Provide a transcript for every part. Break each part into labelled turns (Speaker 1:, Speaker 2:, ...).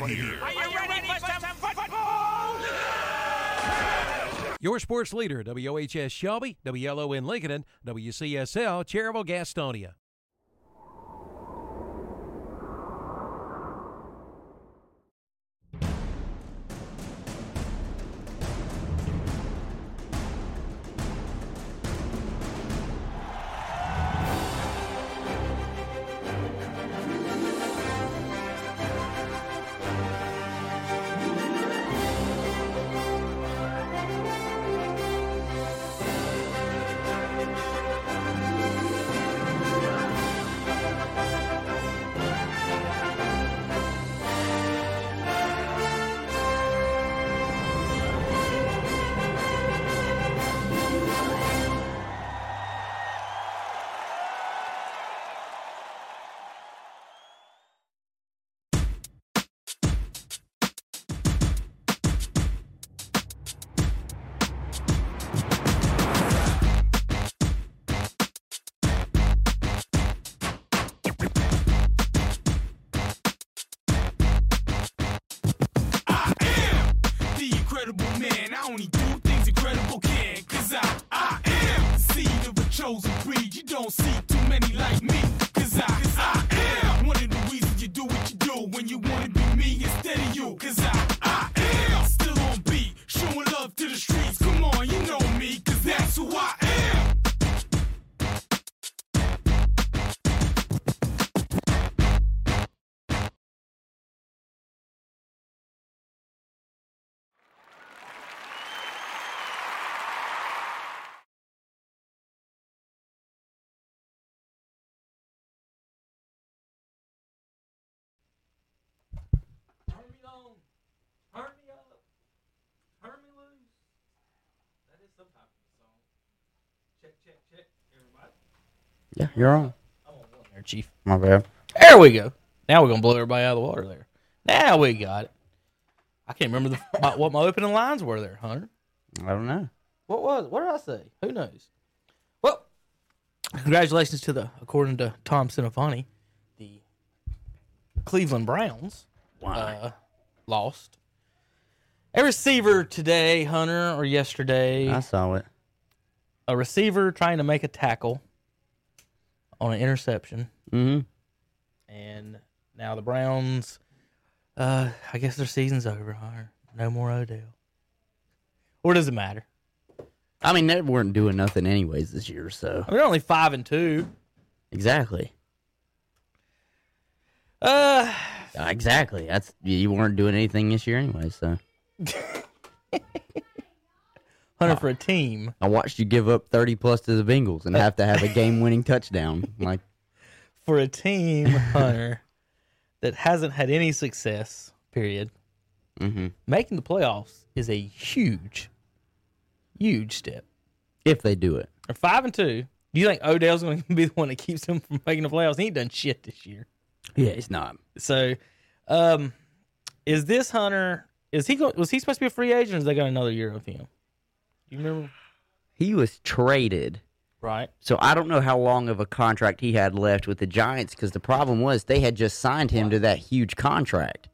Speaker 1: right here.
Speaker 2: Are you ready for some football?
Speaker 3: Your sports leader, WOHS Shelby, WLO in Lincoln, WCSL Cherryville Gastonia.
Speaker 4: That is some type of song. Check, check, check. Everybody.
Speaker 5: Yeah, you're on.
Speaker 4: I'm on one there, Chief.
Speaker 5: My bad.
Speaker 4: There we go. Now we're gonna blow everybody out of the water there. Now we got it. I can't remember the, my, what my opening lines were there, Hunter.
Speaker 5: I don't know.
Speaker 4: What was? What did I say? Who knows? Well, congratulations to the, according to Tom Sinofani, the Cleveland Browns uh, lost. A receiver today, Hunter, or yesterday,
Speaker 5: I saw it.
Speaker 4: a receiver trying to make a tackle on an interception,
Speaker 5: Mm-hmm.
Speaker 4: and now the Browns. Uh, I guess their season's over. Hunter. No more Odell. Or does it matter?
Speaker 5: I mean, they weren't doing nothing anyways this year, so
Speaker 4: I mean, they're only five and two.
Speaker 5: exactly,
Speaker 4: Uh,
Speaker 5: Uh, exactly. That's you weren't doing anything this year anyway. So
Speaker 4: Hunter for a team.
Speaker 5: I watched you give up thirty plus to the Bengals and have to have a game-winning touchdown. Like,
Speaker 4: for a team, Hunter, that hasn't had any success, period,
Speaker 5: hmm
Speaker 4: making the playoffs is a huge, huge step.
Speaker 5: if they do it,
Speaker 4: They're five and two. Do you think Odell's going to be the one that keeps him from making the playoffs? He ain't done shit this year.
Speaker 5: yeah, it's not.
Speaker 4: So, um, is this Hunter? Is he go, was he supposed to be a free agent? or Is they got another year of him? You remember?
Speaker 5: He was traded.
Speaker 4: Right.
Speaker 5: So I don't know how long of a contract he had left with the Giants because the problem was they had just signed him to that huge contract.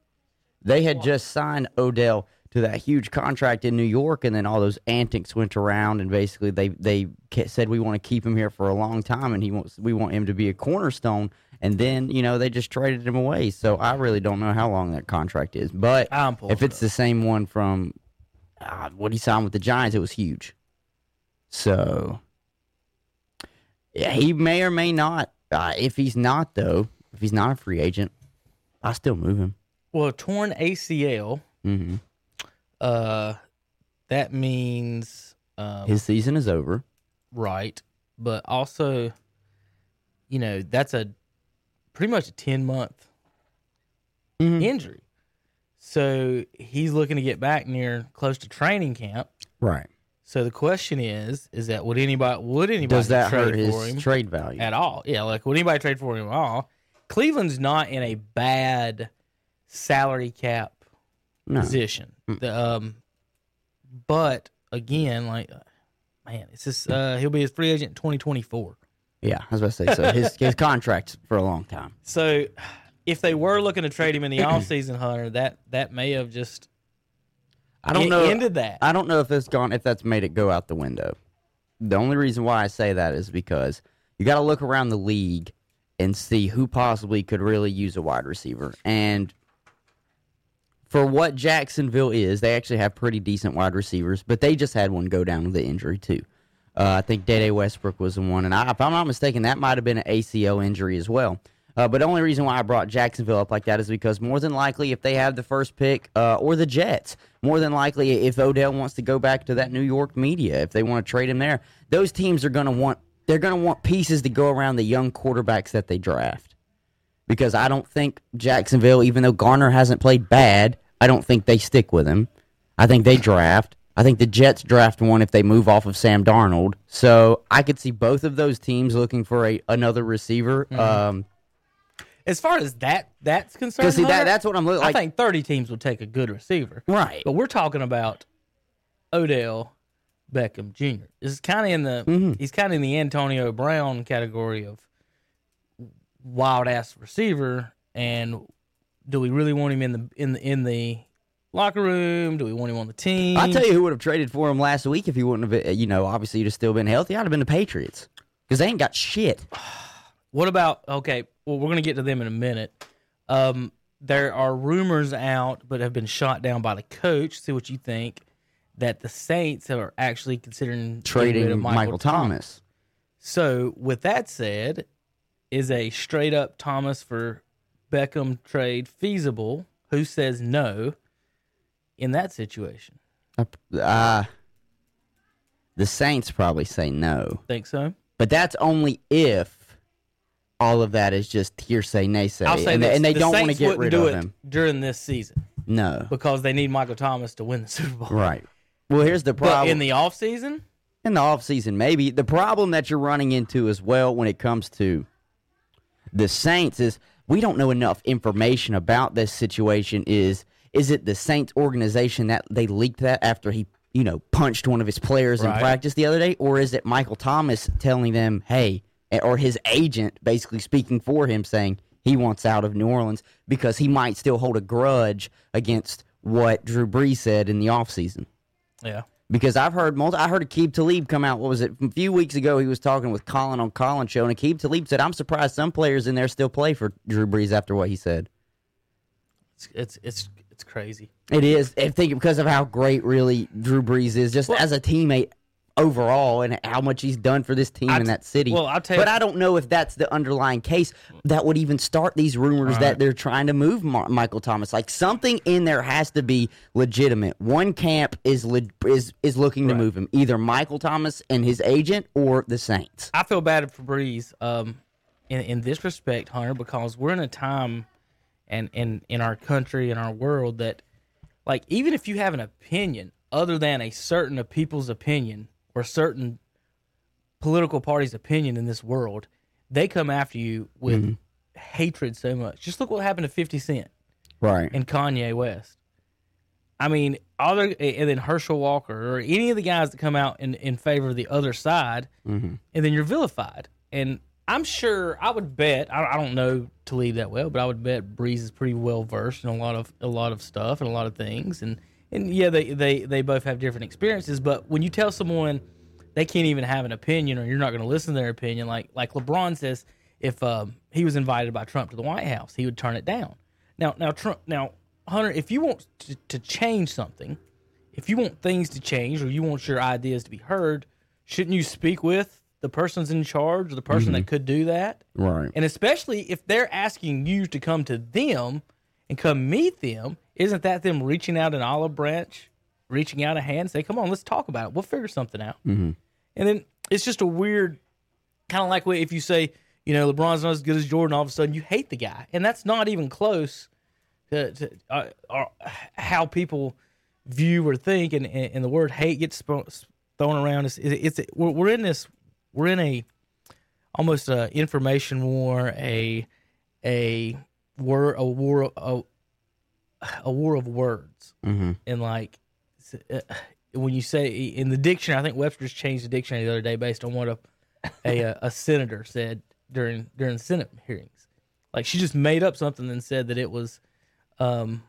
Speaker 5: They had just signed Odell to that huge contract in New York, and then all those antics went around, and basically they they said we want to keep him here for a long time, and he wants we want him to be a cornerstone, and then you know they just traded him away. So I really don't know how long that contract is, but if it's the same one from uh, what he signed with the Giants, it was huge. So yeah, he may or may not. Uh, if he's not, though, if he's not a free agent, I still move him.
Speaker 4: Well, a torn ACL.
Speaker 5: hmm
Speaker 4: Uh, that means um,
Speaker 5: His season is over.
Speaker 4: right, but also, you know, that's a pretty much a ten month
Speaker 5: Mhm.
Speaker 4: injury. So he's looking to get back near close to training camp.
Speaker 5: Right.
Speaker 4: So the question is, is that would anybody would anybody
Speaker 5: Does that
Speaker 4: trade
Speaker 5: hurt his
Speaker 4: for him
Speaker 5: trade value?
Speaker 4: at all? Yeah, like would anybody trade for him at all? Cleveland's not in a bad salary cap
Speaker 5: No.
Speaker 4: position. The, um, but again, like man, it's just uh, he'll be a free agent in twenty twenty four.
Speaker 5: Yeah, I was about to say. So his his contract's for a long time.
Speaker 4: So if they were looking to trade him in the offseason, Hunter, that that may have just
Speaker 5: I don't know.
Speaker 4: ended that.
Speaker 5: I don't know if it's gone. If that's made it go out the window. The only reason why I say that is because you got to look around the league and see who possibly could really use a wide receiver. And for what Jacksonville is, they actually have pretty decent wide receivers, but they just had one go down with the injury too. Uh, I think Dede Westbrook was the one, and I, if I'm not mistaken, that might have been an ACL injury as well. Uh, but the only reason why I brought Jacksonville up like that is because more than likely, if they have the first pick, uh, or the Jets, more than likely, if Odell wants to go back to that New York media, if they want to trade him there, those teams are going to want they're going to want pieces to go around the young quarterbacks that they draft. Because I don't think Jacksonville, even though Gardner hasn't played bad, I don't think they stick with him. I think they draft. I think the Jets draft one if they move off of Sam Darnold. So I could see both of those teams looking for a another receiver. Um,
Speaker 4: as far as that that's concerned,
Speaker 5: see that that's what I'm looking like.
Speaker 4: I think 30 teams would take a good receiver.
Speaker 5: right.
Speaker 4: But we're talking about Odell Beckham Jr. This is kind of in the
Speaker 5: Mhm.
Speaker 4: he's kind of in the Antonio Brown category of wild ass receiver. And do we really want him in the in the in the locker room? Do we want him on the team?
Speaker 5: I'll tell you who would have traded for him last week if he wouldn't have, been, you know, obviously you'd have still been healthy. I'd have been the Patriots because they ain't got shit.
Speaker 4: What about okay? Well, we're gonna get to them in a minute. Um, there are rumors out, but have been shot down by the coach. See what you think. That the Saints are actually considering
Speaker 5: Trading
Speaker 4: of
Speaker 5: Michael, Thomas.
Speaker 4: So, with that said, is a straight up Thomas for Beckham trade feasible? Who says no in that situation?
Speaker 5: Uh, the Saints probably say no,
Speaker 4: Think so?
Speaker 5: but that's only if all of that is just hearsay, naysay,
Speaker 4: I'll say
Speaker 5: and,
Speaker 4: this,
Speaker 5: they, and they
Speaker 4: the
Speaker 5: don't want to get rid
Speaker 4: do
Speaker 5: of
Speaker 4: it
Speaker 5: him.
Speaker 4: during this season
Speaker 5: No,
Speaker 4: because they need Michael Thomas to win the Super Bowl.
Speaker 5: right. Well, here's the
Speaker 4: But
Speaker 5: problem.
Speaker 4: in the offseason,
Speaker 5: in the offseason, maybe. The problem that you're running into as well when it comes to the Saints is we don't know enough information about this situation. Is is it the Saints organization that they leaked that after he, you know, punched one of his players in practice the other day? Or is it Michael Thomas telling them, hey, or his agent basically speaking for him saying he wants out of New Orleans because he might still hold a grudge against what Drew Brees said in the offseason?
Speaker 4: yeah.
Speaker 5: because I've heard multi- I heard Aqib Talib come out. What was it? A few weeks ago, he was talking with Colin on Colin show, and Aqib Talib said, "I'm surprised some players in there still play for Drew Brees after what he said."
Speaker 4: It's it's it's, it's crazy.
Speaker 5: It is. I think because of how great really Drew Brees is, just
Speaker 4: Well-
Speaker 5: as a teammate overall, and how much he's done for this team
Speaker 4: I
Speaker 5: in that city.
Speaker 4: well, I'll tell you-
Speaker 5: but I don't know if that's the underlying case that would even start these rumors that they're trying to move Mar- Michael Thomas. Like something in there has to be legitimate. One camp is le- is is looking to move him, either Michael Thomas and his agent or the Saints.
Speaker 4: I feel bad for Brees um, in in this respect, Hunter, because we're in a time and in in our country and our world that, like, even if you have an opinion other than a certain of people's opinion or certain political party's opinion in this world, they come after you with mm-hmm. hatred so much. Just look what happened to Fifty Cent
Speaker 5: Right.
Speaker 4: and Kanye West. I mean, other and then Herschel Walker or any of the guys that come out in, in favor of the other side, mm-hmm. and then you're vilified. And I'm sure I would bet I, I don't know Talib that well, but I would bet Brees is pretty well versed in a lot of a lot of stuff and a lot of things. And and yeah, they they they both have different experiences. But when you tell someone they can't even have an opinion or you're not going to listen to their opinion, like like LeBron says, if um, he was invited by Trump to the White House, he would turn it down. Now now Trump now Hunter, if you want to, to change something, if you want things to change or you want your ideas to be heard, shouldn't you speak with the person's in charge the person that could do that?
Speaker 5: Right.
Speaker 4: And especially if they're asking you to come to them and come meet them, isn't that them reaching out an olive branch, reaching out a hand, say, "Come on, let's talk about it. We'll figure something out." Mm-hmm. And then it's just a weird, kind of like if you say, you know, LeBron's not as good as Jordan, all of a sudden you hate the guy, and that's not even close to, to uh, uh, how people view or think, and, and, and the word hate gets thrown around. It's, it's, it's we're, we're in this, we're in a almost a information war, a a war, a war, a, a war of words,
Speaker 5: Mm-hmm.
Speaker 4: and like uh, when you say in the dictionary, I think Webster's changed the dictionary the other day based on what a a, uh, a senator said during during the Senate hearings. Like she just made up something and said that it was um,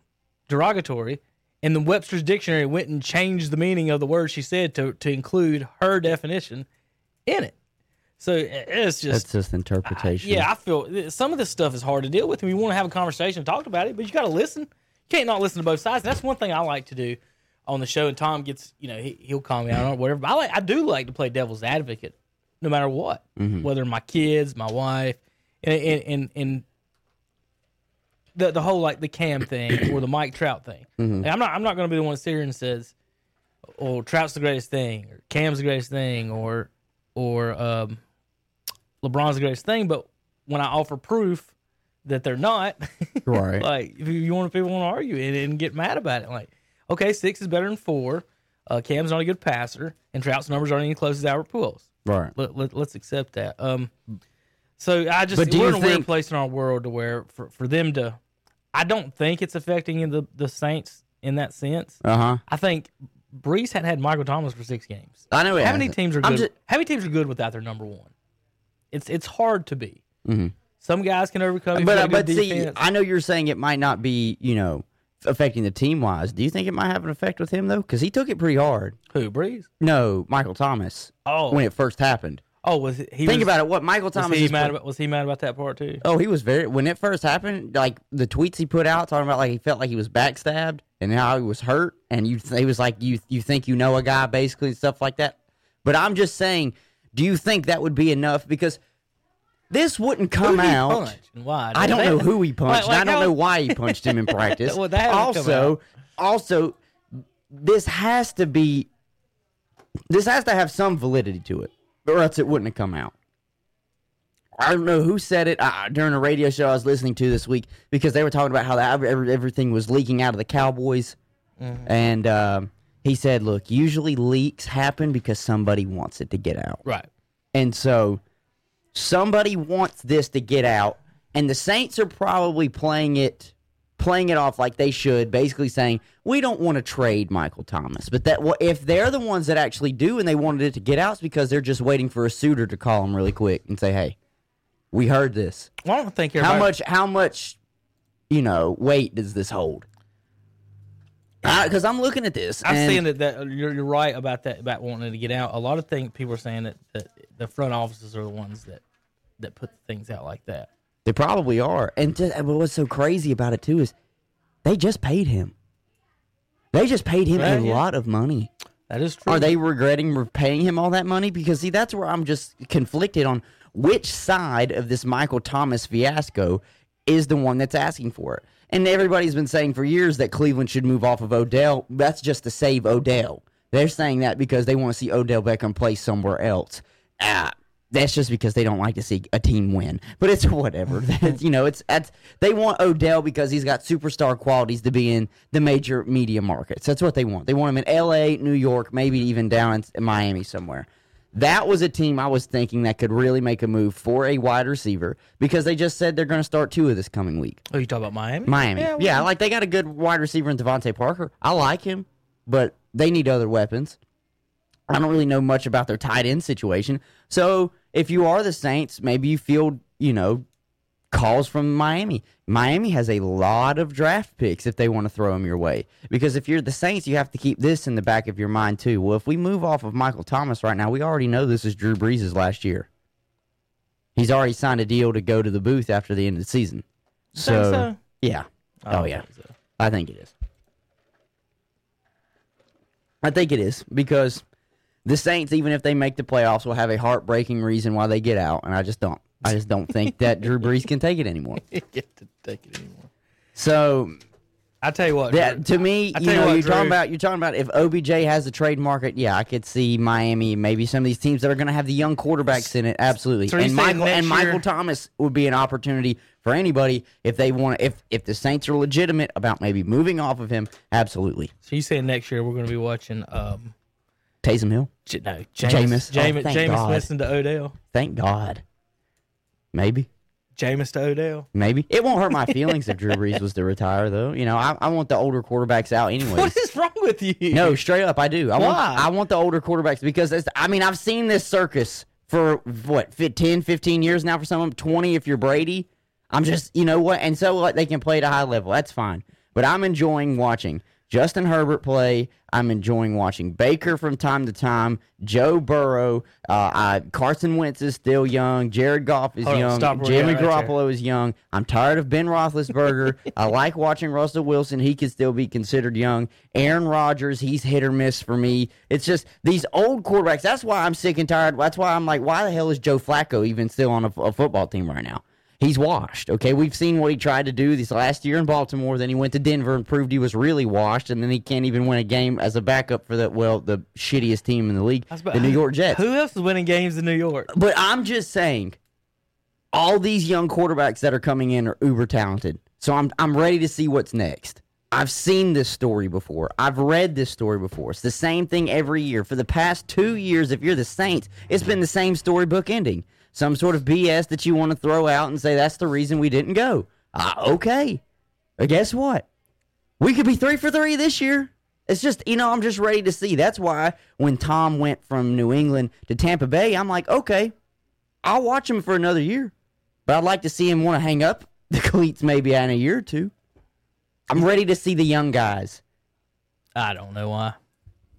Speaker 4: derogatory, and the Webster's dictionary went and changed the meaning of the word she said to to include her definition in it. So it's just
Speaker 5: That's just interpretation.
Speaker 4: yeah, I feel some of this stuff is hard to deal with, and we want to have a conversation, and talk about it, but you got to listen. You can't not listen to both sides. And that's one thing I like to do on the show. And Tom gets, you know, he, he'll call me out or whatever. But I like, I do like to play devil's advocate, no matter what, mm-hmm. whether my kids, my wife, and and and, and the the whole like the Cam thing or the Mike Trout thing. Mm-hmm. Like, I'm not I'm not going to be the one that sit here and says, "Oh, Trout's the greatest thing," or "Cam's the greatest thing," or or um, LeBron's the greatest thing. But when I offer proof that they're not,
Speaker 5: Right.
Speaker 4: like if you want people want to argue and, and get mad about it, like okay, six is better than four. Uh, Cam's not a good passer, and Trout's numbers aren't any close as Albert Pujols.
Speaker 5: Right.
Speaker 4: Let, let, let's accept that. Um, so I just we're in a weird place in our world to where for, for them to, I don't think it's affecting the the Saints in that sense.
Speaker 5: Uh huh.
Speaker 4: I think Brees had had Michael Thomas for six games.
Speaker 5: I know.
Speaker 4: How many
Speaker 5: hasn't.
Speaker 4: teams are good?
Speaker 5: just-
Speaker 4: how many teams are good without their number one? It's it's hard to be.
Speaker 5: Mhm.
Speaker 4: Some guys can overcome.
Speaker 5: but uh, but
Speaker 4: good
Speaker 5: see. I know you're saying it might not be, you know, affecting the team wise. Do you think it might have an effect with him though? Because he took it pretty hard.
Speaker 4: who Brees?
Speaker 5: No, Michael Thomas.
Speaker 4: Oh.
Speaker 5: when it first happened.
Speaker 4: Oh, was he? he
Speaker 5: Think
Speaker 4: was,
Speaker 5: about it. What Michael
Speaker 4: Was
Speaker 5: Thomas
Speaker 4: he mad
Speaker 5: put-
Speaker 4: about? Was he mad about that part too?
Speaker 5: Oh, he was very when it first happened. Like the tweets he put out talking about like he felt like he was backstabbed and how he was hurt, and you he was like you you think you know a guy basically and stuff like that. But I'm just saying, do you think that would be enough? Because this wouldn't come out.
Speaker 4: why?
Speaker 5: I don't know who he punched.
Speaker 4: Like-
Speaker 5: I don't know why he punched him in practice.
Speaker 4: Well, that
Speaker 5: also, also, this has to be, this has to have some validity to it, or else it wouldn't have come out. I don't know who said it uh, during a radio show I was listening to this week because they were talking about how every, every- everything was leaking out of the Cowboys,
Speaker 4: Mm-hmm.
Speaker 5: and um, he said, "Look, usually leaks happen because somebody wants it to get out."
Speaker 4: Right.
Speaker 5: And so somebody wants this to get out, and the Saints are probably playing it playing it off like they should, basically saying, "We don't want to trade Michael Thomas." But that well, if they're the ones that actually do and they wanted it to get out, it's because they're just waiting for a suitor to call them really quick and say, "Hey, we heard this.
Speaker 4: Well, I don't think
Speaker 5: How much how much you know, weight does this hold?" Because I'm looking at this.
Speaker 4: I'm
Speaker 5: and-
Speaker 4: saying that, that you're, you're right about that about wanting to get out. A lot of things people are saying that, that the front offices are the ones that that put things out like that.
Speaker 5: They probably are. And but what's so crazy about it too is they just paid him. They just paid him
Speaker 4: Yeah,
Speaker 5: a
Speaker 4: yeah.
Speaker 5: lot of money.
Speaker 4: That is true.
Speaker 5: Are they regretting re- paying him all that money? Because see, that's where I'm just conflicted on which side of this Michael Thomas fiasco is the one that's asking for it. And everybody's been saying for years that Cleveland should move off of Odell. That's just to save Odell. They're saying that because they want to see Odell Beckham play somewhere else. Ah, that's just because they don't like to see a team win. But it's whatever. That's, you know, it's that's, they want Odell because he's got superstar qualities to be in the major media markets. That's what they want. They want him in L.A., New York, maybe even down in Miami somewhere. That was a team I was thinking that could really make a move for a wide receiver because they just said they're going to start two of this coming week.
Speaker 4: Oh, you talking about Miami?
Speaker 5: Miami.
Speaker 4: Yeah,
Speaker 5: Yeah, like they got a good wide receiver in DeVante Parker. I like him, but they need other weapons. I don't really know much about their tight end situation. So if you are the Saints, maybe you feel, you know, calls from Miami. Miami has a lot of draft picks if they want to throw them your way. Because if you're the Saints, you have to keep this in the back of your mind too. Well, if we move off of Michael Thomas right now, we already know this is Drew Brees' last year. He's already signed a deal to go to the booth after the end of the season.
Speaker 4: Think so?
Speaker 5: yeah.
Speaker 4: I
Speaker 5: Oh yeah.
Speaker 4: think so.
Speaker 5: I think it is. I think it is because the Saints, even if they make the playoffs, will have a heartbreaking reason why they get out, and I just don't. I just don't think that Drew Brees can take it anymore.
Speaker 4: get to take it anymore.
Speaker 5: So
Speaker 4: I tell you what,
Speaker 5: that,
Speaker 4: Drew,
Speaker 5: to me,
Speaker 4: I
Speaker 5: you
Speaker 4: tell you
Speaker 5: know,
Speaker 4: what,
Speaker 5: you're talking about you're talking about if OBJ has the trade market. Yeah, I could see Miami, maybe some of these teams that are going to have the young quarterbacks in it. Absolutely,
Speaker 4: So
Speaker 5: and Michael and Michael
Speaker 4: year-
Speaker 5: Thomas would be an opportunity for anybody if they want. If if the Saints are legitimate about maybe moving off of him, absolutely.
Speaker 4: so you saying next year we're going to be watching? Um,
Speaker 5: Taysom Hill.
Speaker 4: J- no,
Speaker 5: Jameis.
Speaker 4: Jameis,
Speaker 5: Oh,
Speaker 4: Jameis,
Speaker 5: thank
Speaker 4: Jameis
Speaker 5: God.
Speaker 4: Winston to Odell,
Speaker 5: Thank God. Maybe.
Speaker 4: Jameis to Odell.
Speaker 5: Maybe. It won't hurt my feelings if Drew Brees was to retire, though. You know, I, I want the older quarterbacks out anyway.
Speaker 4: What is wrong with you?
Speaker 5: No, straight up, I do. I want
Speaker 4: Why?
Speaker 5: I want the older quarterbacks because it's, I mean I've seen this circus for what fi- 10, 15 years now for some of them, twenty if you're Brady. I'm just, you know what? And so like they can play at a high level. That's fine. But I'm enjoying watching Justin Herbert play. I'm enjoying watching Baker from time to time. Joe Burrow. Uh, I, Carson Wentz is still young. Jared Goff is
Speaker 4: Hold
Speaker 5: young.
Speaker 4: where
Speaker 5: Jimmy
Speaker 4: right
Speaker 5: Garoppolo is young. I'm tired of Ben Roethlisberger. I like watching Russell Wilson. He can still be considered young. Aaron Rodgers, he's hit or miss for me. It's just these old quarterbacks. That's why I'm sick and tired. That's why I'm like, why the hell is Joe Flacco even still on a, a football team right now? He's washed. Okay, we've seen what he tried to do this last year in Baltimore. Then he went to Denver and proved he was really washed, and then he can't even win a game as a backup for the well, the shittiest team in the league, about, the New York Jets.
Speaker 4: Who else is winning games in New York?
Speaker 5: But I'm just saying, all these young quarterbacks that are coming in are uber talented. So I'm I'm ready to see what's next. I've seen this story before. I've read this story before. It's the same thing every year. For the past two years, if you're the Saints, it's been the same storybook ending. Some sort of BS that you want to throw out and say that's the reason we didn't go. Uh, okay. But guess what? We could be three for three this year. It's just, you know, I'm just ready to see. That's why when Tom went from New England to Tampa Bay, I'm like, okay, I'll watch him for another year. But I'd like to see him want to hang up the cleats maybe in a year or two. I'm ready to see the young guys.
Speaker 4: I don't know why.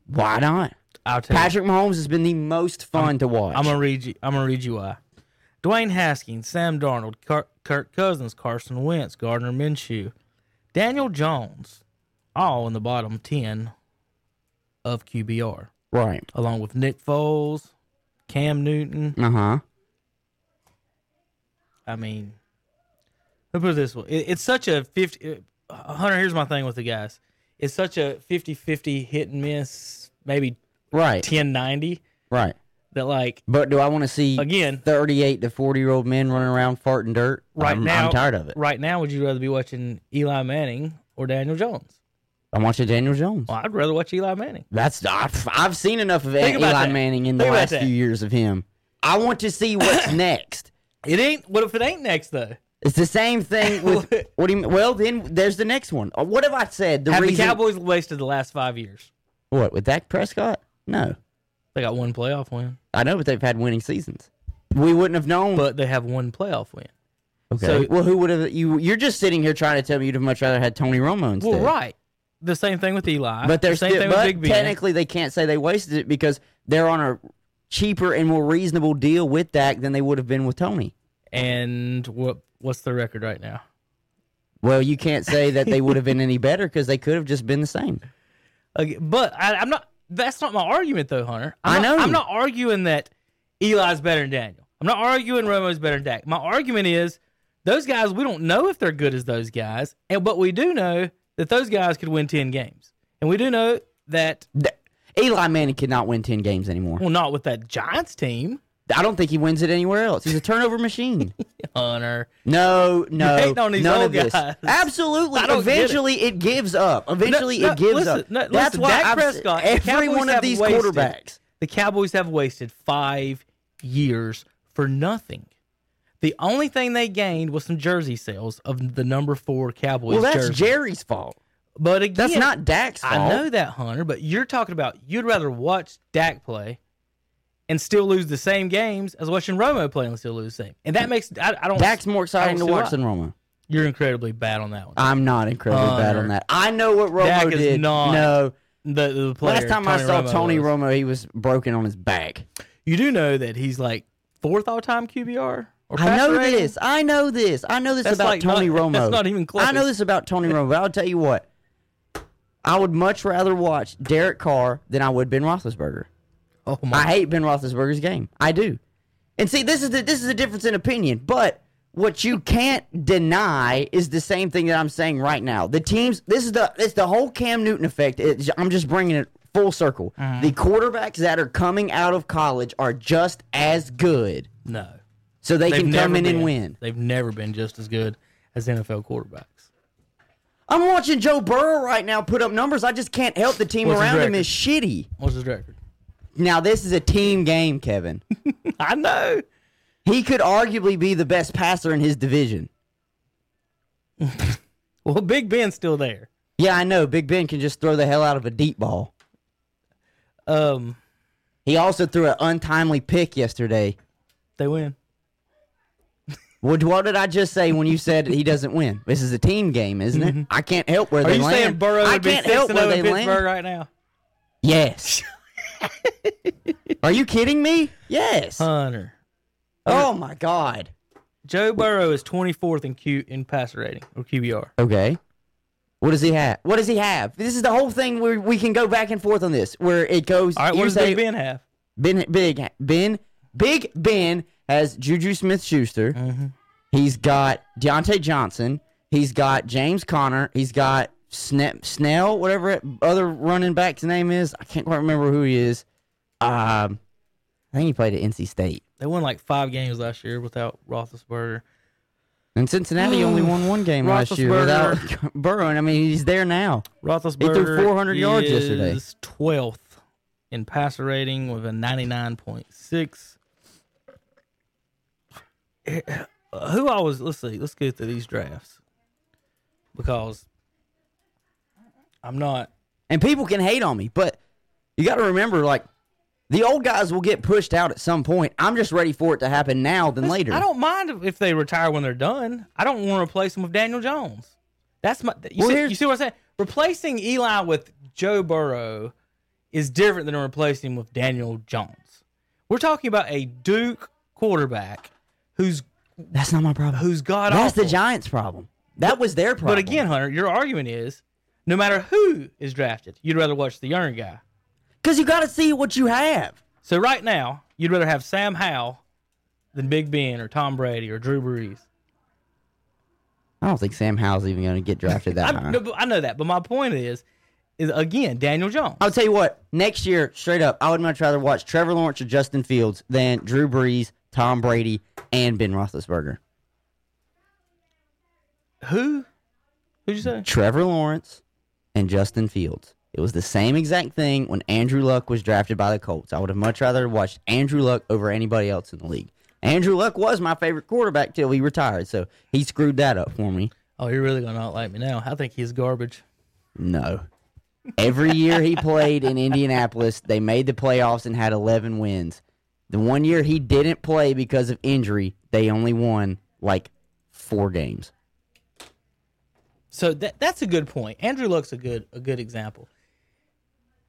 Speaker 5: Why not?
Speaker 4: I'll tell you.
Speaker 5: Patrick Mahomes has been the most fun to watch.
Speaker 4: I'm gonna read you. I'm gonna read you why. Dwayne Haskins, Sam Darnold, Kirk Cousins, Carson Wentz, Gardner Minshew, Daniel Jones, all in the bottom ten of QBR,
Speaker 5: right.
Speaker 4: along with Nick Foles, Cam Newton.
Speaker 5: Uh huh.
Speaker 4: I mean, let me put it this way: it, it's such a fifty. Uh, Hunter, here's my thing with the guys. It's such a 50-50 hit and miss, maybe
Speaker 5: Right.
Speaker 4: 10-90,
Speaker 5: Right.
Speaker 4: That like
Speaker 5: But do I want to see
Speaker 4: again
Speaker 5: 38 to 40 year old men running around farting dirt?
Speaker 4: right
Speaker 5: I'm,
Speaker 4: now
Speaker 5: I'm tired of it.
Speaker 4: Right now, would you rather be watching Eli Manning or Daniel Jones?
Speaker 5: I'm watching Daniel Jones.
Speaker 4: Well, I'd rather watch Eli Manning.
Speaker 5: That's I've, I've seen enough of
Speaker 4: Think
Speaker 5: Eli
Speaker 4: that.
Speaker 5: Manning in the
Speaker 4: Think about
Speaker 5: last
Speaker 4: that.
Speaker 5: few years of him. I want to see what's next.
Speaker 4: It ain't. What if it ain't next though?
Speaker 5: It's the same thing with what do you mean? Well, then there's the next one. Uh, What have I said? The
Speaker 4: Have
Speaker 5: reason
Speaker 4: the Cowboys wasted the last five years?
Speaker 5: what with Dak Prescott? No,
Speaker 4: They got one playoff win,
Speaker 5: I know, but they've had winning seasons. We wouldn't have known.
Speaker 4: but they have one playoff win.
Speaker 5: okay.
Speaker 4: so-
Speaker 5: well, who would have you? You're just sitting here trying to tell me you'd have much rather had Tony Romo instead.
Speaker 4: Well, right. The same thing with Eli.
Speaker 5: But they're
Speaker 4: the same
Speaker 5: still,
Speaker 4: thing
Speaker 5: but
Speaker 4: with Big Ben.
Speaker 5: technically they can't say they wasted it because they're on a cheaper and more reasonable deal with Dak than they would have been with Tony.
Speaker 4: And what what's the record right now?
Speaker 5: Well, you can't say that they would have been any better because they could have just been the same.
Speaker 4: Okay, but I, I'm not. That's not my argument, though, Hunter. I'm
Speaker 5: I
Speaker 4: not,
Speaker 5: know.
Speaker 4: I'm not arguing that Eli's better than Daniel. I'm not arguing Romo's better than Dak. My argument is those guys. We don't know if they're good as those guys, and but we do know that those guys could win ten games, and we do know that.
Speaker 5: Th- Eli Manning cannot win ten games anymore.
Speaker 4: Well, not with that Giants team,
Speaker 5: I don't think he wins it anywhere else. He's a turnover machine.
Speaker 4: Hunter.
Speaker 5: No, no, none of this.
Speaker 4: guys.
Speaker 5: Absolutely.
Speaker 4: Get it.
Speaker 5: Eventually, it. gives up. Eventually,
Speaker 4: No, no,
Speaker 5: it gives
Speaker 4: listen,
Speaker 5: up.
Speaker 4: no,
Speaker 5: That's
Speaker 4: listen,
Speaker 5: why
Speaker 4: Dak
Speaker 5: I've,
Speaker 4: Prescott,
Speaker 5: every one of these
Speaker 4: wasted-
Speaker 5: quarterbacks.
Speaker 4: The Cowboys have wasted five years for nothing. The only thing they gained was some jersey sales of the number four Cowboys
Speaker 5: Well, that's
Speaker 4: jersey.
Speaker 5: Jerry's fault.
Speaker 4: But again,
Speaker 5: That's not Dak's fault.
Speaker 4: I know that, Hunter, but you're talking about you'd rather watch Dak play and still lose the same games as watching Romo play and still lose the same. And that makes I, I don't.
Speaker 5: Dak's more exciting to watch
Speaker 4: why.
Speaker 5: than Romo.
Speaker 4: You're incredibly bad on that one.
Speaker 5: I'm not incredibly bad on that. I know what Romo
Speaker 4: Dak is
Speaker 5: did.
Speaker 4: not
Speaker 5: no,
Speaker 4: the, the player,
Speaker 5: last time I saw
Speaker 4: Romo
Speaker 5: Tony
Speaker 4: was.
Speaker 5: Romo, he was broken on his back.
Speaker 4: you do know that he's like fourth all time QBR.
Speaker 5: I know
Speaker 4: rating?
Speaker 5: this. I know this. I know this
Speaker 4: That's
Speaker 5: about
Speaker 4: like
Speaker 5: Tony
Speaker 4: not-
Speaker 5: Romo.
Speaker 4: that's not even close.
Speaker 5: I know this about Tony Romo. But I'll tell you what. I would much rather watch Derek Carr than I would Ben Roethlisberger.
Speaker 4: Oh my!
Speaker 5: I hate Ben Roethlisberger's game. I do. And see, this is the this is the difference in opinion. But what you can't deny is the same thing that I'm saying right now. The teams. This is the it's the whole Cam Newton effect. It's, I'm just bringing it full circle.
Speaker 4: Mm-hmm.
Speaker 5: The quarterbacks that are coming out of college are just as good,
Speaker 4: no,
Speaker 5: so they
Speaker 4: They've
Speaker 5: can come in
Speaker 4: been.
Speaker 5: and win.
Speaker 4: They've never been just as good as NFL quarterbacks.
Speaker 5: I'm watching Joe Burrow right now put up numbers. I just can't help the team
Speaker 4: What's
Speaker 5: around him is shitty.
Speaker 4: What's his record?
Speaker 5: Now this is a team game, Kevin.
Speaker 4: I know.
Speaker 5: he could arguably be the best passer in his division.
Speaker 4: Well, Big Ben's still there.
Speaker 5: Yeah, I know. Big Ben can just throw the hell out of a deep ball.
Speaker 4: Um,
Speaker 5: He also threw an untimely pick yesterday.
Speaker 4: they win.
Speaker 5: What, what did I just say when you said he doesn't win? This is a team game, isn't it? I can't help where
Speaker 4: Mm-hmm. Are you saying Burrow
Speaker 5: I
Speaker 4: would be
Speaker 5: can't help where they
Speaker 4: in Pittsburgh
Speaker 5: land.
Speaker 4: right now?
Speaker 5: Yes. Are you kidding me? Yes.
Speaker 4: Hunter.
Speaker 5: oh my God.
Speaker 4: Joe Burrow is 24th in Q in passer rating or QBR.
Speaker 5: Okay. What does he have? What does he have? This is the whole thing where we can go back and forth on this, where it goes.
Speaker 4: All right, what does
Speaker 5: say-
Speaker 4: Big Ben have?
Speaker 5: Ben, big Ben, Big Ben has Juju Smith Schuster.
Speaker 4: Mm-hmm.
Speaker 5: He's got Diontae Johnson. He's got James Conner. He's got Sne- Snell, whatever other running back's name is. I can't quite remember who he is. Um, I think he played at NC State.
Speaker 4: They won like five games last year without Roethlisberger.
Speaker 5: And Cincinnati only won one game last year without. Burrow. I mean, he's there now.
Speaker 4: Roethlisberger threw
Speaker 5: 400 yards yesterday.
Speaker 4: is 12th in passer rating with a 99.6. Eh, Who I was, let's see, let's get to these drafts because I'm not.
Speaker 5: And people can hate on me, but you got to remember, like, the old guys will get pushed out at some point. I'm just ready for it to happen now than later.
Speaker 4: I don't mind if they retire when they're done. I don't want to replace them with Daniel Jones. That's my. You,
Speaker 5: Well,
Speaker 4: see, you see what I'm saying? Replacing Eli with Joe Burrow is different than replacing him with Daniel Jones. We're talking about a Duke quarterback who's
Speaker 5: That's not my problem.
Speaker 4: who's got
Speaker 5: That's the. Giants' problem. That was their problem.
Speaker 4: But again, Hunter, your argument is no matter who is drafted, you'd rather watch the younger guy.
Speaker 5: because you got to see what you have.
Speaker 4: So right now, you'd rather have Sam Howell than Big Ben or Tom Brady or Drew Brees.
Speaker 5: I don't think Sam Howell's even going to get drafted that
Speaker 4: I,
Speaker 5: high.
Speaker 4: no, I know that, but my point is, is again Daniel Jones.
Speaker 5: I'll tell you what. Next year, straight up, I would much rather watch Trevor Lawrence or Justin Fields than Drew Brees, Tom Brady, and Ben Roethlisberger.
Speaker 4: Who? Who'd you say?
Speaker 5: Trevor Lawrence and Justin Fields. It was the same exact thing when Andrew Luck was drafted by the Colts. I would have much rather watched Andrew Luck over anybody else in the league. Andrew Luck was my favorite quarterback till he retired, so he screwed that up for me.
Speaker 4: Oh, you're really gonna not like me now. I think he's garbage.
Speaker 5: No. Every year he played in Indianapolis, they made the playoffs and had 11 wins. The one year he didn't play because of injury, they only won like four games.
Speaker 4: So that that's a good point. Andrew Luck's a good a good example.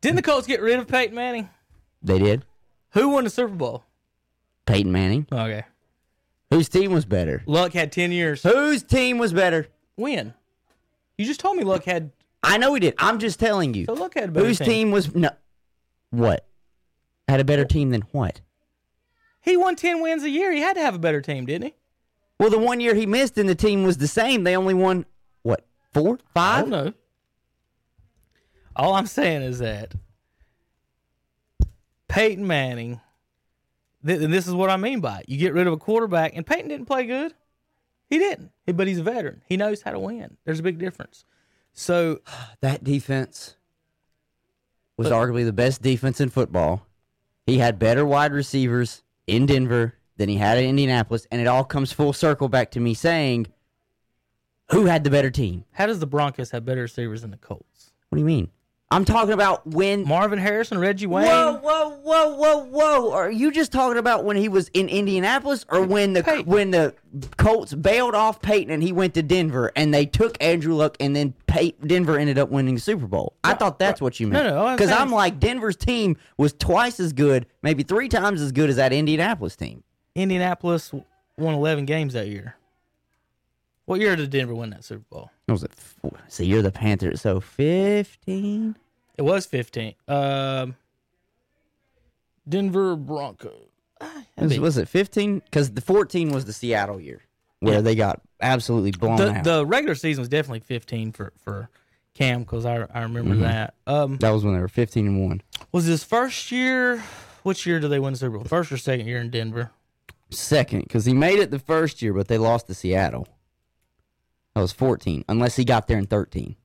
Speaker 4: Didn't the Colts get rid of Peyton Manning?
Speaker 5: They did.
Speaker 4: Who won the Super Bowl?
Speaker 5: Peyton Manning.
Speaker 4: Okay,
Speaker 5: Whose team was better?
Speaker 4: Luck had ten years.
Speaker 5: Whose team was better?
Speaker 4: When? You just told me Luck had.
Speaker 5: I know he did. I'm just telling you.
Speaker 4: So Luck had a better team.
Speaker 5: Whose
Speaker 4: team.
Speaker 5: team was no? What? Had a better team than what?
Speaker 4: He won ten wins a year. He had to have a better team, didn't he?
Speaker 5: Well, the one year he missed and the team was the same. They only won what? Four?
Speaker 4: I
Speaker 5: Five?
Speaker 4: don't know. All I'm saying is that Peyton Manning, th- and this is what I mean by it. You get rid of a quarterback, and Peyton didn't play good. He didn't, but he's a veteran. He knows how to win. There's a big difference. So
Speaker 5: That defense was arguably the best defense in football. He had better wide receivers in Denver than he had in Indianapolis, and it all comes full circle back to me saying, who had the better team?
Speaker 4: how does the Broncos have better receivers than the Colts?
Speaker 5: What do you mean? I'm talking about when.
Speaker 4: Marvin Harrison, Reggie Wayne.
Speaker 5: Whoa, whoa, whoa, whoa, whoa! Are you just talking about when he was in Indianapolis, or when the
Speaker 4: Peyton.
Speaker 5: when the Colts bailed off Peyton and he went to Denver and they took Andrew Luck and then Pey- Denver ended up winning the Super Bowl? I thought that's what you meant.
Speaker 4: No, no, I'm
Speaker 5: Because I'm like Denver's team was twice as good, maybe three times as good as that Indianapolis team.
Speaker 4: Indianapolis won 11 games that year. What year did Denver win that Super Bowl?
Speaker 5: What was it? So you're the Panthers. So fifteen.
Speaker 4: It was 15. Um, Denver Broncos.
Speaker 5: Was, was it fifteen? Because the fourteen was the Seattle year where
Speaker 4: Yeah.
Speaker 5: they got absolutely blown
Speaker 4: the,
Speaker 5: out.
Speaker 4: the regular season was definitely 15 for for Cam because I I remember
Speaker 5: Mm-hmm.
Speaker 4: that. Um,
Speaker 5: that was when they were fifteen and one.
Speaker 4: was his first year? Which year did they win the Super Bowl? First or second year in Denver?
Speaker 5: second because he made it the first year, but they lost to Seattle. That was 14, unless he got there in 13.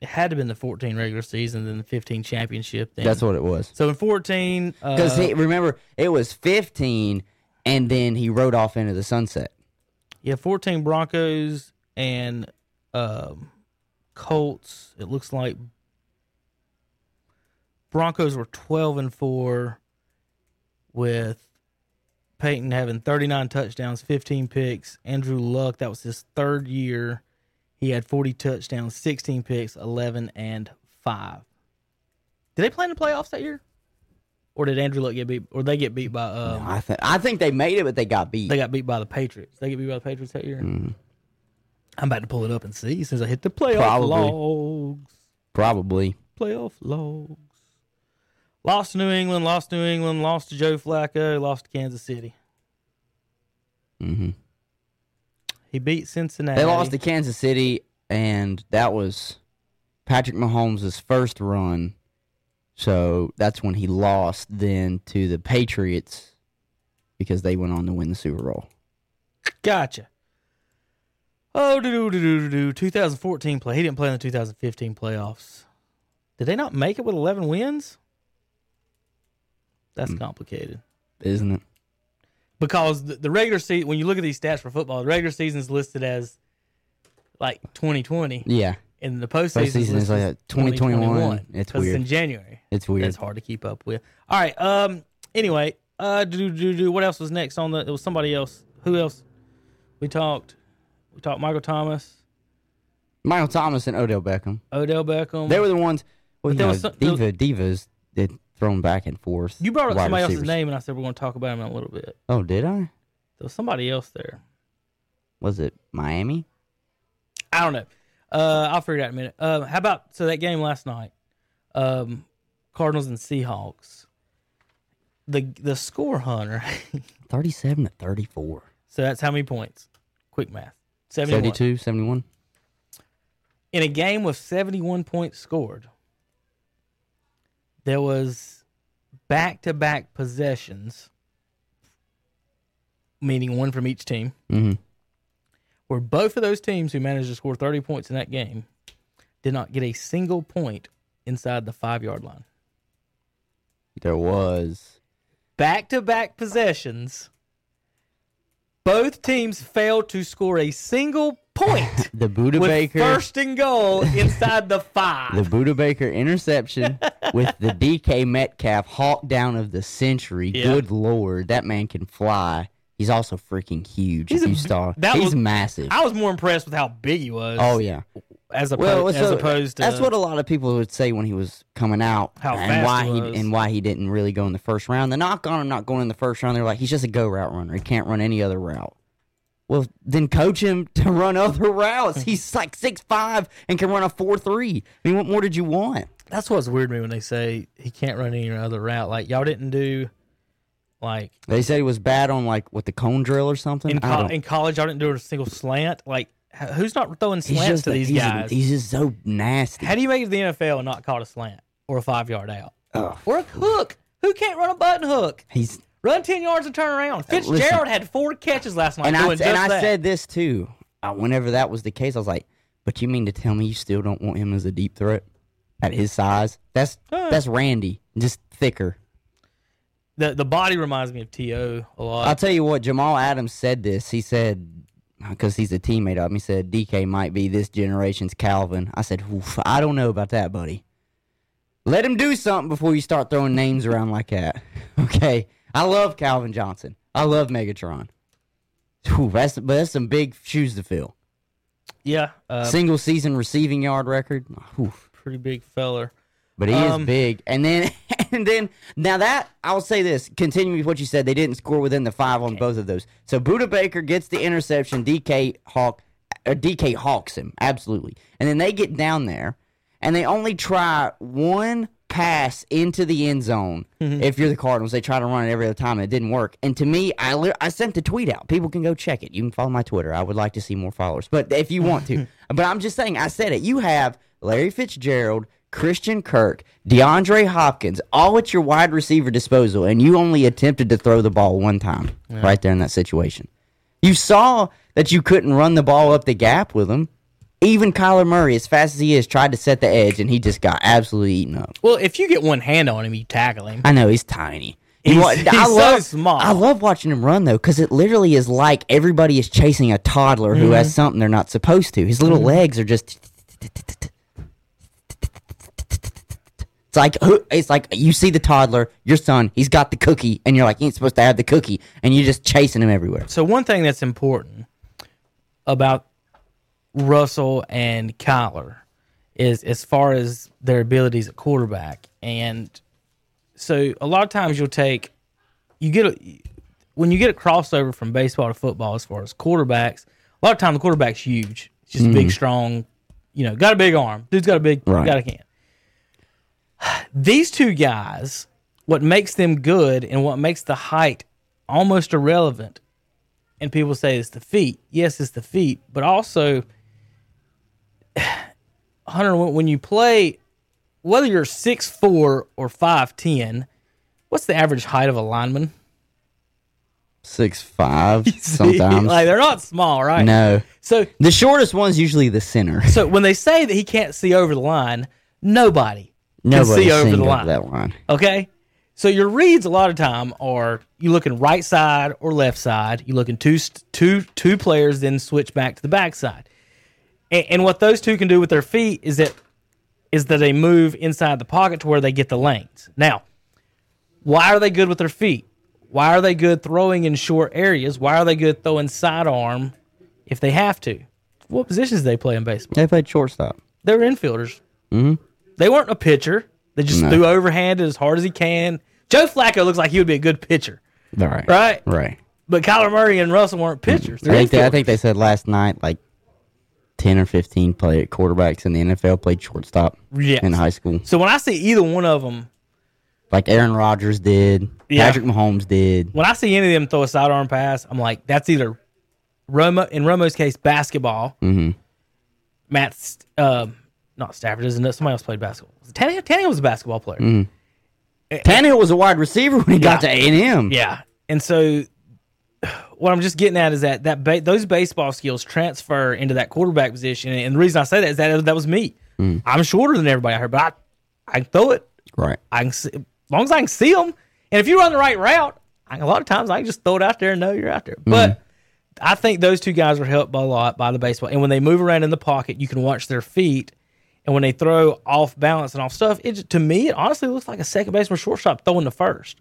Speaker 4: It had to have been the 14 regular season, then the 15 championship. Then.
Speaker 5: That's what it was.
Speaker 4: So in 14,
Speaker 5: Because
Speaker 4: uh,
Speaker 5: remember, it was 15, and then he rode off into the sunset.
Speaker 4: yeah, 14 Broncos and um, Colts. It looks like Broncos were 12 and four with Peyton having 39 touchdowns, 15 picks. Andrew Luck, that was his third year. He had 40 touchdowns, 16 picks, 11 and 5. Did they play in the playoffs that year? Or did Andrew Luck get beat? Or they get beat by um,
Speaker 5: I think I think they made it, but they got beat.
Speaker 4: they got beat by the Patriots. They get beat by the Patriots that year. I'm about to pull it up and see since I hit the playoff
Speaker 5: Probably.
Speaker 4: logs.
Speaker 5: Probably.
Speaker 4: Playoff logs. Lost to New England. Lost to New England. Lost to Joe Flacco. Lost to Kansas City.
Speaker 5: Mm-hmm.
Speaker 4: He beat Cincinnati.
Speaker 5: They lost to Kansas City, and that was Patrick Mahomes' first run. So that's when he lost then to the Patriots because they went on to win the Super Bowl.
Speaker 4: Gotcha. Oh, do do do do do. 2014 play. He didn't play in the 2015 playoffs. Did they not make it with 11 wins? That's complicated.
Speaker 5: Isn't it?
Speaker 4: because the, the regular season, when you look at these stats for football, the regular season is listed as like 2020,
Speaker 5: Yeah.
Speaker 4: and the postseason,
Speaker 5: Postseason is like
Speaker 4: as
Speaker 5: 2021. It's weird.
Speaker 4: in January.
Speaker 5: It's weird.
Speaker 4: That's hard to keep up with. All right. Um. Anyway. Uh. Do do do. What else was next on the? It was somebody else. Who else? We talked. We talked Michael Thomas,
Speaker 5: Michael Thomas and Odell Beckham.
Speaker 4: Odell Beckham.
Speaker 5: They were the ones. Well, you know,
Speaker 4: was some-
Speaker 5: diva divas did thrown back and forth.
Speaker 4: you brought up somebody else's name, and I said we're going to talk about him in a little bit.
Speaker 5: Oh, did I?
Speaker 4: There was somebody else there.
Speaker 5: Was it Miami?
Speaker 4: I don't know. Uh, I'll figure it out in a minute. Uh, how about so that game last night, um, Cardinals and Seahawks. The the score hunter.
Speaker 5: Thirty-seven to thirty-four.
Speaker 4: so that's how many points? Quick math. 71.
Speaker 5: 72, 71.
Speaker 4: In a game with 71 points scored, there was back-to-back possessions, meaning one from each team,
Speaker 5: Mm-hmm.
Speaker 4: where both of those teams who managed to score 30 points in that game did not get a single point inside the five yard line.
Speaker 5: There was.
Speaker 4: Back to back possessions, both teams failed to score a single point
Speaker 5: The
Speaker 4: Budda
Speaker 5: Baker.
Speaker 4: first and goal inside the five.
Speaker 5: the Budda Baker interception with the DK Metcalf hawk down of the century.
Speaker 4: Yeah.
Speaker 5: Good lord, that man can fly. He's also freaking huge.
Speaker 4: He's a
Speaker 5: you
Speaker 4: b-
Speaker 5: saw,
Speaker 4: that
Speaker 5: he's
Speaker 4: was-
Speaker 5: massive.
Speaker 4: I was more impressed with how big he was.
Speaker 5: oh yeah.
Speaker 4: As, oppo-
Speaker 5: Well,
Speaker 4: as
Speaker 5: so
Speaker 4: opposed to
Speaker 5: that's what a lot of people would say when he was coming out,
Speaker 4: How
Speaker 5: and
Speaker 4: fast
Speaker 5: why
Speaker 4: he
Speaker 5: he and why he didn't really go in the first round. The knock on him not going in the first round, they're like he's just a go route runner. He can't run any other route. Well, then coach him to run other routes. He's like six five and can run a four three. I mean, what more did you want?
Speaker 4: that's what's weird to me when they say he can't run any other route. Like y'all didn't do like
Speaker 5: They said he was bad on like with the cone drill or something.
Speaker 4: in,
Speaker 5: I
Speaker 4: co-
Speaker 5: don't-
Speaker 4: in college y'all didn't do a single slant. Like h- who's not throwing slants to these
Speaker 5: he's a-
Speaker 4: guys?
Speaker 5: he's just so nasty.
Speaker 4: How do you make it to the NFL and not caught a slant or a five yard out
Speaker 5: Ugh.
Speaker 4: or a hook? Who can't run a button hook?
Speaker 5: He's
Speaker 4: Run ten yards and turn around. Fitzgerald
Speaker 5: listen.
Speaker 4: had four catches last night
Speaker 5: and I and I said this too. Uh, whenever that was the case, I was like, "But you mean to tell me you still don't want him as a deep threat at his size? That's
Speaker 4: Uh.
Speaker 5: that's Randy, just thicker."
Speaker 4: the the body reminds me of To a lot.
Speaker 5: I'll tell you what. Jamal Adams said this. He said because he's a teammate of him. He said DK might be this generation's Calvin. I said, I don't know about that, buddy. Let him do something before you start throwing names around like that. Okay. I love Calvin Johnson. I love Megatron. Whew, that's but that's some big shoes to fill.
Speaker 4: yeah, uh,
Speaker 5: Single season receiving yard record. Whew.
Speaker 4: pretty big feller.
Speaker 5: But he
Speaker 4: Um,
Speaker 5: is big. And then and then now that I'll say this, continuing with what you said, they didn't score within the five on both of those. So Budda Baker gets the interception, DK Hawk or DK hawks him, absolutely. And then they get down there and they only try one pass into the end zone. Mm-hmm. If you're the Cardinals, they try to run it every other time and it didn't work. And to me, I li- I sent the tweet out. People can go check it. You can follow my Twitter. I would like to see more followers. But if you want to. but I'm just saying, I said it. You have Larry Fitzgerald, Christian Kirk, DeAndre Hopkins, all at your wide receiver disposal, and you only attempted to throw the ball one time right there in that situation. You saw that you couldn't run the ball up the gap with him. Even Kyler Murray, as fast as he is, tried to set the edge, and he just got absolutely eaten up.
Speaker 4: Well, if you get one hand on him, you tackle him.
Speaker 5: I know he's tiny.
Speaker 4: He's- he's
Speaker 5: I
Speaker 4: so
Speaker 5: love,
Speaker 4: small.
Speaker 5: I love watching him run though, because it literally is like everybody is chasing a toddler who
Speaker 4: Mm-hmm.
Speaker 5: has something they're not supposed to. His little legs are just It's like who- it's like you see the toddler, your son, he's got the cookie, and you're like, he ain't supposed to have the cookie, and you're just chasing him everywhere.
Speaker 4: So one thing that's important about Russell and Kyler is as far as their abilities at quarterback, and so a lot of times you'll take you get a when you get a crossover from baseball to football as far as quarterbacks. A lot of time the quarterback's huge, It's just big, mm-hmm. strong, you know, got a big arm. Dude's got a big,
Speaker 5: Right.
Speaker 4: got a can. These two guys, what makes them good and what makes the height almost irrelevant, and people say it's the feet. Yes, it's the feet, but also, Hunter, when, when you play, whether you're six four or five ten, what's the average height of a lineman?
Speaker 5: Six five sometimes.
Speaker 4: like they're not small, right?
Speaker 5: no,
Speaker 4: So,
Speaker 5: the shortest one's usually the center.
Speaker 4: so when they say that he can't see over the line, nobody can see over the line.
Speaker 5: that line.
Speaker 4: Okay. So your reads a lot of time are you looking right side or left side. You looking two two two players, then switch back to the back side. And, and what those two can do with their feet is that is that they move inside the pocket to where they get the lanes. Now, why are they good with their feet? Why are they good throwing in short areas? Why are they good throwing sidearm if they have to? What positions do they play in baseball?
Speaker 5: They played shortstop.
Speaker 4: They're infielders. Mm-hmm. They weren't a pitcher. They just threw overhanded as hard as he can. Joe Flacco looks like he would be a good pitcher,
Speaker 5: All right.
Speaker 4: right?
Speaker 5: Right.
Speaker 4: But Kyler Murray and Russell weren't pitchers.
Speaker 5: I think, they, I think they said last night like ten or fifteen play quarterbacks in the NFL played shortstop
Speaker 4: Yes.
Speaker 5: in high school.
Speaker 4: So when I see either one of them,
Speaker 5: Like Aaron Rodgers did,
Speaker 4: Yeah.
Speaker 5: Patrick Mahomes did.
Speaker 4: when I see any of them throw a sidearm pass, I'm like, that's either Romo. In Romo's case, basketball.
Speaker 5: Mm-hmm.
Speaker 4: Matt's um, not Stafford, isn't it? Somebody else played basketball. Tannehill, Tannehill was a basketball player. Mm.
Speaker 5: Eh, eh, Tannehill was a wide receiver when he got to A and M.
Speaker 4: Yeah, and so what I'm just getting at is that that ba- those baseball skills transfer into that quarterback position, and the reason I say that is that that was me. Mm. I'm shorter than everybody I heard, but I I can throw it.
Speaker 5: Right.
Speaker 4: I can see, as long as I can see them, and if you run the right route, I, a lot of times I can just throw it out there and know you're out there. Mm-hmm. But I think those two guys were helped by a lot by the baseball, and when they move around in the pocket, you can watch their feet. And when they throw off balance and off stuff, it to me it honestly looks like a second baseman, shortstop throwing the 1st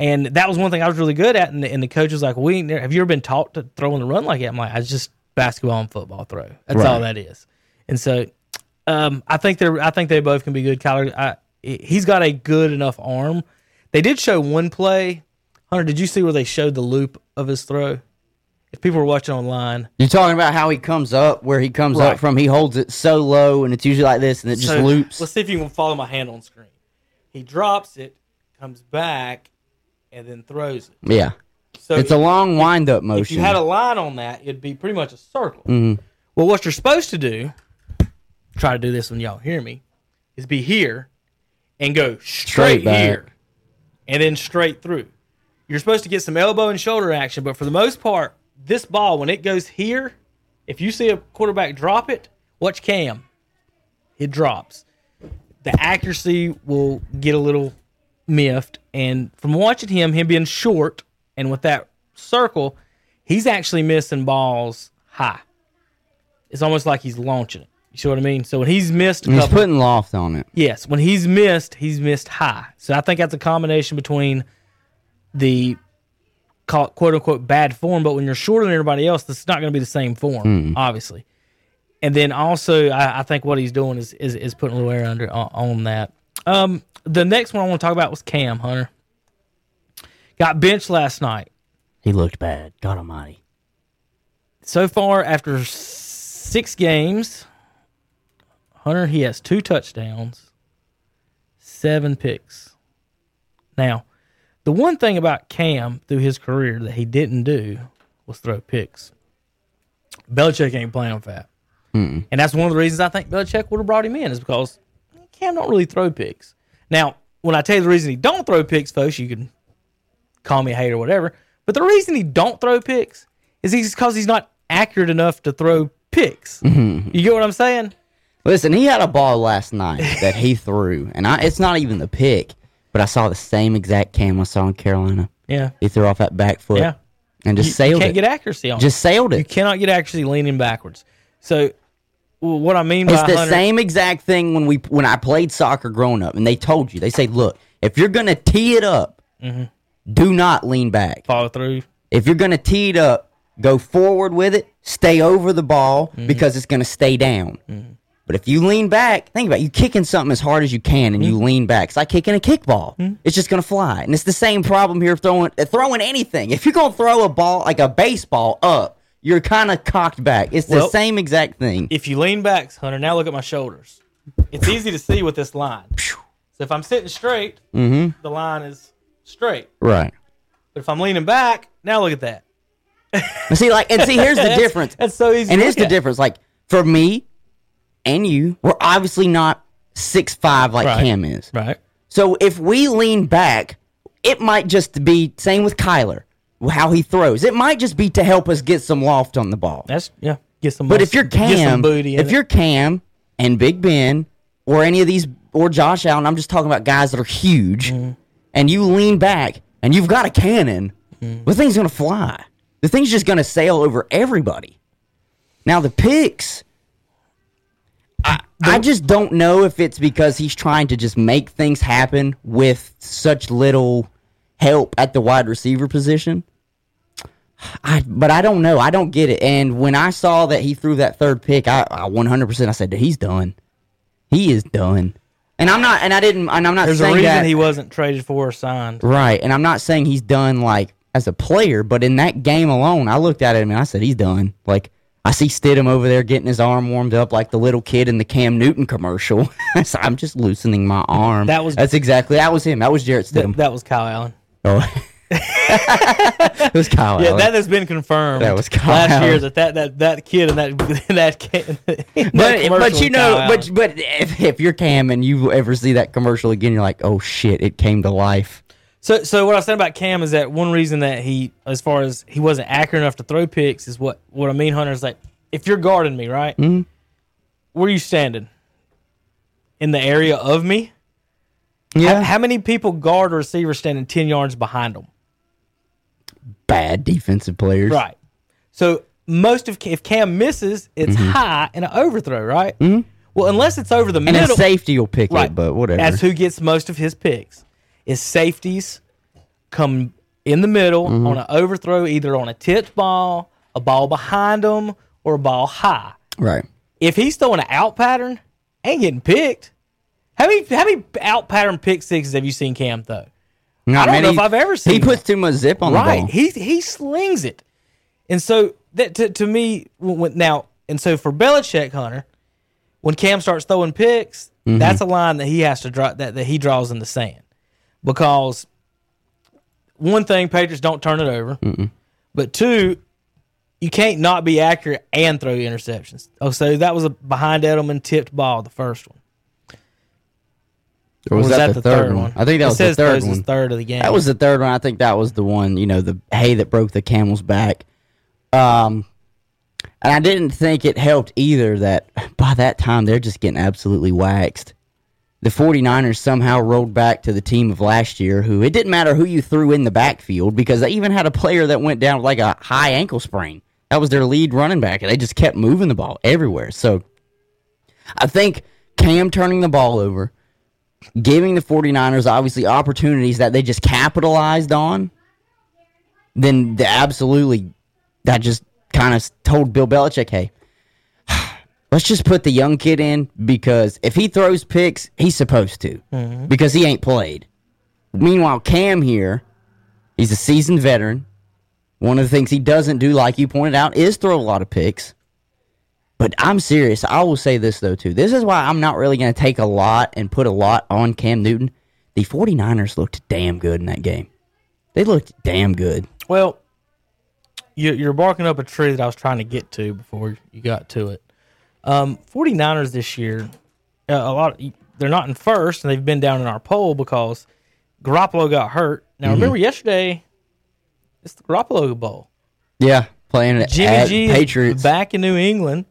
Speaker 4: And that was one thing I was really good at. And the, and the coach was like, "We have you ever been taught to throw in the run like that?" I'm like, "I just basketball and football throw. That's all that is." And so, um, I think they're I think they both can be good. Kyler, I, he's got a good enough arm. They did show one play. Hunter, did you see where they showed the loop of his throw? If people are watching online,
Speaker 5: You're talking about how he comes up, where he comes
Speaker 4: Right.
Speaker 5: up from. He holds it so low, and it's usually like this, and it just
Speaker 4: So,
Speaker 5: loops.
Speaker 4: Let's see if you can follow my hand on screen. He drops it, comes back, and then throws it.
Speaker 5: Yeah,
Speaker 4: So
Speaker 5: it's a long wind up motion.
Speaker 4: If you had a line on that, it'd be pretty much a circle.
Speaker 5: Mhm.
Speaker 4: Well, what you're supposed to do, try to do this when y'all hear me, is be here and go straight,
Speaker 5: Straight
Speaker 4: here and then straight through. You're supposed to get some elbow and shoulder action, but for the most part, this ball, when it goes here, if you see a quarterback drop it, watch Cam. It drops. The accuracy will get a little miffed. And from watching him, him being short and with that circle, he's actually missing balls high. It's almost like he's launching it. You see what I mean? So when he's missed
Speaker 5: he's
Speaker 4: couple,
Speaker 5: putting loft on it.
Speaker 4: yes, when he's missed, he's missed high. So I think that's a combination between the call it quote unquote bad form, but when you're shorter than everybody else, this is not going to be the same form, obviously. And then also, I, I think what he's doing is is, is putting a little air under on, on that. Um, the next one I want to talk about was Cam Hunter. Got benched last night.
Speaker 5: He looked bad. God Almighty.
Speaker 4: So far, after six games, Hunter he has two touchdowns, seven picks. Now, the one thing about Cam through his career that he didn't do was throw picks. Belichick ain't playing with that, and that's one of the reasons I think Belichick would have brought him in is because Cam don't really throw picks. Now, when I tell you the reason he don't throw picks, folks, you can call me a hater or whatever. But the reason he don't throw picks is he's because he's not accurate enough to throw picks. You get what I'm saying?
Speaker 5: Listen, he had a ball last night that he threw, and I, it's not even the pick, but I saw the same exact cam I saw in Carolina.
Speaker 4: Yeah.
Speaker 5: He threw off that back foot
Speaker 4: Yeah.
Speaker 5: and just
Speaker 4: you
Speaker 5: sailed you
Speaker 4: can't
Speaker 5: it.
Speaker 4: get accuracy on it.
Speaker 5: just sailed it.
Speaker 4: You cannot get accuracy leaning backwards. So Well, what I mean by
Speaker 5: It's the
Speaker 4: 100
Speaker 5: same exact thing when we when I played soccer growing up, and they told you they say, look, if you're gonna tee it up,
Speaker 4: Mm-hmm.
Speaker 5: do not lean back.
Speaker 4: follow through.
Speaker 5: If you're gonna tee it up, go forward with it, stay over the ball
Speaker 4: Mm-hmm.
Speaker 5: because it's gonna stay down. But if you lean back, think about it, you kicking something as hard as you can, and
Speaker 4: Mm-hmm.
Speaker 5: you lean back. It's like kicking a kickball. It's just gonna fly, and it's the same problem here throwing uh, throwing anything. If you're gonna throw a ball like a baseball up, you're kind of cocked back. It's the same exact thing.
Speaker 4: If you lean back, Hunter, now look at my shoulders. It's easy to see with this line. So if I'm sitting straight,
Speaker 5: Mm-hmm.
Speaker 4: the line is straight.
Speaker 5: Right.
Speaker 4: But if I'm leaning back, now look at that.
Speaker 5: See, like, and see, here's the
Speaker 4: That's-
Speaker 5: difference.
Speaker 4: That's so easy.
Speaker 5: And
Speaker 4: to
Speaker 5: here's the difference. Like for me and you, we're obviously not six five like
Speaker 4: Right.
Speaker 5: Cam is.
Speaker 4: Right.
Speaker 5: So if we lean back, it might just be same with Kyler, how he throws. It might just be to help us get some loft on the ball.
Speaker 4: That's yeah. Get some.
Speaker 5: But if you're Cam, if
Speaker 4: it.
Speaker 5: you're Cam and Big Ben or any of these or Josh Allen, I'm just talking about guys that are huge,
Speaker 4: Mm-hmm.
Speaker 5: and you lean back and you've got a cannon,
Speaker 4: Mm-hmm.
Speaker 5: the thing's gonna fly. The thing's just gonna sail over everybody. Now the picks. I, I just don't know if it's because he's trying to just make things happen with such little help at the wide receiver position. I, but I don't know. I don't get it. And when I saw that he threw that third pick, I, I 100% I said he's done. He is done. And I'm not. And I didn't. And I'm not
Speaker 4: there's a
Speaker 5: saying
Speaker 4: reason
Speaker 5: that.
Speaker 4: he wasn't traded for or signed.
Speaker 5: right. And I'm not saying he's done like as a player. But in that game alone, I looked at him and I said he's done. Like I see Stidham over there getting his arm warmed up like the little kid in the Cam Newton commercial. so I'm just loosening my arm.
Speaker 4: That was-
Speaker 5: That's exactly. That was him. That was Jarrett Stidham.
Speaker 4: that was Kyle Allen.
Speaker 5: oh. it was Kyle.
Speaker 4: Yeah,
Speaker 5: Allen.
Speaker 4: that has been confirmed.
Speaker 5: That was Kyle
Speaker 4: last year that that that, that kid and that that kid. that
Speaker 5: but but you know,
Speaker 4: Kyle
Speaker 5: but but if, if you're Cam and you ever see that commercial again, you're like, oh shit, it came to life.
Speaker 4: So, so what I said about Cam is that one reason that he, as far as he wasn't accurate enough to throw picks, is what what I mean, Hunter is like if you're guarding me, right?
Speaker 5: Mhm.
Speaker 4: Where are you standing? In the area of me?
Speaker 5: Yeah,
Speaker 4: How, how many people guard a receiver standing ten yards behind them?
Speaker 5: bad defensive players.
Speaker 4: Right. So most of if Cam misses, it's high and an overthrow, right? Mm-hmm. Well, unless it's over the
Speaker 5: and
Speaker 4: middle,
Speaker 5: a safety will pick
Speaker 4: right?
Speaker 5: it, but whatever.
Speaker 4: That's who gets most of his picks. Is safeties come in the middle
Speaker 5: Mm-hmm.
Speaker 4: on an overthrow, either on a tipped ball, a ball behind them, or a ball high.
Speaker 5: right.
Speaker 4: If he's throwing an out pattern, ain't getting picked. How many how many out pattern pick sixes have you seen Cam throw?
Speaker 5: Not
Speaker 4: I don't know if I've ever seen
Speaker 5: He puts too much zip on the
Speaker 4: right.
Speaker 5: ball.
Speaker 4: He he slings it, and so that to, to me when- now and so for Belichick Hunter, when Cam starts throwing picks,
Speaker 5: Mm-hmm.
Speaker 4: that's a line that he has to draw that that he draws in the sand because one thing Patriots don't turn it over, but two. You can't not be accurate and throw interceptions. Oh, so that was a behind Edelman tipped ball, the first one.
Speaker 5: Or was, that, the third, one? I think that
Speaker 4: It
Speaker 5: was the third one.
Speaker 4: third of the game.
Speaker 5: That was the third one. I think that was the one. You know, the hay that broke the camel's back. Um, and I didn't think it helped either that by that time they're just getting absolutely waxed. The 49ers somehow rolled back to the team of last year, who it didn't matter who you threw in the backfield because they even had a player that went down with like a high ankle sprain. That was their lead running back, and they just kept moving the ball everywhere. So I think Cam turning the ball over, giving the 49ers obviously opportunities that they just capitalized on, then the absolutely that just kind of told Bill Belichick, hey, let's just put the young kid in because if he throws picks, he's supposed to mm-hmm. because he ain't played. Meanwhile, Cam here, he's a seasoned veteran. One of the things he doesn't do, like you pointed out, is throw a lot of picks. But I'm serious. I will say this, though, too. This is why I'm not really going to take a lot and put a lot on Cam Newton. The 49ers looked damn good in that game. They looked damn good.
Speaker 4: Well, you, you're barking up a tree that I was trying to get to before you got to it. Um, 49ers this year, uh, a lot. they're not in first, and they've been down in our poll because Garoppolo got hurt. Now, remember yesterday, it's the Garoppolo Bowl.
Speaker 5: Yeah, playing at
Speaker 4: Jimmy G
Speaker 5: Patriots.
Speaker 4: back in New England.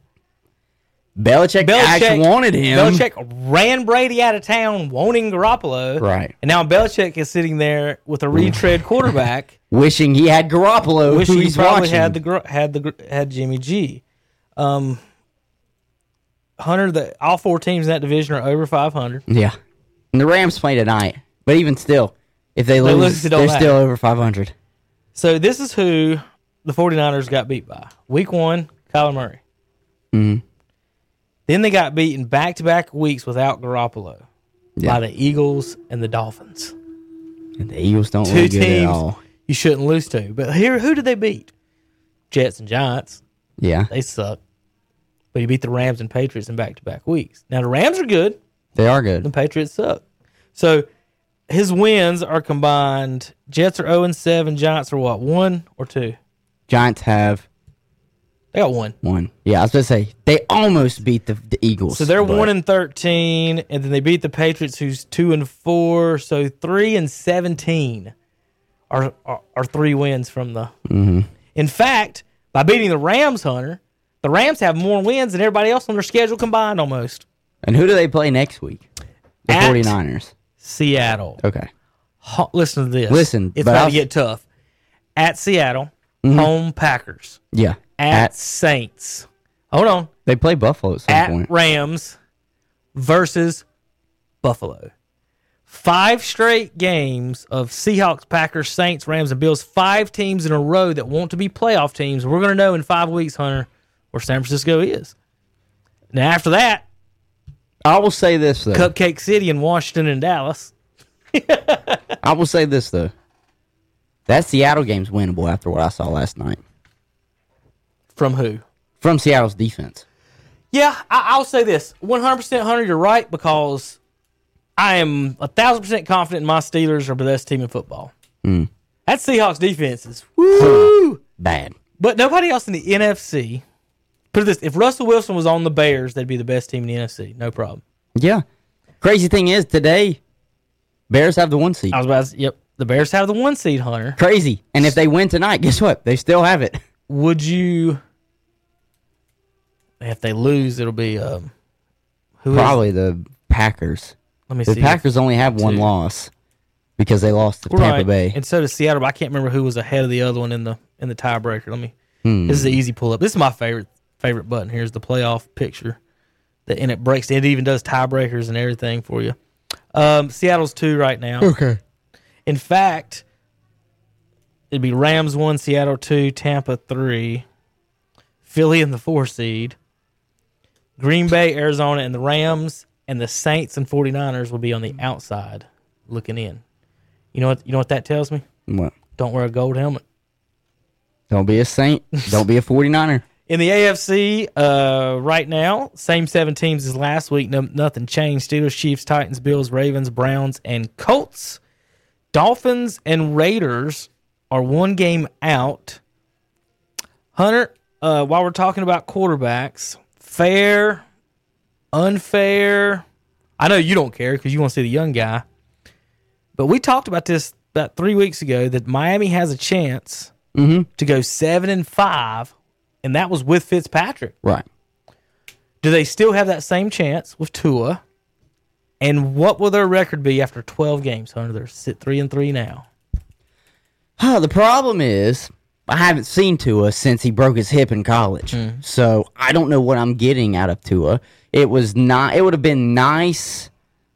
Speaker 5: Belichick,
Speaker 4: Belichick
Speaker 5: actually wanted him.
Speaker 4: Belichick ran Brady out of town, wanting Garoppolo.
Speaker 5: Right.
Speaker 4: And now Belichick is sitting there with a retread quarterback.
Speaker 5: Wishing he had Garoppolo,
Speaker 4: Wishing
Speaker 5: who
Speaker 4: he probably
Speaker 5: watching.
Speaker 4: had the had the had Jimmy G. Um, Hunter, the all four teams in that division are over 500.
Speaker 5: Yeah. And the Rams play tonight, but even still, if they lose,
Speaker 4: lose,
Speaker 5: they
Speaker 4: don't
Speaker 5: are still over 500.
Speaker 4: So this is who the 49ers got beat by. Week one, Kyler Murray.
Speaker 5: Mhm.
Speaker 4: Then they got beaten back to back weeks without Garoppolo
Speaker 5: Yeah.
Speaker 4: by the Eagles and the Dolphins.
Speaker 5: And the Eagles don't
Speaker 4: Two
Speaker 5: look good at all.
Speaker 4: you shouldn't lose to. But here, who did they beat? Jets and Giants.
Speaker 5: Yeah,
Speaker 4: They suck. But he beat the Rams and Patriots in back to back weeks. Now the Rams are good.
Speaker 5: they are good. The.
Speaker 4: Patriots suck. So his wins are combined. Jets are 0 and 7. Giants are what? One or two?
Speaker 5: Giants have
Speaker 4: They got one.
Speaker 5: one. Yeah, I was going to say, they almost beat the, the Eagles.
Speaker 4: So they're
Speaker 5: but-
Speaker 4: one and thirteen, and then they beat the Patriots, who's two and four. So three and seventeen are are, are three wins from the.
Speaker 5: Mhm.
Speaker 4: In fact, by beating the Rams, Hunter, the Rams have more wins than everybody else on their schedule combined, almost.
Speaker 5: And who do they play next week? The
Speaker 4: At-
Speaker 5: 49ers.
Speaker 4: Seattle.
Speaker 5: Okay.
Speaker 4: Ho- listen to this.
Speaker 5: Listen,
Speaker 4: it's about
Speaker 5: I'll-
Speaker 4: to get tough. At Seattle,
Speaker 5: Mhm.
Speaker 4: home Packers.
Speaker 5: Yeah.
Speaker 4: At,
Speaker 5: At,
Speaker 4: Saints. Hold on.
Speaker 5: they play Buffalo at some
Speaker 4: at
Speaker 5: point.
Speaker 4: Rams versus Buffalo. Five straight games of Seahawks, Packers, Saints, Rams, and Bills. Five teams in a row that want to be playoff teams. We're going to know in five weeks, Hunter, where San Francisco is. Now, after that,
Speaker 5: I will say this, though.
Speaker 4: Cupcake City and Washington and Dallas.
Speaker 5: I will say this, though. That Seattle game's winnable after what I saw last night
Speaker 4: From who?
Speaker 5: from Seattle's defense.
Speaker 4: Yeah, I, I'll say this 100% Hunter, you're right because I am a thousand percent confident my Steelers are the best team in football.
Speaker 5: Mm.
Speaker 4: That Seahawks defense is woo.
Speaker 5: Bad.
Speaker 4: But nobody else in the NFC. Put this: if Russell Wilson was on the Bears, they'd be the best team in the NFC. No problem.
Speaker 5: Yeah. Crazy thing is, today, Bears have the one seed.
Speaker 4: I was about to, yep. The Bears have the one seed, Hunter.
Speaker 5: Crazy. And if they win tonight, guess what? They still have it.
Speaker 4: Would you? If they lose, it'll be um. Who is-
Speaker 5: Probably the Packers.
Speaker 4: let me
Speaker 5: The
Speaker 4: see.
Speaker 5: The Packers only have one loss because they lost to Tampa. Bay.
Speaker 4: and so does Seattle. But I can't remember who was ahead of the other one in the in the tiebreaker. Let me.
Speaker 5: Hmm.
Speaker 4: This is an easy pull up. This is my favorite favorite button. Here's the playoff picture, that and it breaks. It even does tiebreakers and everything for you. Um, Seattle's two right now.
Speaker 5: Okay.
Speaker 4: In fact, it'd be Rams one, Seattle two, Tampa three, Philly in the four seed, Green Bay, Arizona, and the Rams and the Saints and 49ers will be on the outside looking in. You know what you know what that tells me?
Speaker 5: What?
Speaker 4: Don't wear a gold helmet.
Speaker 5: Don't be a Saint. Don't be a 49er.
Speaker 4: In the AFC, uh, right now, same seven teams as last week. No, nothing changed. Steelers, Chiefs, Titans, Bills, Ravens, Browns, and Colts. Dolphins and Raiders are one game out. Hunter, uh, while we're talking about quarterbacks, fair, unfair. I know you don't care because you want to see the young guy. But we talked about this about three weeks ago that Miami has a chance
Speaker 5: Mm-hmm.
Speaker 4: to go seven and five, and that was with Fitzpatrick.
Speaker 5: Right.
Speaker 4: Do they still have that same chance with Tua? And what will their record be after twelve games? Hunter, they're sit three and three now.
Speaker 5: Huh, the problem is, I haven't seen Tua since he broke his hip in college. Mm. So I don't know what I'm getting out of Tua. It was not. It would have been nice.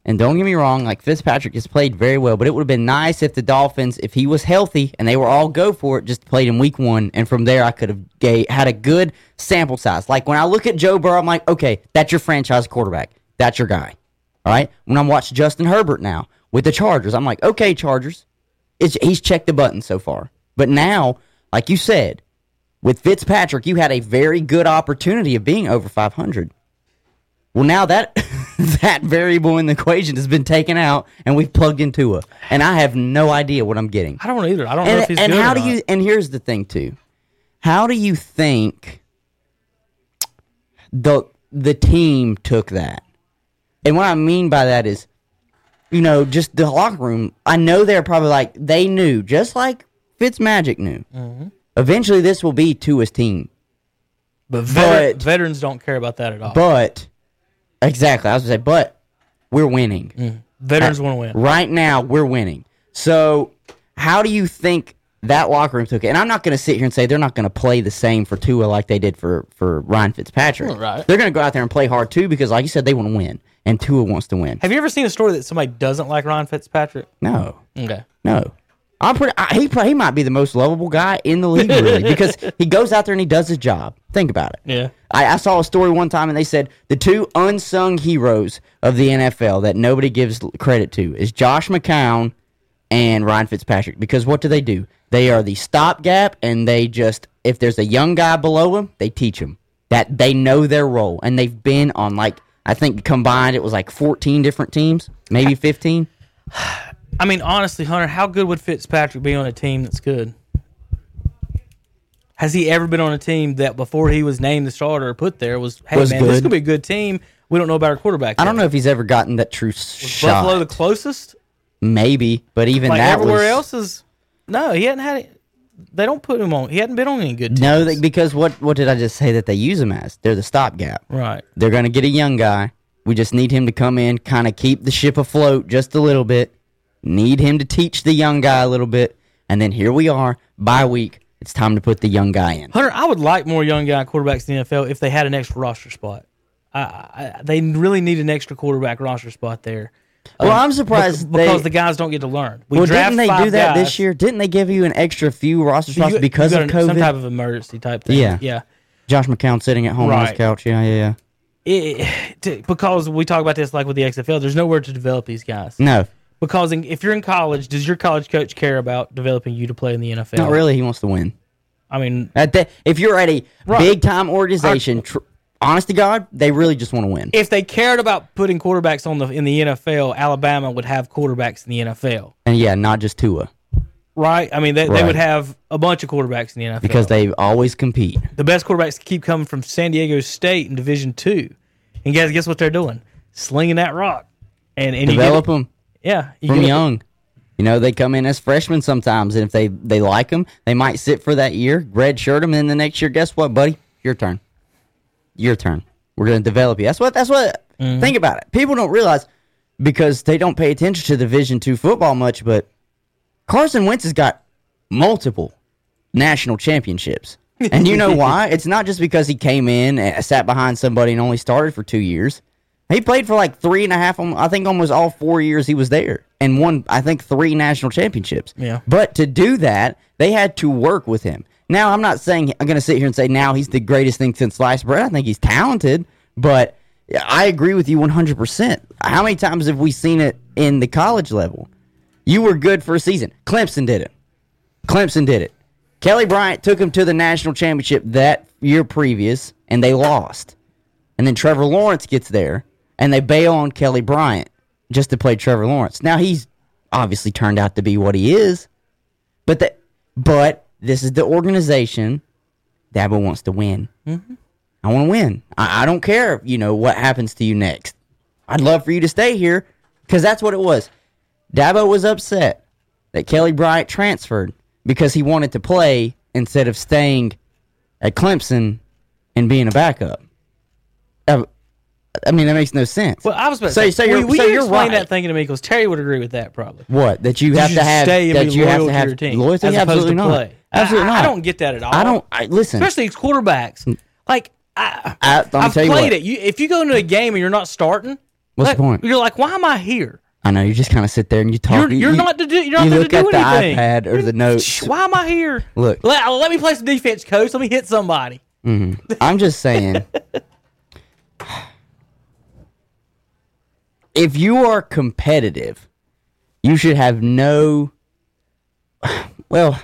Speaker 5: And don't get me wrong, like Fitzpatrick has played very well, but it would have been nice if the Dolphins, if he was healthy and they were all go for it, just played in week one, and from there I could have ga- had a good sample size. Like when I look at Joe Burrow, I'm like, okay, that's your franchise quarterback, that's your guy. All right. When I'm watching Justin Herbert now with the Chargers, I'm like, okay, Chargers, it's, he's checked the button so far. But now, like you said, with Fitzpatrick, you had a very good opportunity of being over 500. Well, now that that variable in the equation has been taken out, and we've plugged into a, and I have no idea what I'm getting.
Speaker 4: I don't know either. I don't know
Speaker 5: And,
Speaker 4: if he's
Speaker 5: and
Speaker 4: good
Speaker 5: how do you? And here's the thing too. How do you think the the team took that? And what I mean by that is, you know, just the locker room. I know they're probably like they knew, just like Fitzmagic knew.
Speaker 4: Mm-hmm.
Speaker 5: Eventually, this will be Tua's team.
Speaker 4: But, veter-
Speaker 5: but-
Speaker 4: veterans don't care about that at all.
Speaker 5: But exactly, I was gonna say, but we're winning mm.
Speaker 4: veterans want to win.
Speaker 5: right now. We're winning. So, how do you think that locker room took it. And I'm not going to sit here and say they're not going to play the same for Tua like they did for for Ryan Fitzpatrick.
Speaker 4: Right.
Speaker 5: They're going to go out there and play hard too because, like you said, they want to win, and Tua wants to win.
Speaker 4: Have you ever seen a story that somebody doesn't like Ryan Fitzpatrick?
Speaker 5: No,
Speaker 4: Okay.
Speaker 5: no. I'm pretty. I, he he might be the most lovable guy in the league, really, because he goes out there and he does his job. Think about it.
Speaker 4: Yeah.
Speaker 5: I, I saw a story one time and they said the two unsung heroes of the NFL that nobody gives credit to is Josh McCown and Ryan Fitzpatrick. Because what do they do? They are the stopgap and they just, if there's a young guy below them, they teach them that they know their role. And they've been on like, I think combined it was like 14 different teams, maybe 15.
Speaker 4: I mean, honestly, Hunter, how good would Fitzpatrick be on a team that's good? Has he ever been on a team that before he was named the starter or put there was, hey,
Speaker 5: Was
Speaker 4: man, this is
Speaker 5: good.
Speaker 4: going to be a good team. We don't know about our quarterback.
Speaker 5: I don't know if he's ever gotten that true
Speaker 4: Was
Speaker 5: shot.
Speaker 4: Buffalo the closest?
Speaker 5: maybe, but even
Speaker 4: Like
Speaker 5: that
Speaker 4: everywhere
Speaker 5: was,
Speaker 4: else is. No, he hadn't had it. They don't put him on. He hadn't been on any good teams.
Speaker 5: No, they, because what what did I just say that they use him as? They're the stopgap.
Speaker 4: Right.
Speaker 5: They're going to get a young guy. We just need him to come in, kind of keep the ship afloat just a little bit. Need him to teach the young guy a little bit. And then here we are, bye week. It's time to put the young guy in.
Speaker 4: Hunter, I would like more young guy quarterbacks in the NFL if they had an extra roster spot. I, I, they really need an extra quarterback roster spot there.
Speaker 5: Well,
Speaker 4: Um,
Speaker 5: I'm surprised
Speaker 4: because
Speaker 5: they-
Speaker 4: the guys don't get to learn. We
Speaker 5: Well, didn't they do that
Speaker 4: guys.
Speaker 5: this year? Didn't they give you an extra few roster spots
Speaker 4: you-
Speaker 5: because
Speaker 4: you
Speaker 5: of COVID?
Speaker 4: Some type of emergency type thing.
Speaker 5: Yeah.
Speaker 4: yeah.
Speaker 5: Josh McCown sitting at home on his couch. Yeah, yeah, yeah.
Speaker 4: It, to, because we talk about this like with the XFL, there's nowhere to develop these guys.
Speaker 5: No,
Speaker 4: Because in, if you're in college, does your college coach care about developing you to play in the NFL?
Speaker 5: not really. He wants to win.
Speaker 4: I mean,
Speaker 5: At the, if you're at a
Speaker 4: Right.
Speaker 5: big time organization, tr- honest to God, they really just want to win.
Speaker 4: if they cared about putting quarterbacks on the in the NFL, Alabama would have quarterbacks in the NFL,
Speaker 5: And yeah, not just Tua,
Speaker 4: right? I mean, they, they would have a bunch of quarterbacks in the NFL
Speaker 5: because they always compete.
Speaker 4: the best quarterbacks keep coming from San Diego State in Division Two, and guys, guess what they're doing? Slinging that rock, and and
Speaker 5: Develop them
Speaker 4: yeah, you
Speaker 5: from young. You know, they come in as freshmen sometimes, and if they they like them, they might sit for that year, red shirt them, and then the next year, guess what, buddy? Your turn. Your turn. We're going to develop you. That's what. That's what. Mm-hmm. Think about it. People don't realize because they don't pay attention to Division two football much, but Carson Wentz has got multiple national championships. And you know why? It's not just because he came in and sat behind somebody and only started for two years. He played for like three and a half, I think almost all four years he was there and won, I think, three national championships.
Speaker 4: Yeah.
Speaker 5: But to do that, they had to work with him. Now, I'm not saying I'm going to sit here and say now he's the greatest thing since sliced bread. I think he's talented, but I agree with you 100%. How many times have we seen it in the college level? You were good for a season. Clemson did it. Clemson did it. Kelly Bryant took him to the national championship that year previous, and they lost. And then Trevor Lawrence gets there, and they bail on Kelly Bryant just to play Trevor Lawrence. Now he's obviously turned out to be what he is, but that, but this is the organization. Dabo wants to win. Mm-hmm. I want to win. I, I don't care, you know, what happens to you next. I'd love for you to stay here because that's what it was. Dabo was upset that Kelly Bryant transferred because he wanted to play instead of staying at Clemson and being a backup. I mean, that makes no sense.
Speaker 4: Well, I was about to
Speaker 5: So-
Speaker 4: say,
Speaker 5: so you're-
Speaker 4: will
Speaker 5: so
Speaker 4: you
Speaker 5: you're
Speaker 4: explain
Speaker 5: right.
Speaker 4: that thinking to me because Terry would agree with that probably.
Speaker 5: what that you
Speaker 4: You
Speaker 5: have to have
Speaker 4: stay
Speaker 5: that you have to have
Speaker 4: your team
Speaker 5: loyalty?
Speaker 4: as opposed
Speaker 5: Absolutely
Speaker 4: to
Speaker 5: not.
Speaker 4: play.
Speaker 5: Absolutely
Speaker 4: I,
Speaker 5: not.
Speaker 4: I don't get that at all.
Speaker 5: I don't. I listen.
Speaker 4: especially these quarterbacks. Mm. Like I,
Speaker 5: I, tell
Speaker 4: played
Speaker 5: what.
Speaker 4: it. You, if you go into a game and you're not starting,
Speaker 5: What's
Speaker 4: like,
Speaker 5: the point?
Speaker 4: You're like, why am I here?
Speaker 5: I know you just kind of sit there and you talk.
Speaker 4: You're,
Speaker 5: you-
Speaker 4: you're
Speaker 5: you-
Speaker 4: not to do. You're not
Speaker 5: to
Speaker 4: do anything.
Speaker 5: you look
Speaker 4: to do
Speaker 5: at the
Speaker 4: anything.
Speaker 5: iPad or the notes.
Speaker 4: Why am I here?
Speaker 5: Look.
Speaker 4: let, let me play some defense, coach. Let me hit somebody. Mm-hmm.
Speaker 5: I'm just saying. if you are competitive, you should have no. Well,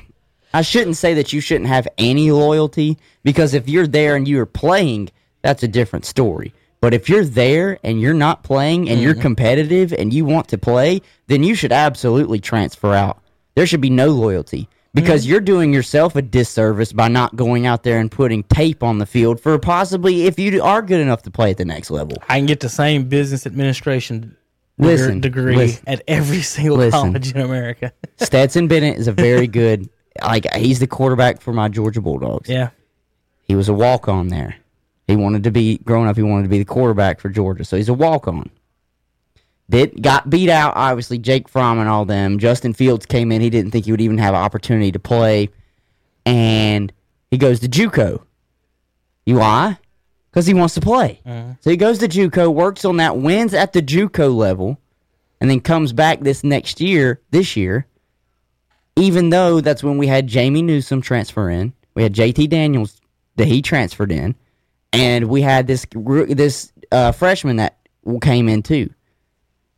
Speaker 5: I shouldn't say that you shouldn't have any loyalty because if you're there and you're playing, that's a different story. But if you're there and you're not playing and you're mm-hmm. competitive and you want to play, then you should absolutely transfer out. There should be no loyalty because mm-hmm. you're doing yourself a disservice by not going out there and putting tape on the field for possibly if you are good enough to play at the next level.
Speaker 4: I can get the same business administration
Speaker 5: Listen,
Speaker 4: degree
Speaker 5: listen.
Speaker 4: at every single
Speaker 5: Listen.
Speaker 4: college in America.
Speaker 5: Stetson Bennett is a very good, like he's the quarterback for my Georgia Bulldogs.
Speaker 4: yeah.
Speaker 5: He was a walk on there. He wanted to be growing up. He wanted to be the quarterback for Georgia, so he's a walk on. Did got beat out. Obviously, Jake Fromm and all them. Justin Fields came in. He didn't think he would even have an opportunity to play, and he goes to JUCO. You why? Because he wants to play. So he goes to JUCO, works on that, wins at the JUCO level, and then comes back this next year. This year, even though that's when we had Jamie Newman transfer in, we had JT Daniels that he transferred in, and we had this this uh, freshman that came in too.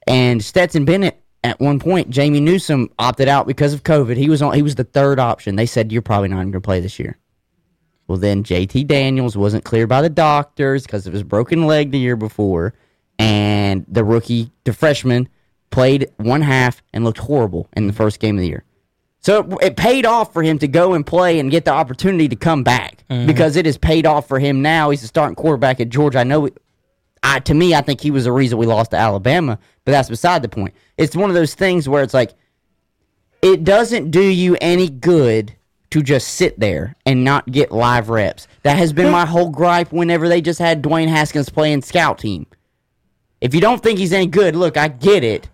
Speaker 5: And Stetson Bennett at one point, Jamie Newman opted out because of COVID. He was on. He was the third option. They said you're probably not going to play this year. Well, then JT Daniels wasn't cleared by the doctors because of his broken leg the year before, and the rookie, the freshman, played one half and looked horrible in the first game of the year. So it, it paid off for him to go and play and get the opportunity to come back mm-hmm. because it has paid off for him now. He's the starting quarterback at Georgia. I know. I, to me, I think he was the reason we lost to Alabama, but that's beside the point. It's one of those things where it's like, it doesn't do you any good to just sit there and not get live reps. That has been my whole gripe whenever they just had Dwayne Haskins playing scout team. If you don't think he's any good, look, I get it,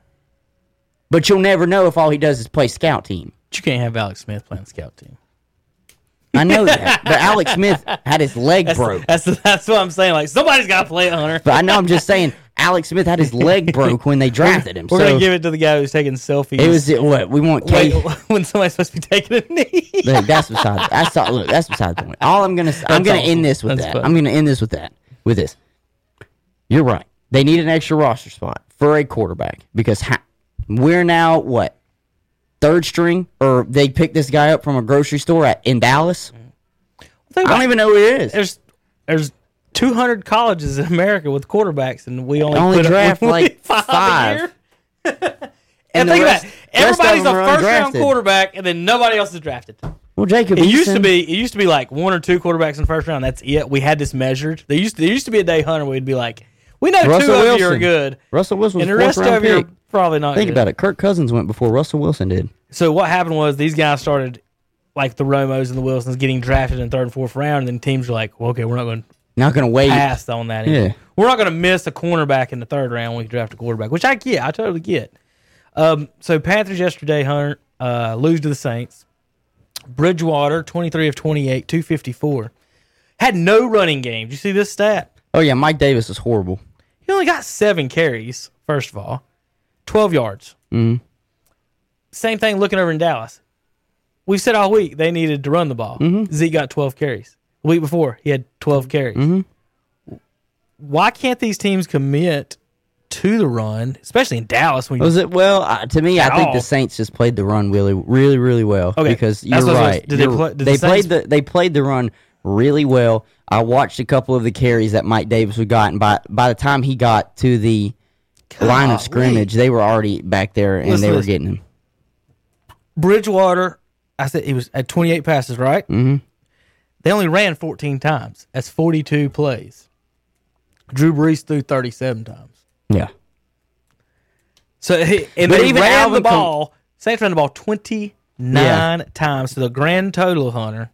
Speaker 5: but you'll never know if all he does is play scout team.
Speaker 4: But you can't have Alex Smith playing scout team.
Speaker 5: I know that, but Alex Smith had his leg
Speaker 4: That's,
Speaker 5: broke.
Speaker 4: that's that's what I'm saying. Like somebody's got to play it, Hunter.
Speaker 5: But I know I'm just saying, Alex Smith had his leg broke when they drafted him.
Speaker 4: We're
Speaker 5: so
Speaker 4: gonna give it to the guy who's taking selfies.
Speaker 5: it was what we want.
Speaker 4: Wait, when somebody's supposed to be taking a knee.
Speaker 5: Look, that's beside. That's all, look. That's beside the point. All I'm gonna. I'm
Speaker 4: That's
Speaker 5: gonna
Speaker 4: awesome.
Speaker 5: end this with
Speaker 4: That's
Speaker 5: that.
Speaker 4: fun.
Speaker 5: I'm gonna end this with that. With this. You're right. They need an extra roster spot for a quarterback because ha- we're now what third string, or they picked this guy up from a grocery store at in Dallas. Mm.
Speaker 4: Think
Speaker 5: I don't even know who he is.
Speaker 4: There's there's 200 colleges in America with quarterbacks, and we only,
Speaker 5: Only
Speaker 4: put
Speaker 5: draft, like,
Speaker 4: five.
Speaker 5: five. And
Speaker 4: and think
Speaker 5: rest-
Speaker 4: about it. Everybody's a first round quarterback, and then nobody else is drafted.
Speaker 5: Well, Jacob.
Speaker 4: It used to be it used to be like one or two quarterbacks in the first round. That's it. We had this measured. There used to, there used to be a day hunter. We'd be like, we know two
Speaker 5: Russell
Speaker 4: of you are good,
Speaker 5: Russell Wilson was
Speaker 4: and the rest of you are probably not.
Speaker 5: Think
Speaker 4: good.
Speaker 5: about it. Kirk Cousins went before Russell Wilson did.
Speaker 4: So what happened was these guys started like the Romos and the Wilsons getting drafted in third and fourth round, and then teams were like, well, okay, we're not going to
Speaker 5: Not gonna wait.
Speaker 4: pass on that. Anymore.
Speaker 5: Yeah.
Speaker 4: We're not going to miss a cornerback in the third round when we draft a quarterback, which I get. I totally get. Um, so Panthers yesterday, Hunter, uh, lose to the Saints. Bridgewater, 23 of 28, 254. Had no running game. Did you see this stat?
Speaker 5: Oh yeah, Mike Davis is horrible.
Speaker 4: He only got seven carries, first of all, 12 yards.
Speaker 5: Mhm.
Speaker 4: Same thing looking over in Dallas. We've said all week they needed to run the ball. Zeke got 12 carries. The week before, he had 12 carries. Why can't these teams commit to the run, especially in Dallas? When
Speaker 5: Was it well? Uh, to me, I
Speaker 4: At
Speaker 5: think
Speaker 4: all.
Speaker 5: the Saints just played the run really, really, really well.
Speaker 4: Okay,
Speaker 5: because you're
Speaker 4: what I was-
Speaker 5: right.
Speaker 4: did they
Speaker 5: You're-
Speaker 4: play- did the
Speaker 5: they played the they played the run really well. I watched a couple of the carries that Mike Davis had gotten. By by the time he got to the line of scrimmage, they were already back there and
Speaker 4: Listen
Speaker 5: they were
Speaker 4: this.
Speaker 5: getting him.
Speaker 4: Bridgewater, I said he was at 28 passes, right?
Speaker 5: Mhm.
Speaker 4: They only ran 14 times. That's 42 plays. Drew Brees threw 37 times.
Speaker 5: Yeah,
Speaker 4: So he, and
Speaker 5: But
Speaker 4: they
Speaker 5: even
Speaker 4: ran
Speaker 5: Alvin
Speaker 4: the ball. Saints ran the ball 29 times. So the grand total, Hunter,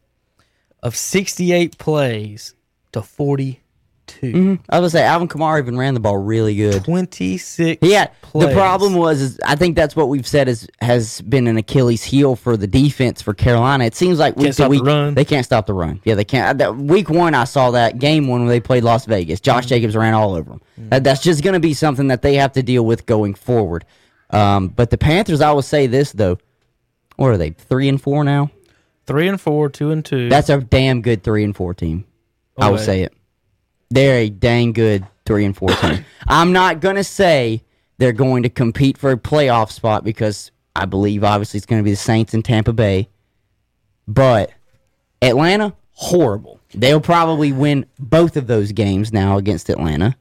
Speaker 4: of 68 plays to 42. Mm-hmm.
Speaker 5: I was gonna say Alvin Kamara even ran the ball really good.
Speaker 4: 26
Speaker 5: Yeah,
Speaker 4: plays.
Speaker 5: the problem was is I think that's what we've said is has been an Achilles heel for the defense for Carolina. It seems like week to
Speaker 4: stop the run.
Speaker 5: they can't stop the run. Yeah, they can't. Uh, that, week one, I saw that game one when they played Las Vegas. Josh mm-hmm. Jacobs ran all over them. Mm-hmm. That, that's just going to be something that they have to deal with going forward. Um, but the Panthers, I will say this though, what are they three and four now?
Speaker 4: Three and four, two and two.
Speaker 5: That's a damn good three and four team. I will say it. They're a dang good three and four team. I'm not gonna say they're going to compete for a playoff spot because I believe obviously it's going to be the Saints and Tampa Bay. But Atlanta, horrible. They'll probably win both of those games now against Atlanta.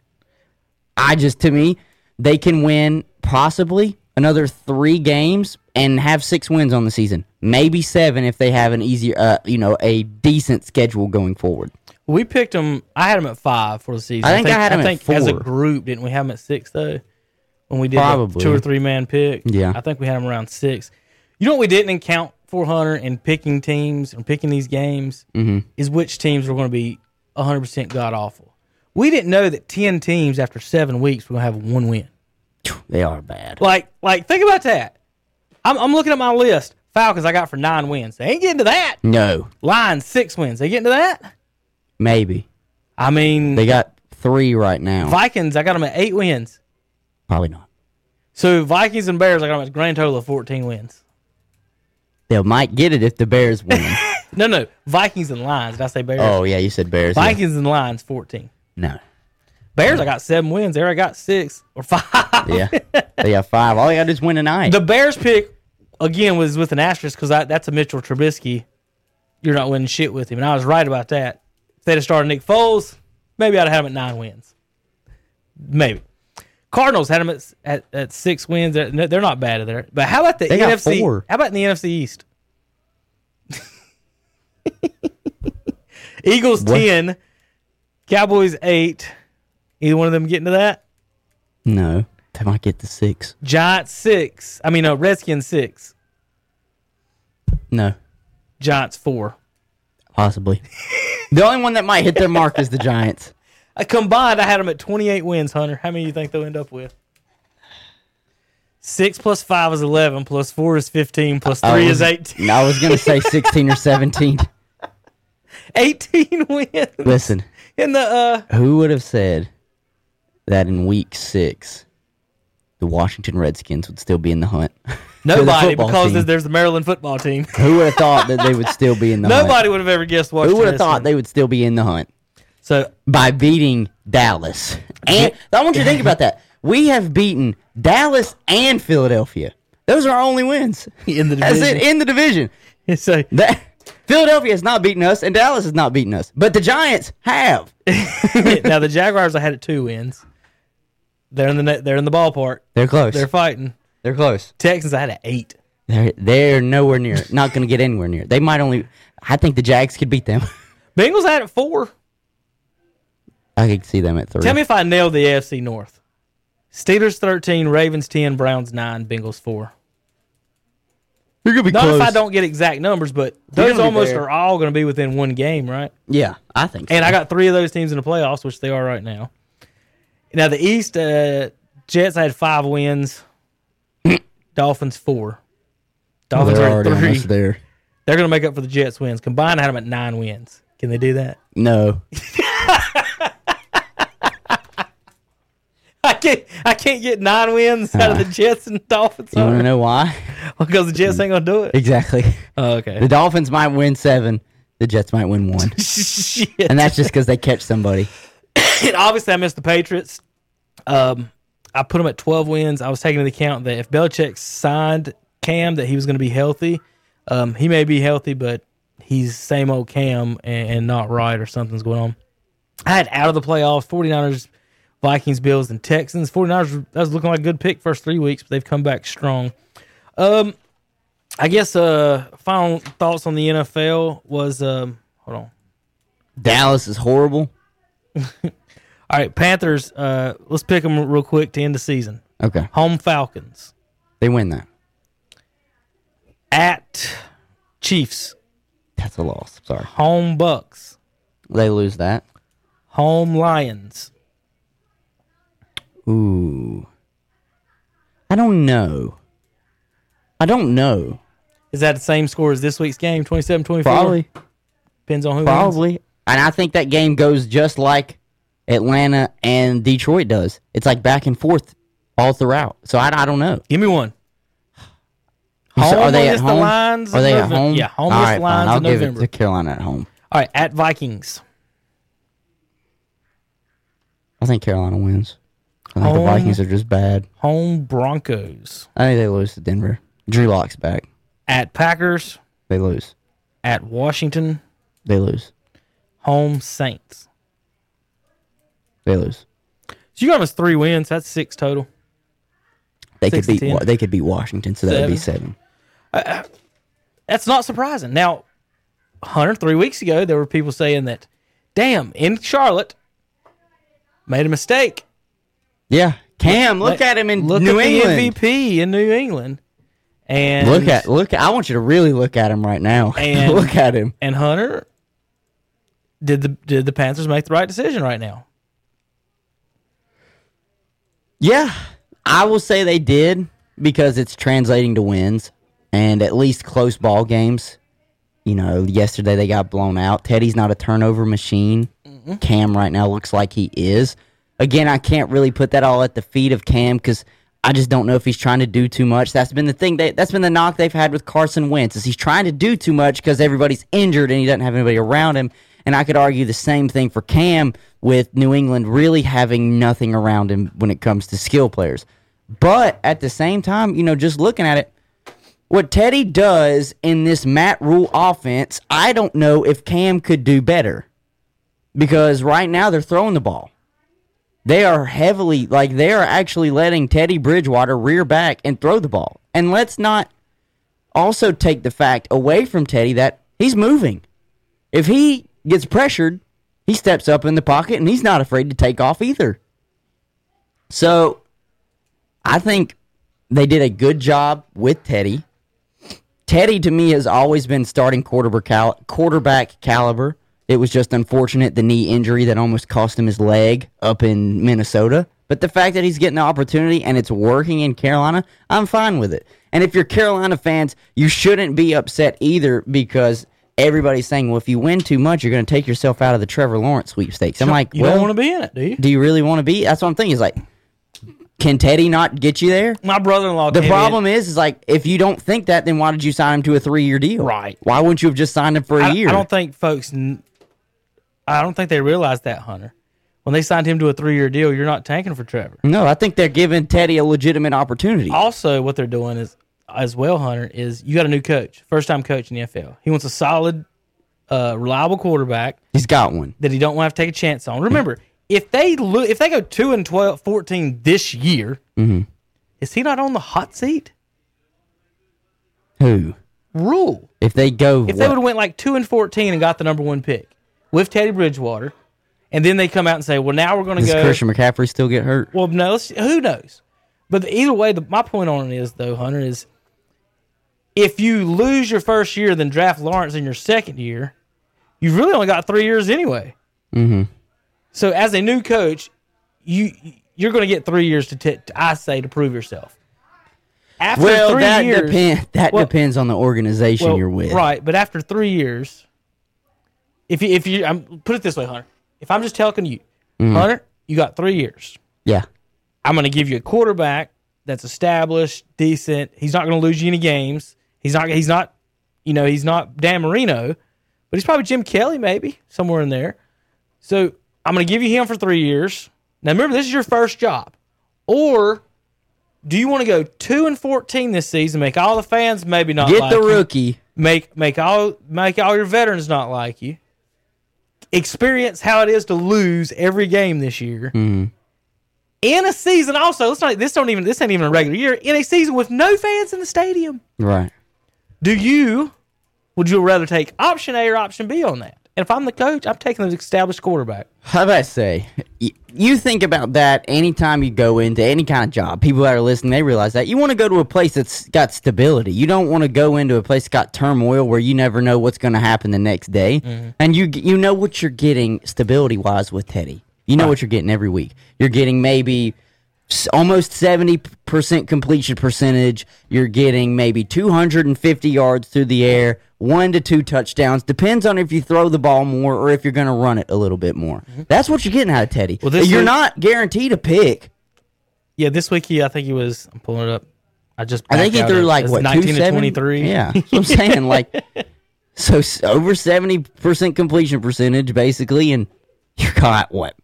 Speaker 5: I just to me, they can win possibly another three games and have six wins on the season. Maybe seven if they have an easier, uh, you know, a decent schedule going forward.
Speaker 4: we picked them. I had them at five for the season.
Speaker 5: I think I had 'em at
Speaker 4: think as a group, didn't we have them at six though? When we did
Speaker 5: Probably.
Speaker 4: two or three man pick,
Speaker 5: Yeah.
Speaker 4: I think we had them around six. You know what we didn't count for Hunter in picking teams and picking these games
Speaker 5: Mm-hmm.
Speaker 4: is which teams were going to be 100 percent god awful. We didn't know that ten teams after seven weeks were going to have one win.
Speaker 5: They are bad.
Speaker 4: Like, like think about that. I'm, I'm looking at my list. Falcons I got for nine wins. They ain't getting to that.
Speaker 5: No,
Speaker 4: Lions six wins. They getting to that?
Speaker 5: maybe
Speaker 4: I mean,
Speaker 5: they got three right now.
Speaker 4: Vikings I got them at eight wins.
Speaker 5: Probably not.
Speaker 4: So Vikings and Bears I got them at a grand total of 14 wins.
Speaker 5: They might get it if the Bears win.
Speaker 4: No, no, Vikings and Lions. Did I say Bears?
Speaker 5: oh yeah, you said Bears. yeah.
Speaker 4: Vikings and Lions 14.
Speaker 5: No.
Speaker 4: Bears I got seven wins. There I got six or five.
Speaker 5: Yeah. they got five. All they got to do is win tonight.
Speaker 4: The Bears pick again was with an asterisk because that's a Mitchell Trubisky. You're not winning shit with him, and I was right about that. If they'd have started Nick Foles, maybe I'd have had him at nine wins. Maybe. Cardinals had them at, at, at six wins. They're, they're not bad there. But how about the
Speaker 5: They
Speaker 4: NFC? How about in the NFC East? Eagles
Speaker 5: What?
Speaker 4: ten, Cowboys eight. Either one of them getting to that?
Speaker 5: no, they might get the six.
Speaker 4: Giants six. I mean, no, Redskins six.
Speaker 5: No,
Speaker 4: Giants four.
Speaker 5: possibly. the only one that might hit their mark is the Giants.
Speaker 4: Uh, combined, I had them at 28 wins, Hunter. How many do you think they'll end up with? Six plus five is 11, plus four is 15, three
Speaker 5: was-
Speaker 4: is 18.
Speaker 5: I was gonna say sixteen or seventeen.
Speaker 4: 18 wins.
Speaker 5: Listen,
Speaker 4: In the, uh,
Speaker 5: who would have said that in week six, the Washington Redskins would still be in the hunt? for the
Speaker 4: nobody, because
Speaker 5: team?
Speaker 4: there's, the Maryland football team.
Speaker 5: Who would have thought that they would still be in the hunt?
Speaker 4: Nobody would have ever guessed
Speaker 5: Who would have thought
Speaker 4: Redskins.
Speaker 5: they would still be in the hunt
Speaker 4: So,
Speaker 5: by beating Dallas? And I want you to think about that. We have beaten Dallas and Philadelphia. Those are our only wins.
Speaker 4: in the
Speaker 5: That's
Speaker 4: division.
Speaker 5: it in the division.
Speaker 4: So,
Speaker 5: That Philadelphia has not beaten us, and Dallas has not beaten us, but the Giants have.
Speaker 4: now the Jaguars, I had it two wins. They're in the net, they're in the ballpark.
Speaker 5: They're close.
Speaker 4: They're fighting.
Speaker 5: They're, close.
Speaker 4: Texans, I had an eight.
Speaker 5: They're they're nowhere near. Not going to get anywhere near. They might only. I think the Jags could beat them.
Speaker 4: Bengals had it four.
Speaker 5: I could see them at three.
Speaker 4: Tell me if I nailed the AFC North. Steelers 13, Ravens 10, Browns 9, Bengals 4.
Speaker 5: You're gonna be
Speaker 4: Not if I don't get exact numbers, but those almost are all going to be within one game, right?
Speaker 5: Yeah, I think. So.
Speaker 4: And I got three of those teams in the playoffs, which they are right now. Now, the East, uh, Jets, had five wins. Dolphins, four. Dolphins
Speaker 5: they're
Speaker 4: are
Speaker 5: already
Speaker 4: at three.
Speaker 5: almost there.
Speaker 4: They're going to make up for the Jets' wins. Combined, I had them at nine wins. Can they do that?
Speaker 5: No,
Speaker 4: I can't. I can't get nine wins out of the Jets and Dolphins
Speaker 5: you want to know why?
Speaker 4: because the Jets ain't going to do it.
Speaker 5: exactly.
Speaker 4: Oh, okay.
Speaker 5: The Dolphins might win seven. The Jets might win one,
Speaker 4: Shit.
Speaker 5: and that's just because they catch somebody.
Speaker 4: And obviously, I missed the Patriots. Um, I put them at 12 wins. I was taking into account that if Belichick signed Cam, that he was going to be healthy. Um, he may be healthy, but he's same old Cam and, and not right, or something's going on. I had out of the playoffs 49ers, Vikings, Bills, and Texans. 49ers, that was looking like a good pick first three weeks, but they've come back strong. Um, I guess uh, final thoughts on the NFL was um, hold on.
Speaker 5: Dallas is horrible.
Speaker 4: All right, Panthers. Uh, let's pick them real quick to end the season.
Speaker 5: Okay,
Speaker 4: Home Falcons
Speaker 5: they win that.
Speaker 4: at Chiefs.
Speaker 5: That's a loss. Sorry,
Speaker 4: Home Bucks.
Speaker 5: they lose that.
Speaker 4: Home Lions.
Speaker 5: Ooh, I don't know. I don't know.
Speaker 4: Is that the same score as this week's game? 27-24?
Speaker 5: Probably.
Speaker 4: Depends on who wins.
Speaker 5: Probably. And I think that game goes just like Atlanta and Detroit does. It's like back and forth all throughout. So I, I don't know.
Speaker 4: Give me one. Home
Speaker 5: are they at
Speaker 4: against the
Speaker 5: home?
Speaker 4: Lions
Speaker 5: Are they at home?
Speaker 4: Yeah, home
Speaker 5: All right,
Speaker 4: the
Speaker 5: fine. I'll
Speaker 4: in
Speaker 5: give
Speaker 4: November.
Speaker 5: it to Carolina at home.
Speaker 4: All right, at Vikings.
Speaker 5: I think Carolina wins. I think
Speaker 4: Home.
Speaker 5: the Vikings are just bad.
Speaker 4: Home Broncos.
Speaker 5: I think they lose to Denver. Drew Lock's back.
Speaker 4: At Packers.
Speaker 5: They lose.
Speaker 4: At Washington.
Speaker 5: They lose.
Speaker 4: Home Saints.
Speaker 5: They lose.
Speaker 4: So you got us three wins. That's six total.
Speaker 5: They
Speaker 4: Six
Speaker 5: could beat. Wa- They could beat Washington, so that would be seven.
Speaker 4: Uh, uh, that's not surprising. Now, Hunter, three weeks ago, there were people saying that, damn, in Charlotte, made a mistake.
Speaker 5: Yeah, Cam, look
Speaker 4: Like,
Speaker 5: at him in
Speaker 4: look
Speaker 5: New
Speaker 4: at
Speaker 5: England.
Speaker 4: the MVP in New England. And
Speaker 5: Look at look. I want you to really look at him right now.
Speaker 4: And-
Speaker 5: look at him.
Speaker 4: and Hunter. Did the did the Panthers make the right decision right now?
Speaker 5: Yeah, I will say they did because it's translating to wins and at least close ball games. You know, yesterday they got blown out. Teddy's not a turnover machine. Mm-hmm. Cam right now looks like he is. Again, I can't really put that all at the feet of Cam because I just don't know if he's trying to do too much. That's been the thing. They, that's been the knock they've had with Carson Wentz is he's trying to do too much because everybody's injured and he doesn't have anybody around him. And I could argue the same thing for Cam with New England really having nothing around him when it comes to skill players. But at the same time, you know, just looking at it, what Teddy does in this Matt Rhule offense, I don't know if Cam could do better. Because right now they're throwing the ball. They are heavily, like, they are actually letting Teddy Bridgewater rear back and throw the ball. And let's not also take the fact away from Teddy that he's moving. If he gets pressured, he steps up in the pocket and he's not afraid to take off either. So I think they did a good job with Teddy. Teddy to me has always been starting quarterback caliber. It was just unfortunate the knee injury that almost cost him his leg up in Minnesota. But the fact that he's getting the opportunity and it's working in Carolina, I'm fine with it. And if you're Carolina fans, you shouldn't be upset either because everybody's saying, well, if you win too much, you're going to take yourself out of the Trevor Lawrence sweepstakes. I'm like,
Speaker 4: You
Speaker 5: well,
Speaker 4: don't want to be in it, do you?
Speaker 5: do you really want to be? That's what I'm thinking. Is like, can Teddy not get you there?
Speaker 4: My brother-in-law.
Speaker 5: The problem is, is like, if you don't think that, then why did you sign him to a three year deal?
Speaker 4: Right.
Speaker 5: Why wouldn't you have just signed him for a
Speaker 4: I,
Speaker 5: year?
Speaker 4: I don't think folks. I don't think they realized that, Hunter. When they signed him to a three-year deal, you're not tanking for Trevor.
Speaker 5: no, I think they're giving Teddy a legitimate opportunity.
Speaker 4: Also, what they're doing is, as well, Hunter, is you got a new coach, first-time coach in the NFL. He wants a solid, uh, reliable quarterback
Speaker 5: He's got one.
Speaker 4: that he don't want to have to take a chance on. Remember, if they lo- if they go two and 12, 14 this year,
Speaker 5: Mm-hmm.
Speaker 4: is he not on the hot seat?
Speaker 5: Who?
Speaker 4: Rhule.
Speaker 5: If they go,
Speaker 4: If they would have went like two and fourteen and got the number one pick with Teddy Bridgewater, and then they come out and say, "Well, now we're going to
Speaker 5: does
Speaker 4: go."
Speaker 5: Christian McCaffrey still get hurt?
Speaker 4: Well, no, who knows? But either way, the, my point on it is though, Hunter is if you lose your first year, then draft Lawrence in your second year, you've really only got three years anyway.
Speaker 5: Mm-hmm.
Speaker 4: So as a new coach, you you're going to get three years to, t- to I say to prove yourself. After
Speaker 5: Well, that
Speaker 4: years,
Speaker 5: depend. That
Speaker 4: well-
Speaker 5: depends on the organization
Speaker 4: well,
Speaker 5: you're with.
Speaker 4: right? But after three years, if you if you I'm, put it this way, Hunter, if I'm just telling you,
Speaker 5: Mm-hmm.
Speaker 4: Hunter, you got three years.
Speaker 5: Yeah.
Speaker 4: I'm going to give you a quarterback that's established, decent. He's not going to lose you any games. He's not. He's not. You know, he's not Dan Marino, but he's probably Jim Kelly, maybe somewhere in there. So I'm going to give you him for three years. Now remember, this is your first job. Or do you want to go two and fourteen this season? Make all the fans maybe not
Speaker 5: Get
Speaker 4: like
Speaker 5: the
Speaker 4: you?
Speaker 5: rookie.
Speaker 4: Make make all make all your veterans not like you. Experience how it is to lose every game this year.
Speaker 5: Mm-hmm.
Speaker 4: In a season, also, let's not. This don't even. This ain't even a regular year. In a season with no fans in the stadium,
Speaker 5: Right.
Speaker 4: do you? Would you rather take option A or option B on that? And if I'm the coach, I'm taking the established quarterback.
Speaker 5: How about I say? You think about that anytime you go into any kind of job. People that are listening, they realize that you want to go to a place that's got stability. You don't want to go into a place that's got turmoil where you never know what's going to happen the next day. Mm-hmm. And you you know what you're getting stability wise with Teddy. You know what you're getting every week. You're getting maybe almost 70% completion percentage. You're getting maybe 250 yards through the air, one to two touchdowns. Depends on if you throw the ball more or if you're going to run it a little bit more. Mm-hmm. That's what you're getting out of Teddy.
Speaker 4: Well, this
Speaker 5: you're
Speaker 4: week-
Speaker 5: not guaranteed a pick.
Speaker 4: Yeah, this week he, I think he was. I'm pulling it up. I just.
Speaker 5: I think he threw like what
Speaker 4: 19 to 23.
Speaker 5: Yeah, I'm saying like so over 70 percent completion percentage basically, and you got what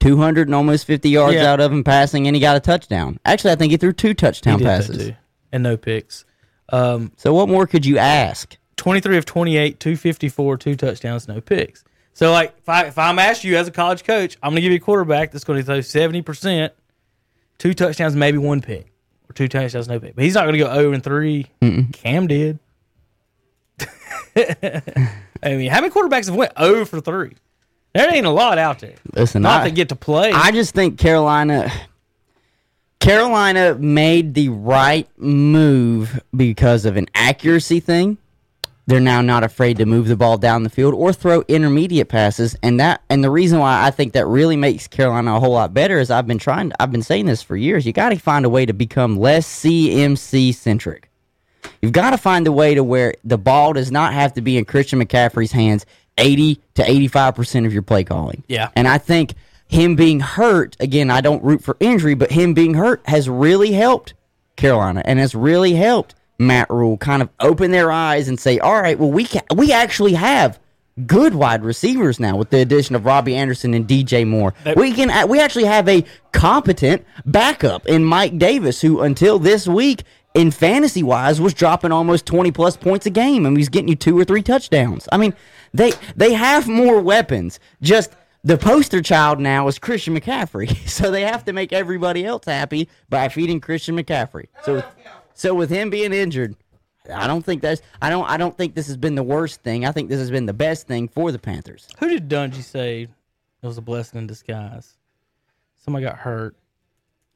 Speaker 5: 200 and almost 50 yards
Speaker 4: Yeah.
Speaker 5: out of him passing, and he got a touchdown. Actually, I think he threw two touchdown passes.
Speaker 4: and no picks. Um,
Speaker 5: So what more could you ask?
Speaker 4: 23 of 28, 254, two touchdowns, no picks. So, like, if, I, if I'm asked you as a college coach, I'm going to give you a quarterback that's going to throw 70%, two touchdowns, maybe one pick, or two touchdowns, no pick. But he's not going to go 0 and 3. Cam did. I mean, how many quarterbacks have went 0 for 3? There ain't a lot out there.
Speaker 5: Listen,
Speaker 4: Not
Speaker 5: I,
Speaker 4: to get to play.
Speaker 5: I just think Carolina Carolina made the right move because of an accuracy thing they're now not afraid to move the ball down the field or throw intermediate passes and that and the reason why I think that really makes Carolina a whole lot better is I've been trying I've been saying this for years you got to find a way to become less CMC centric you've got to find a way to where the ball does not have to be in Christian McCaffrey's hands 80 to 85% of your play calling
Speaker 4: Yeah.
Speaker 5: and I think him being hurt again I don't root for injury but him being hurt has really helped Carolina and has really helped Matt Rhule kind of open their eyes and say, all right, well, we ca- we actually have good wide receivers now with the addition of Robbie Anderson and DJ Moore. we can we actually have a competent backup in Mike Davis, who until this week in fantasy wise was dropping almost 20 plus points a game and he's getting you two or three touchdowns. I mean, they they have more weapons. Just the poster child now is Christian McCaffrey. So they have to make everybody else happy by feeding Christian McCaffrey. So so with him being injured, I don't think that's I don't I don't think this has been the worst thing. I think this has been the best thing for the Panthers.
Speaker 4: Who did Dungy say it was a blessing in disguise? Somebody got hurt.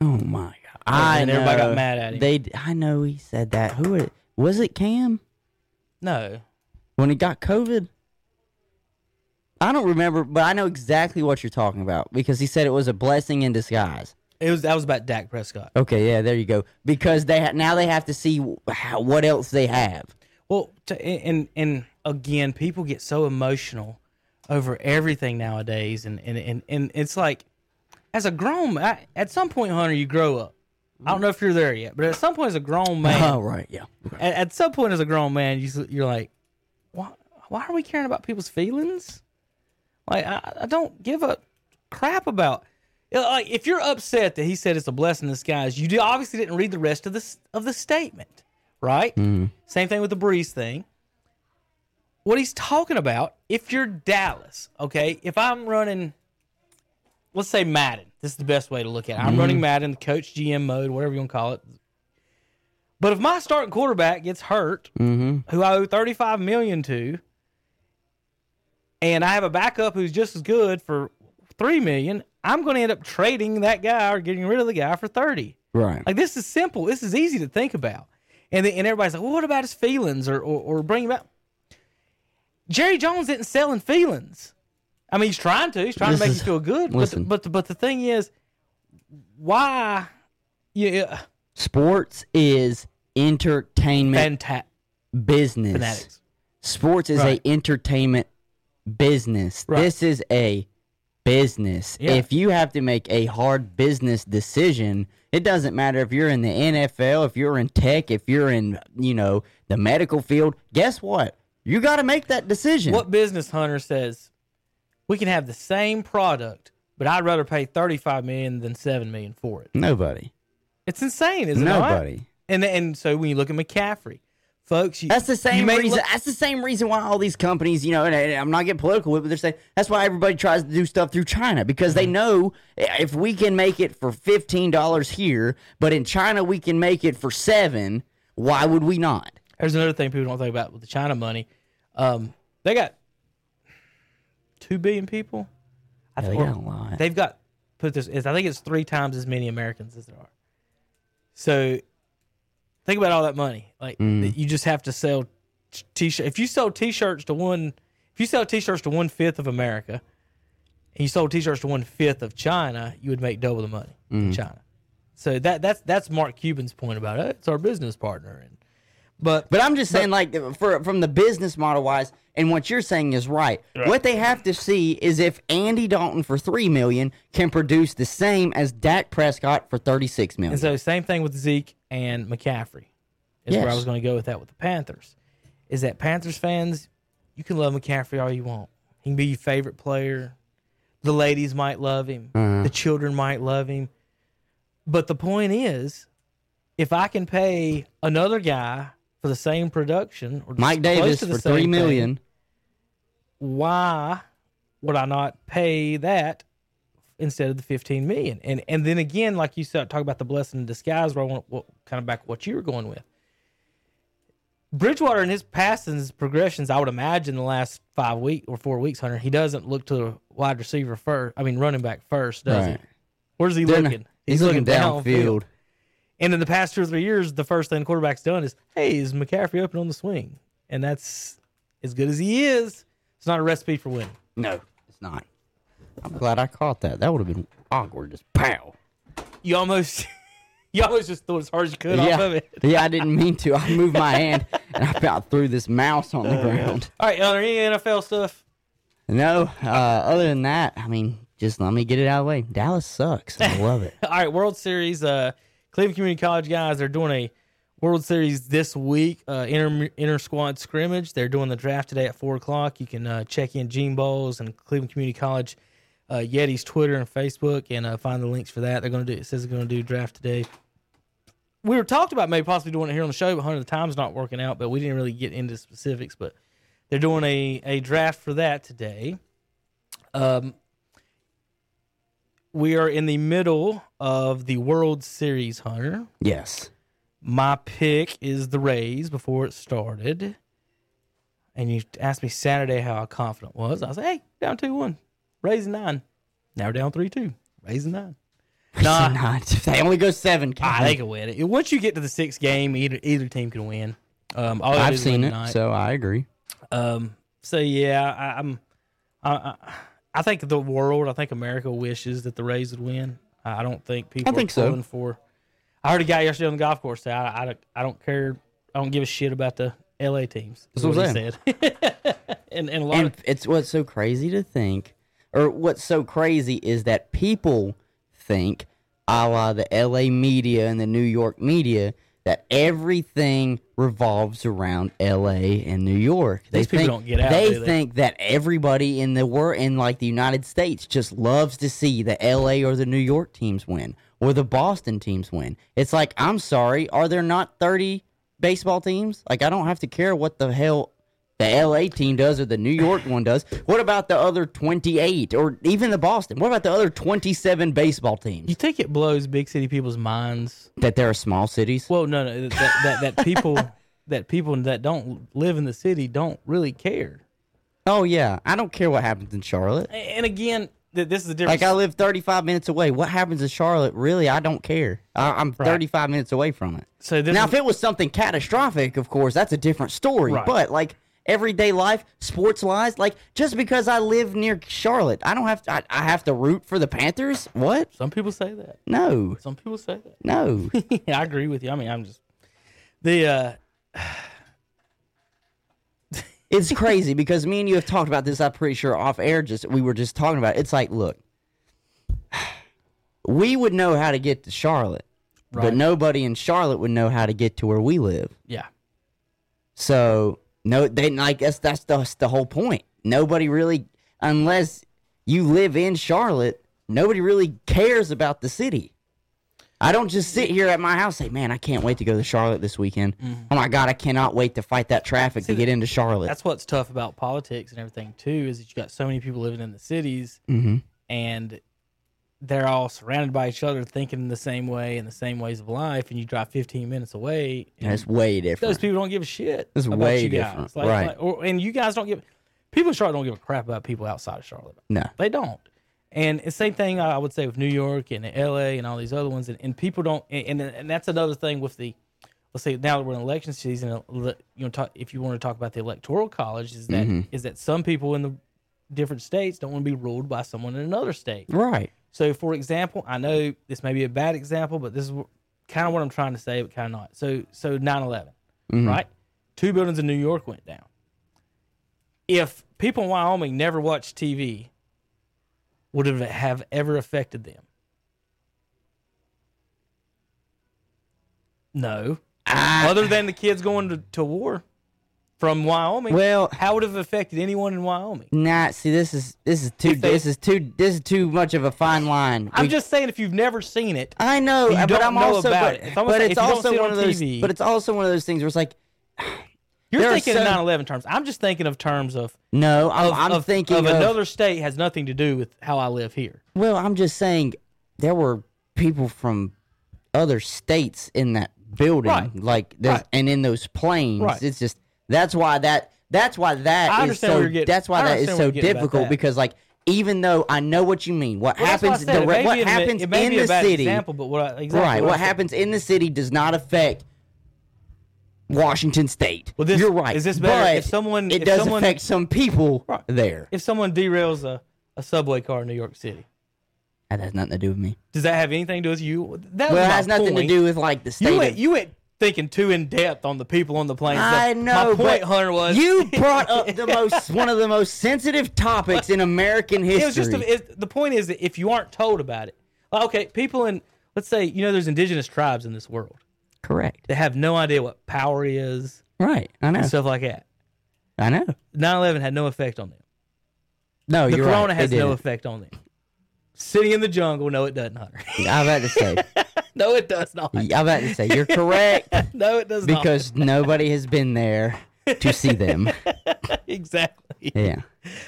Speaker 5: Oh my god. I
Speaker 4: and everybody got
Speaker 5: know.
Speaker 4: mad at him.
Speaker 5: They I know he said that. Who was it, was it Cam
Speaker 4: No.
Speaker 5: when he got COVID? I don't remember, but I know exactly what you're talking about because he said it was a blessing in disguise.
Speaker 4: It was that was about Dak Prescott.
Speaker 5: Okay, yeah, there you go. Because they ha- now they have to see how, what else they have.
Speaker 4: Well, to, and and again, people get so emotional over everything nowadays, and and and, and it's like, as a grown, I, at some point, Hunter, you grow up. I don't know if you're there yet, but at some point, as a grown man,
Speaker 5: Oh right, yeah.
Speaker 4: at, at some point, as a grown man, you you're like, why why are we caring about people's feelings? Like I, I don't give a crap about. Uh, like if you're upset that he said it's a blessing in disguise, you obviously didn't read the rest of this of the statement, right? Mm-hmm. Same thing with the Brees thing. What he's talking about, if you're Dallas, okay, if I'm running, let's say Madden, this is the best way to look at it. I'm mm-hmm. running Madden, coach GM mode, whatever you want to call it. But if my starting quarterback gets hurt, mm-hmm. who I owe 35 million to, and I have a backup who's just as good for 3 million, I'm going to end up trading that guy or getting rid of the guy for 30.
Speaker 5: Right.
Speaker 4: Like this is simple. This is easy to think about. And then, and everybody's like, well, what about his feelings or or, or bring him out? Jerry Jones isn't selling feelings. I mean, he's trying to. He's trying
Speaker 5: This
Speaker 4: to make
Speaker 5: is-
Speaker 4: you feel good.
Speaker 5: listen.
Speaker 4: But the, but the, but the thing is, why? Yeah,
Speaker 5: Sports is entertainment
Speaker 4: fantastic
Speaker 5: business.
Speaker 4: fanatics.
Speaker 5: Sports is
Speaker 4: Right.
Speaker 5: a entertainment business.
Speaker 4: Right.
Speaker 5: This is a business.
Speaker 4: Yeah.
Speaker 5: If you have to make a hard business decision, it doesn't matter if you're in the NFL, if you're in tech, if you're in, you know, the medical field, guess what? You got to make that decision.
Speaker 4: What business hunter says we can have the same product, but I'd rather pay thirty five million than seven million for it?
Speaker 5: Nobody.
Speaker 4: It's insane, isn't it?
Speaker 5: Nobody.
Speaker 4: And and so when you look at McCaffrey, folks, you,
Speaker 5: That's the same
Speaker 4: may
Speaker 5: reason.
Speaker 4: look-
Speaker 5: that's the same reason why all these companies, you know, and, and I'm not getting political with, it, but they're saying that's why everybody tries to do stuff through China because
Speaker 4: Mm-hmm.
Speaker 5: they know if we can make it for fifteen dollars here, but in China we can make it for seven. Why would we not?
Speaker 4: There's another thing people don't think about with the China money. Um, they got two billion people. I think
Speaker 5: they got a lot.
Speaker 4: They've got put this. I think it's three times as many Americans as there are. So think about all that money. Like
Speaker 5: Mm.
Speaker 4: that you just have to sell t- t-shirt. If you sell t-shirts to one, if you sell t-shirts to one fifth of America, and you sold t-shirts to one fifth of China, you would make double the money
Speaker 5: Mm.
Speaker 4: in China. So that that's that's Mark Cuban's point about it. It's our business partner, and but
Speaker 5: But I'm just saying, like, for from the business model wise, and what you're saying is right. What they have to see is if Andy Dalton for three million can produce the same as Dak Prescott for thirty six million.
Speaker 4: And so same thing with Zeke and McCaffrey. Is where I was going to go with that with the Panthers. Is that Panthers fans, you can love McCaffrey all you want. He can be your favorite player. The ladies might love him.
Speaker 5: Uh-huh.
Speaker 4: The children might love him. But the point is, if I can pay another guy for the same production or
Speaker 5: Mike Davis for
Speaker 4: same thing, why would I not pay that instead of the 15 million? And and then again, like you said, talk about the blessing in disguise where I want what, kind of back what you were going with. Bridgewater and his passings progressions, I would imagine the last five week or four weeks, Hunter, he doesn't look to the wide receiver first. I mean, running back first, does
Speaker 5: Right.
Speaker 4: he? Where's he
Speaker 5: They're not-
Speaker 4: looking?
Speaker 5: he's looking downfield.
Speaker 4: And in the past two or three years, the first thing quarterback's done is, hey, is McCaffrey open on the swing? And that's as good as he is, it's not a recipe for winning.
Speaker 5: No, it's not. I'm glad I caught that. That would have been awkward. Just pow.
Speaker 4: You almost, you almost just threw as hard as you could
Speaker 5: yeah,
Speaker 4: off of it.
Speaker 5: yeah. I didn't mean to. I moved my hand and I about threw this mouse on the ground.
Speaker 4: All right, are there any NFL stuff?
Speaker 5: No, uh, other than that, I mean, just let me get it out of the way. Dallas sucks. I love it.
Speaker 4: All right, World Series. Uh, Cleveland Community College guys, they're doing a World Series this week. Uh, inter inter squad scrimmage. They're doing the draft today at four o'clock. You can uh, check in Gene Bowles and Cleveland Community College uh, Yeti's Twitter and Facebook and uh, find the links for that. They're going to do. It says they're going to do draft today. We were talked about maybe possibly doing it here on the show, but Hunter the time's not working out. But we didn't really get into specifics. But they're doing a a draft for that today. Um, we are in the middle of the World Series, Hunter.
Speaker 5: Yes.
Speaker 4: My pick is the Rays before it started. And you asked me Saturday how I confident was. I was like, hey, down 2 1. Rays nine. Now we're down 3 2. Rays nine. Nah,
Speaker 5: Not, they only go seven.
Speaker 4: ah, they can win it. Once you get to the sixth game, either either team can win. Um,
Speaker 5: I've seen it, so I agree.
Speaker 4: Um, so yeah, I, I'm, I, I, I think the world, I think America wishes that the Rays would win. I I don't think people
Speaker 5: I think
Speaker 4: are
Speaker 5: so.
Speaker 4: for. I heard a guy yesterday on the golf course say, I, I, don't, I don't care, I don't give a shit about the LA teams.
Speaker 5: That's what I'm
Speaker 4: he said. and and a lot
Speaker 5: And
Speaker 4: of
Speaker 5: it's what's so crazy to think, or what's so crazy is that people think, a la the LA media and the New York media, that everything revolves around LA and New York. They
Speaker 4: These people
Speaker 5: think,
Speaker 4: don't get out,
Speaker 5: They
Speaker 4: they?
Speaker 5: think that everybody in the world, in like the United States, just loves to see the LA or the New York teams win or the Boston teams win. It's like, I'm sorry, are there not 30 baseball teams? Like, I don't have to care what the hell the LA team does or the New York one does. What about the other 28 or even the Boston? What about the other 27 baseball teams?
Speaker 4: you think it blows big city people's minds?
Speaker 5: That there are small cities?
Speaker 4: Well, no, no, that that, that people that people that don't live in the city don't really care.
Speaker 5: Oh, yeah. I don't care what happens in Charlotte.
Speaker 4: And again, th- this is a different.
Speaker 5: Like, I live 35 minutes away. What happens in Charlotte? Really, I don't care. I, I'm 35 minutes away from it.
Speaker 4: so this
Speaker 5: Now, if it was something catastrophic, of course, that's a different story.
Speaker 4: Right.
Speaker 5: But, like, everyday life, sports wise, like, just because I live near Charlotte, I don't have to, I, I have to root for the Panthers? What?
Speaker 4: some people say that.
Speaker 5: No.
Speaker 4: Some people say that.
Speaker 5: No.
Speaker 4: I agree with you. I mean, I'm just the uh
Speaker 5: it's crazy because me and you have talked about this. I'm pretty sure off air. Just we were just talking about. It. It's like, look, we would know how to get to Charlotte,
Speaker 4: Right.
Speaker 5: but nobody in Charlotte would know how to get to where we live.
Speaker 4: yeah.
Speaker 5: So no, they like that's that's the that's the whole point. Nobody really, unless you live in Charlotte, nobody really cares about the city. I don't just sit here at my house and say, "Man, I can't wait to go to Charlotte this weekend." Oh my god, I cannot wait to fight that traffic to get into Charlotte.
Speaker 4: That's what's tough about politics and everything too is that you got so many people living in the cities
Speaker 5: hmm
Speaker 4: and they're all surrounded by each other thinking the same way and the same ways of life and you drive 15 minutes away and
Speaker 5: That's way different.
Speaker 4: those people don't give a shit
Speaker 5: It's way different.
Speaker 4: Like,
Speaker 5: right.
Speaker 4: like- or, and you guys don't give people in Charlotte don't give a crap about people outside of Charlotte.
Speaker 5: No.
Speaker 4: They don't. And the same thing I would say with New York and LA and all these other ones. And, and people don't, and, and that's another thing with the, let's say now that we're in election season, uh, you know, talk, if you want to talk about the electoral college, is that is
Speaker 5: Mm-hmm.
Speaker 4: that some people in the different states don't want to be ruled by someone in another state.
Speaker 5: Right.
Speaker 4: So, for example, I know this may be a bad example, but this is kind of what I'm trying to say, but kind of not. So, so 9/11, mm-hmm. right? Two buildings in New York went down. If people in Wyoming never watched TV, would it have ever affected them? No. Ah. Other than the kids going to, to war from Wyoming,
Speaker 5: Well-
Speaker 4: how would it have affected anyone in Wyoming?
Speaker 5: Nah, see, this is this is too
Speaker 4: they-
Speaker 5: this is too this is too much of a fine line.
Speaker 4: I'm
Speaker 5: We-
Speaker 4: just saying, if you've never seen it,
Speaker 5: I know, but I'm also
Speaker 4: about
Speaker 5: but,
Speaker 4: it. It's almost
Speaker 5: but
Speaker 4: like
Speaker 5: it's
Speaker 4: if you don't
Speaker 5: also one
Speaker 4: on
Speaker 5: of those.
Speaker 4: TV.
Speaker 5: But it's also one of those things where it's like,
Speaker 4: You're thinking in 9/11 terms. I'm just thinking of terms of
Speaker 5: no, I'm,
Speaker 4: of,
Speaker 5: I'm
Speaker 4: of-
Speaker 5: thinking
Speaker 4: of
Speaker 5: of,
Speaker 4: another state has nothing to do with how I live here.
Speaker 5: Well, I'm just saying there were people from other states in that building,
Speaker 4: Right.
Speaker 5: like
Speaker 4: Right.
Speaker 5: and in those planes.
Speaker 4: Right.
Speaker 5: It's just that's why that that's why that is so
Speaker 4: getting-
Speaker 5: that's why that is so
Speaker 4: where you're getting about
Speaker 5: difficult because like even though I know what you mean, what
Speaker 4: Well,
Speaker 5: happens
Speaker 4: said.
Speaker 5: Direct, what happens
Speaker 4: it
Speaker 5: in the city,
Speaker 4: example, but what I, exactly
Speaker 5: right?
Speaker 4: what
Speaker 5: What happens in the city does not affect Washington State.
Speaker 4: Well, this-
Speaker 5: You're right.
Speaker 4: is this better
Speaker 5: But
Speaker 4: if someone-
Speaker 5: It
Speaker 4: if
Speaker 5: does
Speaker 4: someone-
Speaker 5: affect some people
Speaker 4: Right.
Speaker 5: there.
Speaker 4: If someone derails a, a subway car in New York City,
Speaker 5: That has nothing to do with me.
Speaker 4: does that have anything to do with you? That
Speaker 5: Well, it has nothing
Speaker 4: point.
Speaker 5: to do with like the state.
Speaker 4: You went,
Speaker 5: of,
Speaker 4: you went thinking too in depth on the people on the plane.
Speaker 5: I know.
Speaker 4: My point,
Speaker 5: but
Speaker 4: Hunter, was
Speaker 5: you brought up the most one of the most sensitive topics in American history.
Speaker 4: It was just a, it, the point is that if you aren't told about it, okay, people in let's say you know there's indigenous tribes in this world
Speaker 5: correct.
Speaker 4: They have no idea what power is
Speaker 5: Right. I know.
Speaker 4: and stuff like that.
Speaker 5: I know.
Speaker 4: 9/11 had no effect on them.
Speaker 5: No,
Speaker 4: The corona
Speaker 5: right.
Speaker 4: has no effect on them. Sitting in the jungle, no, it doesn't, Hunter.
Speaker 5: I'm about to say.
Speaker 4: no, it does not.
Speaker 5: I'm about to say you're correct
Speaker 4: No, it does not.
Speaker 5: because nobody has been there to see them.
Speaker 4: exactly.
Speaker 5: Yeah.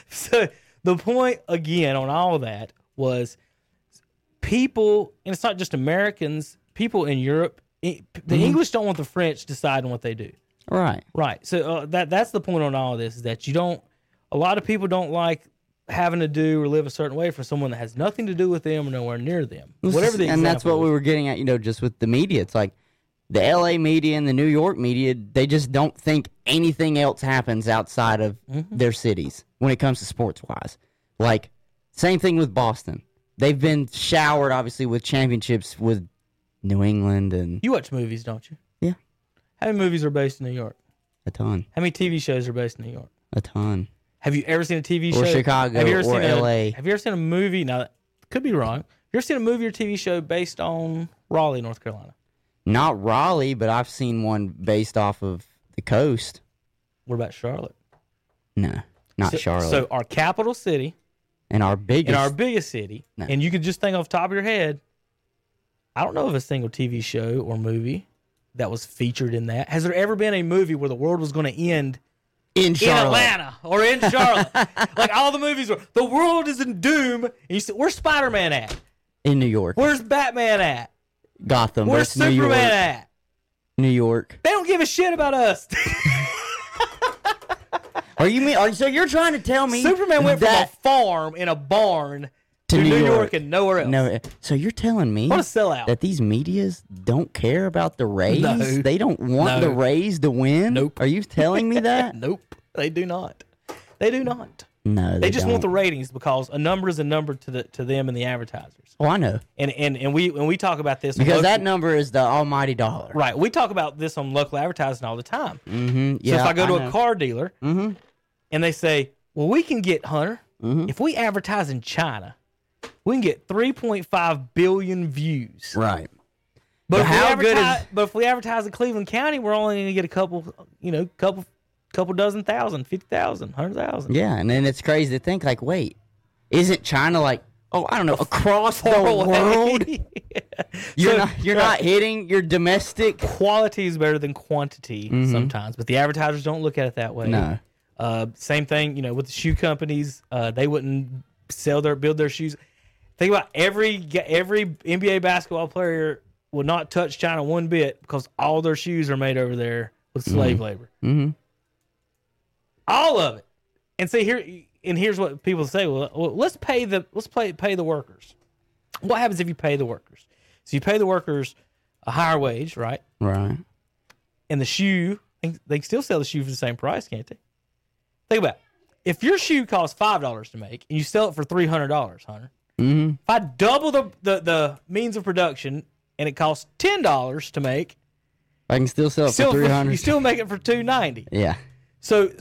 Speaker 4: So the point again on all of that was people, and it's not just Americans. People in Europe, the
Speaker 5: Mm-hmm.
Speaker 4: English don't want the French deciding what they do.
Speaker 5: Right.
Speaker 4: Right. So uh, that that's the point on all of this is that you don't. A lot of people don't like having to do or live a certain way for someone that has nothing to do with them or nowhere near them. Whatever the
Speaker 5: and that's what we were getting at, you know, just with the media. It's like the LA media and the New York media, they just don't think anything else happens outside of
Speaker 4: Mm-hmm.
Speaker 5: their cities when it comes to sports wise. Like, same thing with Boston. They've been showered, obviously, with championships with New England and
Speaker 4: You watch movies, don't you?
Speaker 5: Yeah.
Speaker 4: How many movies are based in New York?
Speaker 5: a ton,
Speaker 4: How many TV shows are based in New York?
Speaker 5: a ton.
Speaker 4: Have you ever seen a TV show? Or?
Speaker 5: Chicago
Speaker 4: have you ever
Speaker 5: or
Speaker 4: seen a-
Speaker 5: LA.
Speaker 4: have you ever seen a movie? Now, could be wrong. Have you ever seen a movie or TV show based on Raleigh, North Carolina?
Speaker 5: Not Raleigh, but I've seen one based off of the coast.
Speaker 4: What about Charlotte?
Speaker 5: No, not
Speaker 4: So-
Speaker 5: Charlotte.
Speaker 4: So our capital city
Speaker 5: and our biggest,
Speaker 4: in our biggest city,
Speaker 5: No.
Speaker 4: and you could just think off the top of your head. I don't know of a single TV show or movie that was featured in that. Has there ever been a movie where the world was going to end
Speaker 5: in
Speaker 4: in Atlanta or in Charlotte? like all the movies were, the world is in doom. And you said, "Where's Spider Man at?
Speaker 5: in New York,
Speaker 4: Where's Batman at?
Speaker 5: Gotham,
Speaker 4: Where's
Speaker 5: versus New
Speaker 4: Superman
Speaker 5: York,
Speaker 4: at?"
Speaker 5: New York.
Speaker 4: They don't give a shit about us.
Speaker 5: Are you mean? Are, so you're trying to tell me
Speaker 4: Superman went
Speaker 5: that
Speaker 4: from a farm in a barn
Speaker 5: to
Speaker 4: to
Speaker 5: New,
Speaker 4: New
Speaker 5: York.
Speaker 4: York and nowhere else.
Speaker 5: No, so you're telling me
Speaker 4: What a sellout.
Speaker 5: that these medias don't care about the Rays?
Speaker 4: No.
Speaker 5: They don't want
Speaker 4: No.
Speaker 5: the Rays to win?
Speaker 4: Nope.
Speaker 5: Are you telling me that?
Speaker 4: Nope, they do not. They do not.
Speaker 5: No, they,
Speaker 4: They just want the ratings because a number is a number to the to them and the advertisers.
Speaker 5: Oh, I know
Speaker 4: And and and we when we talk about this
Speaker 5: because
Speaker 4: local-
Speaker 5: that number is the almighty dollar.
Speaker 4: right, we talk about this on local advertising all the time.
Speaker 5: Mm-hmm.
Speaker 4: So if I go to
Speaker 5: know.
Speaker 4: a car dealer
Speaker 5: Mhm.
Speaker 4: and they say, "Well, we can get Hunter
Speaker 5: Mm-hmm.
Speaker 4: if we advertise in China, we can get 3.5 billion views."
Speaker 5: right?
Speaker 4: But
Speaker 5: But
Speaker 4: if, we
Speaker 5: how good
Speaker 4: advertise,
Speaker 5: is-
Speaker 4: but if we advertise in Cleveland County, we're only going to get a couple, you know, couple, couple dozen thousand, fifty thousand, hundred thousand.
Speaker 5: Yeah, and then it's crazy to think like, wait, isn't China like? Oh, I don't know, across the world. You're
Speaker 4: So,
Speaker 5: not you're
Speaker 4: right.
Speaker 5: not hitting your domestic.
Speaker 4: Quality is better than quantity sometimes, but the advertisers don't look at it that way.
Speaker 5: Mm-hmm. No.
Speaker 4: Uh, same thing, you know, with the shoe companies, uh, they wouldn't sell their build their shoes. Think about every every NBA basketball player will not touch China one bit because all their shoes are made over there with slave labor.
Speaker 5: Mhm.
Speaker 4: All of it. And see here, and here's what people say: Well, let's pay the let's pay pay the workers. What happens if you pay the workers? So you pay the workers a higher wage, right?
Speaker 5: Right.
Speaker 4: and the shoe they they can still sell the shoe for the same price, can't they? Think about it. if your shoe costs five dollars to make and you sell it for three hundred dollars, Hunter.
Speaker 5: Mm-hmm.
Speaker 4: If I double the, the the means of production and it costs ten dollars to make,
Speaker 5: I can still sell it
Speaker 4: still
Speaker 5: for three
Speaker 4: you still make it for two ninety.
Speaker 5: Yeah.
Speaker 4: So,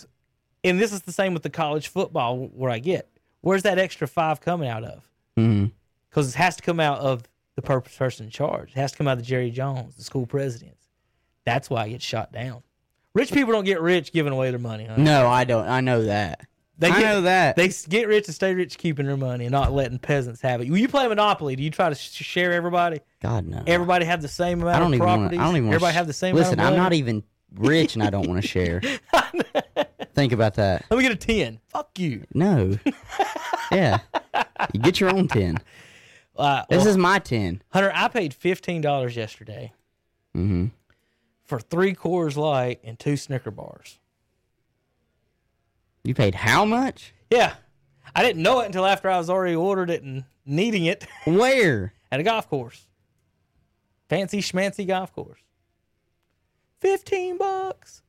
Speaker 4: and this is the same with the college football where I get. Where's that extra five coming out of?
Speaker 5: Mm-hmm.
Speaker 4: Because it has to come out of the per- person in charge. It has to come out of Jerry Jones, the school presidents. That's why it gets shot down. Rich people don't get rich giving away their money. Huh?
Speaker 5: No, I don't. I know that.
Speaker 4: They
Speaker 5: I
Speaker 4: get,
Speaker 5: know that.
Speaker 4: They get rich and stay rich keeping their money and not letting peasants have it. When you play Monopoly, do you try to sh- share everybody?
Speaker 5: God no.
Speaker 4: Everybody have the same amount
Speaker 5: I don't
Speaker 4: of
Speaker 5: even. Wanna. I don't even.
Speaker 4: Everybody
Speaker 5: sh-
Speaker 4: have the same
Speaker 5: Listen,
Speaker 4: amount of
Speaker 5: I'm not even rich, and I don't want to share. Think about that.
Speaker 4: Let me get a 10. Fuck you.
Speaker 5: No. yeah. You get your own ten.
Speaker 4: Uh,
Speaker 5: This
Speaker 4: well,
Speaker 5: is my ten.
Speaker 4: Hunter, I paid $15 yesterday
Speaker 5: Mm-hmm.
Speaker 4: for three Coors Light and two Snicker bars.
Speaker 5: You paid how much?
Speaker 4: Yeah. I didn't know it until after I was already ordered it and needing it
Speaker 5: Where?
Speaker 4: at a golf course. Fancy schmancy golf course. Fifteen bucks.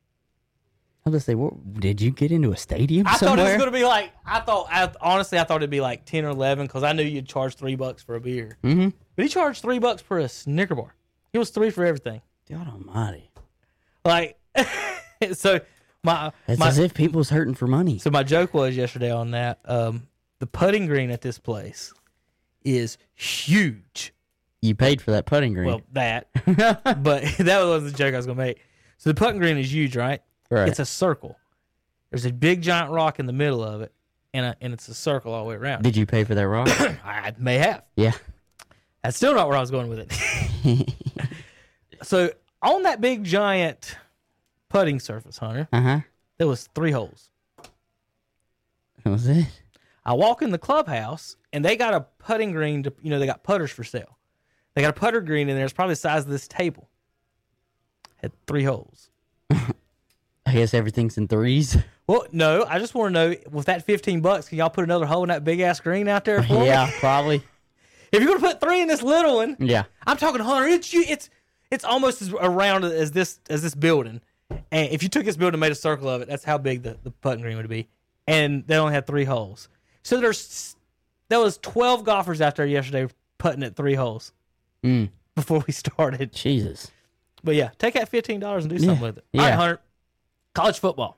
Speaker 5: I was gonna say, what, did you get into a stadium
Speaker 4: I
Speaker 5: somewhere?
Speaker 4: thought it was gonna be like I thought. I, honestly, I thought it'd be like ten or eleven because I knew you'd charge three bucks for a beer.
Speaker 5: mm-hmm.
Speaker 4: But he charged three bucks for a Snicker bar. It was three for everything.
Speaker 5: God Almighty!
Speaker 4: Like, so my
Speaker 5: It's
Speaker 4: my
Speaker 5: as if people's hurting for money.
Speaker 4: so my joke was yesterday on that. Um, the putting green at this place is huge.
Speaker 5: You paid for that putting green,
Speaker 4: Well, that, but that was the joke I was gonna make. So the putting green is huge, right?
Speaker 5: right?
Speaker 4: It's a circle. There's a big giant rock in the middle of it, and a, and it's a circle all the way around.
Speaker 5: Did you pay for that rock?
Speaker 4: I may have.
Speaker 5: yeah.
Speaker 4: That's still not where I was going with it. so on that big giant putting surface, Hunter,
Speaker 5: Uh huh.
Speaker 4: there was three holes.
Speaker 5: That was it.
Speaker 4: I walk in the clubhouse and they got a putting green to you know, they got putters for sale. They got a putter green in there, it's probably the size of this table. Had three holes.
Speaker 5: I guess everything's in threes.
Speaker 4: Well, no, I just want to know with that fifteen bucks, can y'all put another hole in that big ass green out there for me?
Speaker 5: yeah, probably.
Speaker 4: If you're gonna put three in this little one,
Speaker 5: Yeah.
Speaker 4: I'm talking Hunter. It's you. It's it's almost as around as this as this building. And if you took this building and made a circle of it, that's how big the, the putting green would be. And they only had three holes. So there's there was twelve golfers out there yesterday putting at three holes
Speaker 5: Mm.
Speaker 4: before we started.
Speaker 5: Jesus.
Speaker 4: But yeah, take that fifteen dollars and do something
Speaker 5: Yeah.
Speaker 4: with it. All right,
Speaker 5: Yeah.
Speaker 4: Hunter. College football.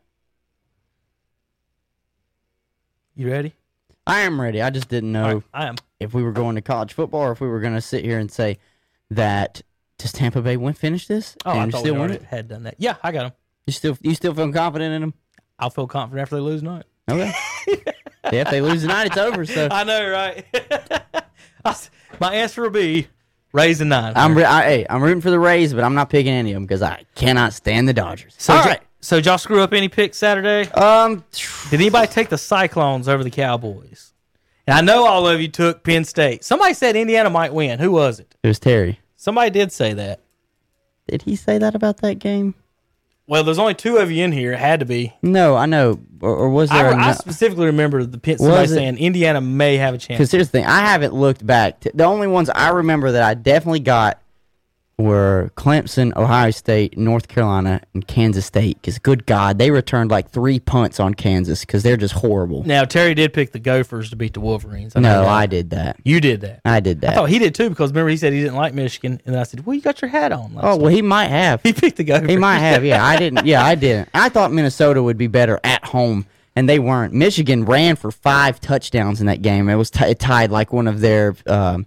Speaker 4: You ready?
Speaker 5: I am ready. I just didn't know
Speaker 4: right, I am.
Speaker 5: if we were going to college football or if we were going to sit here and say that does Tampa Bay win finish this
Speaker 4: Oh, I
Speaker 5: and
Speaker 4: thought
Speaker 5: still
Speaker 4: we
Speaker 5: win it?
Speaker 4: had done that. Yeah, I got them.
Speaker 5: You still you still feel confident in them?
Speaker 4: I'll feel confident after they lose tonight.
Speaker 5: Okay. yeah, if they lose tonight, it's over. So
Speaker 4: I know, right? My answer will be Rays and nine.
Speaker 5: I'm re- I, hey, I'm rooting for the Rays, but I'm not picking any of them because I cannot stand the Dodgers.
Speaker 4: so,
Speaker 5: All
Speaker 4: j- so y'all screw up any picks Saturday?
Speaker 5: Um,
Speaker 4: Did anybody take the Cyclones over the Cowboys? And I know all of you took Penn State. Somebody said Indiana might win. Who was it?
Speaker 5: it was Terry.
Speaker 4: Somebody did say that.
Speaker 5: Did he say that about that game?
Speaker 4: Well, there's only two of you in here. It had to be.
Speaker 5: No, I know. Or, or was
Speaker 4: I,
Speaker 5: there?
Speaker 4: I specifically remember the Penn, somebody
Speaker 5: Was it-
Speaker 4: saying Indiana may have a chance.
Speaker 5: Because here's the thing: I haven't looked back. The only ones I remember that I definitely got were Clemson, Ohio State, North Carolina, and Kansas State. Because good God, they returned like three punts on Kansas because they're just horrible.
Speaker 4: Now Terry did pick the Gophers to beat the Wolverines. I know
Speaker 5: No. I did that.
Speaker 4: You did that.
Speaker 5: I did
Speaker 4: I
Speaker 5: that.
Speaker 4: thought he did too because remember he said he didn't like Michigan, and I said, "Well, you got your hat on." last
Speaker 5: Oh well, he might have.
Speaker 4: He picked the Gophers.
Speaker 5: He might have. Yeah, I didn't. Yeah, I didn't. I thought Minnesota would be better at home, and they weren't. Michigan ran for five touchdowns in that game. It was t- it tied like one of their um,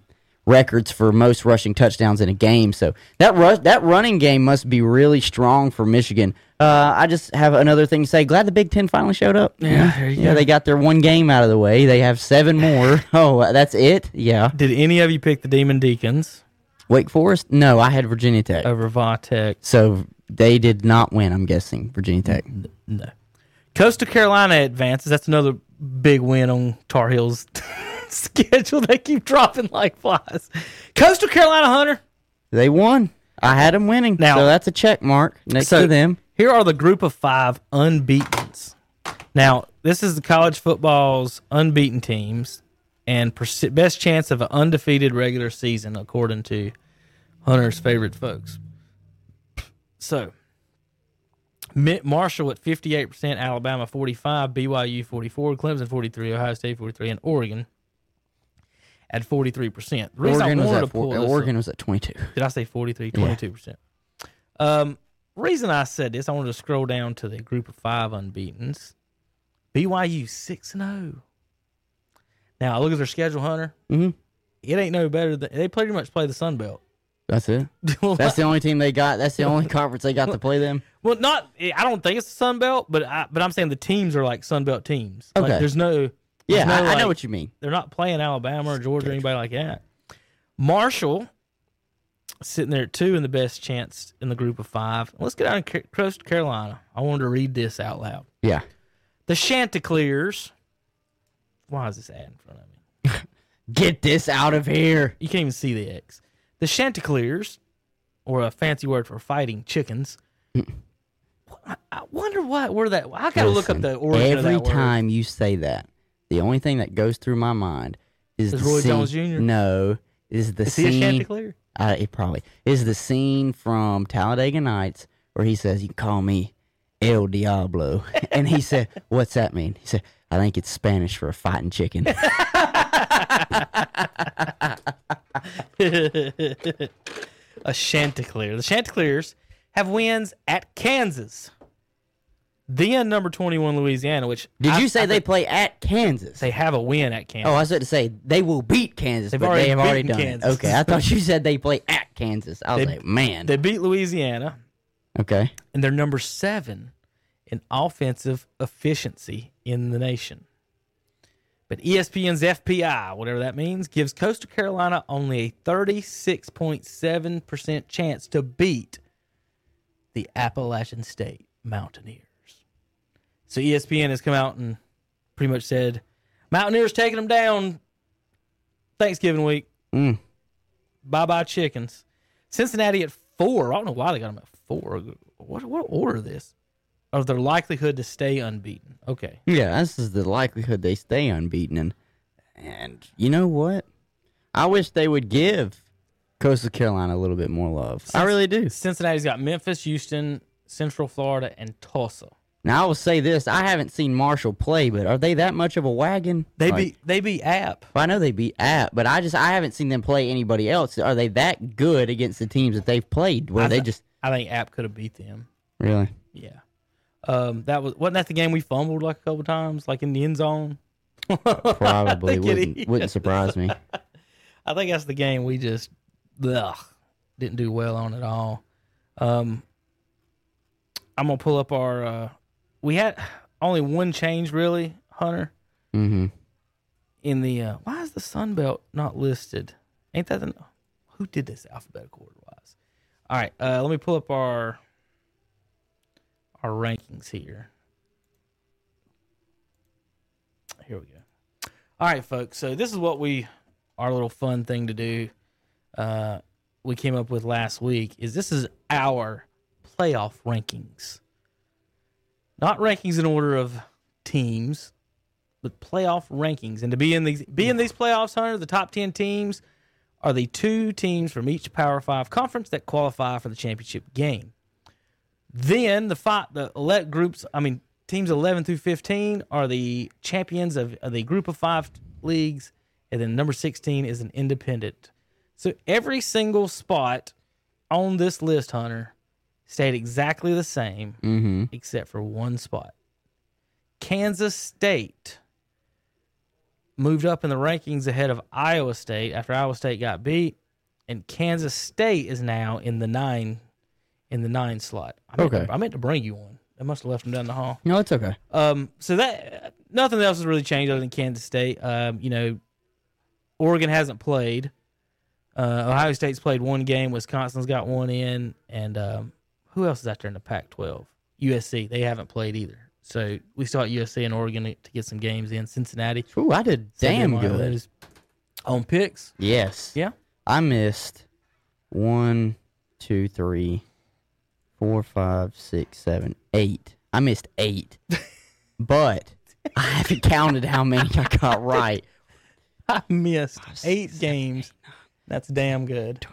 Speaker 5: records for most rushing touchdowns in a game. So that rush, that running game must be really strong for Michigan. Uh, I just have another thing to say. Glad the Big Ten finally showed up.
Speaker 4: Yeah, there you
Speaker 5: yeah,
Speaker 4: go.
Speaker 5: they got their one game out of the way. They have seven more. oh, that's it. Yeah.
Speaker 4: Did any of you pick the Demon Deacons
Speaker 5: Wake Forest? No, I had Virginia Tech.
Speaker 4: over Va Tech.
Speaker 5: So they did not win. I'm guessing Virginia Tech.
Speaker 4: No. Coastal Carolina advances. That's another big win on Tar Heels schedule. They keep dropping like flies. Coastal Carolina Hunter.
Speaker 5: They won. I had them winning.
Speaker 4: Now-
Speaker 5: so that's a check mark next
Speaker 4: So
Speaker 5: to them.
Speaker 4: here are the group of five unbeaten's. Now this is the college football's unbeaten teams and best chance of an undefeated regular season according to Hunter's favorite folks. So Marshall at 58%, Alabama 45, BYU 44, Clemson 43, Ohio State 43, and Oregon at 43%. The reason I
Speaker 5: Oregon was, at
Speaker 4: to pull
Speaker 5: four,
Speaker 4: this up-
Speaker 5: was at 22.
Speaker 4: did I say 43, 22%? Um, reason I said this, I wanted to scroll down to the group of five unbeatens. BYU 6 and 0. Now, I look at their schedule, Hunter.
Speaker 5: Mhm.
Speaker 4: It ain't no better than they pretty much play the Sun Belt.
Speaker 5: That's it. That's the only team they got. That's the only conference they got to play them.
Speaker 4: well, not I don't think it's the Sun Belt, but I, but I'm saying the teams are like Sun Belt teams. Like,
Speaker 5: Okay.
Speaker 4: there's no
Speaker 5: Yeah,
Speaker 4: no,
Speaker 5: I, I know what you mean.
Speaker 4: They're not playing Alabama or Georgia or anybody like that. Marshall sitting there at two in the best chance in the group of five. Let's get down to Coastal Carolina. I wanted to read this out loud.
Speaker 5: Yeah.
Speaker 4: The Chanticleers. Why is this ad in front of me?
Speaker 5: Get this out of here.
Speaker 4: You can't even see the X. The Chanticleers, or a fancy word for fighting chickens. Mm. I- I wonder what where that. I gotta look up the origin of
Speaker 5: Every
Speaker 4: that word.
Speaker 5: time you say that, the only thing that goes through my mind is,
Speaker 4: Is
Speaker 5: the
Speaker 4: Roy
Speaker 5: scene.
Speaker 4: Jones Jr.?
Speaker 5: No, is the
Speaker 4: Is he a
Speaker 5: scene.
Speaker 4: Chanticleer?
Speaker 5: Uh, it probably is the scene from Talladega Nights where he says, "You can call me El Diablo," and he said, "What's that mean?" He said, "I think it's Spanish for a fighting chicken."
Speaker 4: a Chanticleer. The Chanticleers have wins at Kansas. Then number 21 Louisiana, which
Speaker 5: Did
Speaker 4: I-
Speaker 5: you say
Speaker 4: I
Speaker 5: they
Speaker 4: think
Speaker 5: play at Kansas?
Speaker 4: they have a win at Kansas?
Speaker 5: Oh, I was about to say they will beat Kansas,
Speaker 4: They've
Speaker 5: but
Speaker 4: already
Speaker 5: they have already
Speaker 4: beaten
Speaker 5: done
Speaker 4: Kansas.
Speaker 5: it. Okay, I thought you said they play at Kansas. I was
Speaker 4: They-
Speaker 5: like, man.
Speaker 4: They beat Louisiana,
Speaker 5: okay.
Speaker 4: and they're number seven in offensive efficiency in the nation. But ESPN's FPI, whatever that means, gives Coastal Carolina only a 36.7% chance to beat the Appalachian State Mountaineers. So ESPN has come out and pretty much said, Mountaineers taking them down Thanksgiving week.
Speaker 5: Mm.
Speaker 4: Bye bye chickens. Cincinnati at four. I don't know why they got them at four. What what order this? Of their likelihood to stay unbeaten. Okay.
Speaker 5: Yeah, this is the likelihood they stay unbeaten. And, and you know what? I wish they would give Coastal Carolina a little bit more love. I really do.
Speaker 4: Cincinnati's got Memphis, Houston, Central Florida, and Tulsa.
Speaker 5: Now I will say this: I haven't seen Marshall play, but are they that much of a wagon?
Speaker 4: They
Speaker 5: Like,
Speaker 4: beat they beat App.
Speaker 5: I know they beat App, but I just I haven't seen them play anybody else. Are they that good against the teams that they've played? Where
Speaker 4: I
Speaker 5: they
Speaker 4: th-
Speaker 5: just
Speaker 4: I think App could have beat them.
Speaker 5: really?
Speaker 4: Yeah. Um, that was wasn't that the game we fumbled like a couple times, like in the end zone.
Speaker 5: Probably wouldn't wouldn't surprise me.
Speaker 4: I think that's the game we just ugh, didn't do well on at all. Um, I'm gonna pull up our. Uh, we had only one change really, Hunter,
Speaker 5: hmm
Speaker 4: in the. Uh, why is the Sun Belt not listed? Ain't that the? Who did this alphabetical order wise? All right, uh, let me pull up our our rankings here. Here we go. All right, folks. So this is what we our little fun thing to do. Uh, we came up with last week is this is our playoff rankings, not rankings in order of teams, but playoff rankings. And to be in these be in these playoffs, Hunter, the top ten teams are the two teams from each Power Five conference that qualify for the championship game. Then the five, the elect groups, I mean teams eleven through fifteen are the champions of, of the group of five leagues, and then number sixteen is an independent. So every single spot on this list, Hunter, stayed exactly the same,
Speaker 5: hmm
Speaker 4: except for one spot. Kansas State moved up in the rankings ahead of Iowa State after Iowa State got beat, and Kansas State is now in the nine in the nine slot. I meant,
Speaker 5: Okay.
Speaker 4: to, I meant to bring you one. I must have left them down the hall.
Speaker 5: No, it's okay.
Speaker 4: Um, so that nothing else has really changed other than Kansas State. Um, you know, Oregon hasn't played. Uh, Ohio State's played one game. Wisconsin's got one in, and um, who else is out there in the Pac-12? USC. They haven't played either. So we still USC and Oregon to get some games in. Cincinnati.
Speaker 5: Ooh, I did damn good.
Speaker 4: is On picks.
Speaker 5: Yes.
Speaker 4: Yeah.
Speaker 5: I missed one, two, three, four, five, six, seven, eight. I missed eight, but I haven't counted how many I got right.
Speaker 4: I missed eight games. That's damn good.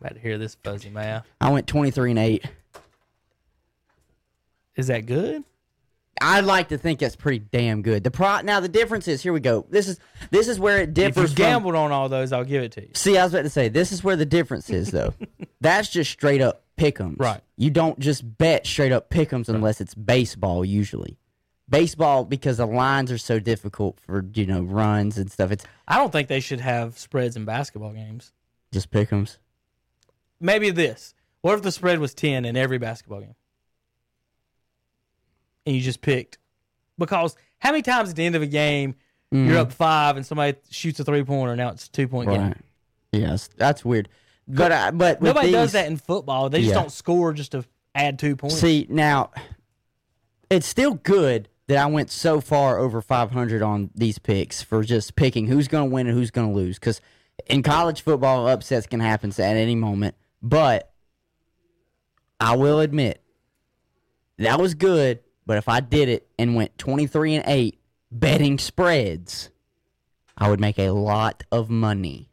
Speaker 4: About to hear this fuzzy math.
Speaker 5: I went twenty-three and eight.
Speaker 4: Is that good?
Speaker 5: I'd like to think that's pretty damn good. The pro now the difference is here we go. This is this is where it
Speaker 4: If you
Speaker 5: differs. from,
Speaker 4: gambled on all those, I'll give it to you.
Speaker 5: See, I was about to say this is where the difference is though. That's just straight up pick'ems.
Speaker 4: Right.
Speaker 5: You don't just bet straight up pick'ems unless it's baseball usually. Baseball because the lines are so difficult for you know runs and stuff. It's
Speaker 4: I don't think they should have spreads in basketball games.
Speaker 5: just pick'ems.
Speaker 4: Maybe this. What if the spread was 10 in every basketball game? And you just picked. Because how many times at the end of a game you're mm. up five and somebody shoots a three pointer now it's a two point
Speaker 5: Right.
Speaker 4: game?
Speaker 5: Yes, that's weird. But I, but with
Speaker 4: Nobody does that in football. They just
Speaker 5: Yeah.
Speaker 4: don't score just to add two points.
Speaker 5: See now, it's still good that I went so far over 500 on these picks for just picking who's going to win and who's going to lose. Because in college football, upsets can happen at any moment. But I will admit that was good. But if I did it and went 23 and eight betting spreads, I would make a lot of money.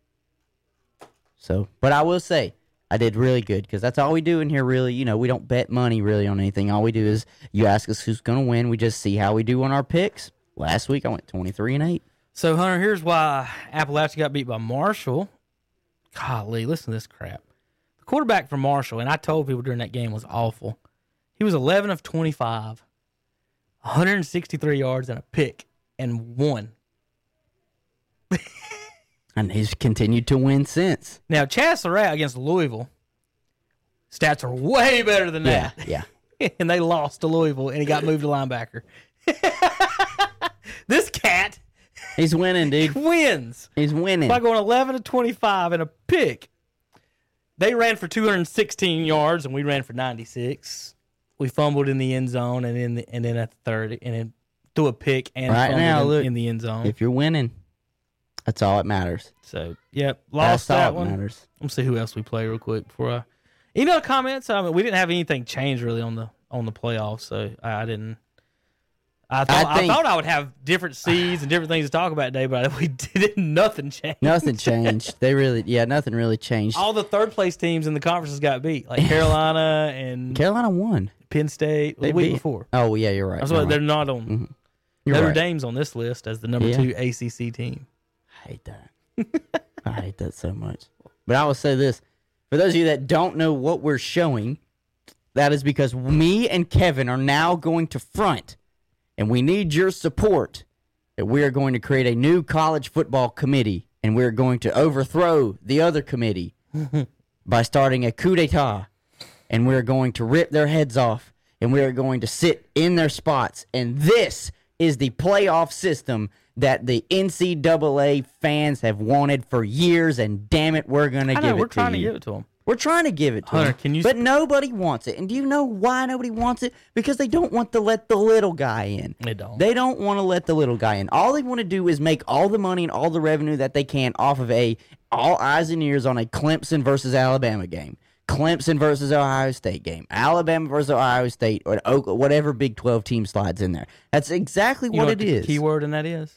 Speaker 5: So, but I will say, I did really good because that's all we do in here. Really, you know, we don't bet money really on anything. All we do is you ask us who's going to win. We just see how we do on our picks. Last week I went twenty three and eight.
Speaker 4: So Hunter, here's why Appalachia got beat by Marshall. Golly, listen to this crap. Quarterback for Marshall, and I told people during that game was awful. He was 11 of 25, 163 yards and a pick, and one.
Speaker 5: And he's continued to win since.
Speaker 4: Now Chazz Surratt against Louisville, stats are way better than
Speaker 5: Yeah,
Speaker 4: that.
Speaker 5: yeah.
Speaker 4: and they lost to Louisville, and he got moved to linebacker. this cat
Speaker 5: He's winning, dude.
Speaker 4: wins.
Speaker 5: He's winning.
Speaker 4: by going 11 to 25 and a pick. They ran for 216 yards and we ran for 96. We fumbled in the end zone and in the, and then at the 30 and then threw a pick and
Speaker 5: Right now,
Speaker 4: in,
Speaker 5: look,
Speaker 4: in the end zone.
Speaker 5: If you're winning, that's all that matters.
Speaker 4: so, yep, lost
Speaker 5: That's all
Speaker 4: that one.
Speaker 5: matters.
Speaker 4: Let's see who else we play real quick before I. Any other comments? I mean, we didn't have anything change really on the on the playoffs, so I, I didn't. I thought I,
Speaker 5: think-
Speaker 4: thought I would have different seeds and different things to talk about today, but we didn't. Nothing changed.
Speaker 5: Nothing changed. they really, yeah, nothing really changed.
Speaker 4: all the third place teams in the conferences got beat, like Carolina and
Speaker 5: Carolina won.
Speaker 4: Penn State
Speaker 5: They
Speaker 4: the week
Speaker 5: beat-
Speaker 4: before.
Speaker 5: Oh, yeah, you're right.
Speaker 4: That's
Speaker 5: You're
Speaker 4: why
Speaker 5: right.
Speaker 4: they're not on. Mm-hmm.
Speaker 5: You're
Speaker 4: Notre
Speaker 5: right.
Speaker 4: Dame's on this list as the number
Speaker 5: Yeah.
Speaker 4: two ACC team.
Speaker 5: I hate that. I hate that so much. But I will say this for those of you that don't know what we're showing, that is because me and Kevin are now going to front, and we need your support. That we are going to create a new college football committee, and we're going to overthrow the other committee by starting a coup d'etat, and we're going to rip their heads off, and we are going to sit in their spots. And this is the playoff system that the NCAA fans have wanted for years, and damn it, we're going to give
Speaker 4: know
Speaker 5: it
Speaker 4: we're
Speaker 5: to
Speaker 4: trying to give it to them.
Speaker 5: We're trying to give it to
Speaker 4: Hunter,
Speaker 5: them,
Speaker 4: can you
Speaker 5: but
Speaker 4: sp-
Speaker 5: nobody wants it. And do you know why nobody wants it? Because they don't want to let the little guy in.
Speaker 4: They don't.
Speaker 5: They don't want to let the little guy in. All they want to do is make all the money and all the revenue that they can off of a all eyes and ears on a Clemson versus Alabama game. Clemson versus Ohio State game, Alabama versus Ohio State, or whatever Big Twelve team slides in there. That's exactly
Speaker 4: You know
Speaker 5: what it
Speaker 4: the
Speaker 5: is.
Speaker 4: Keyword in that is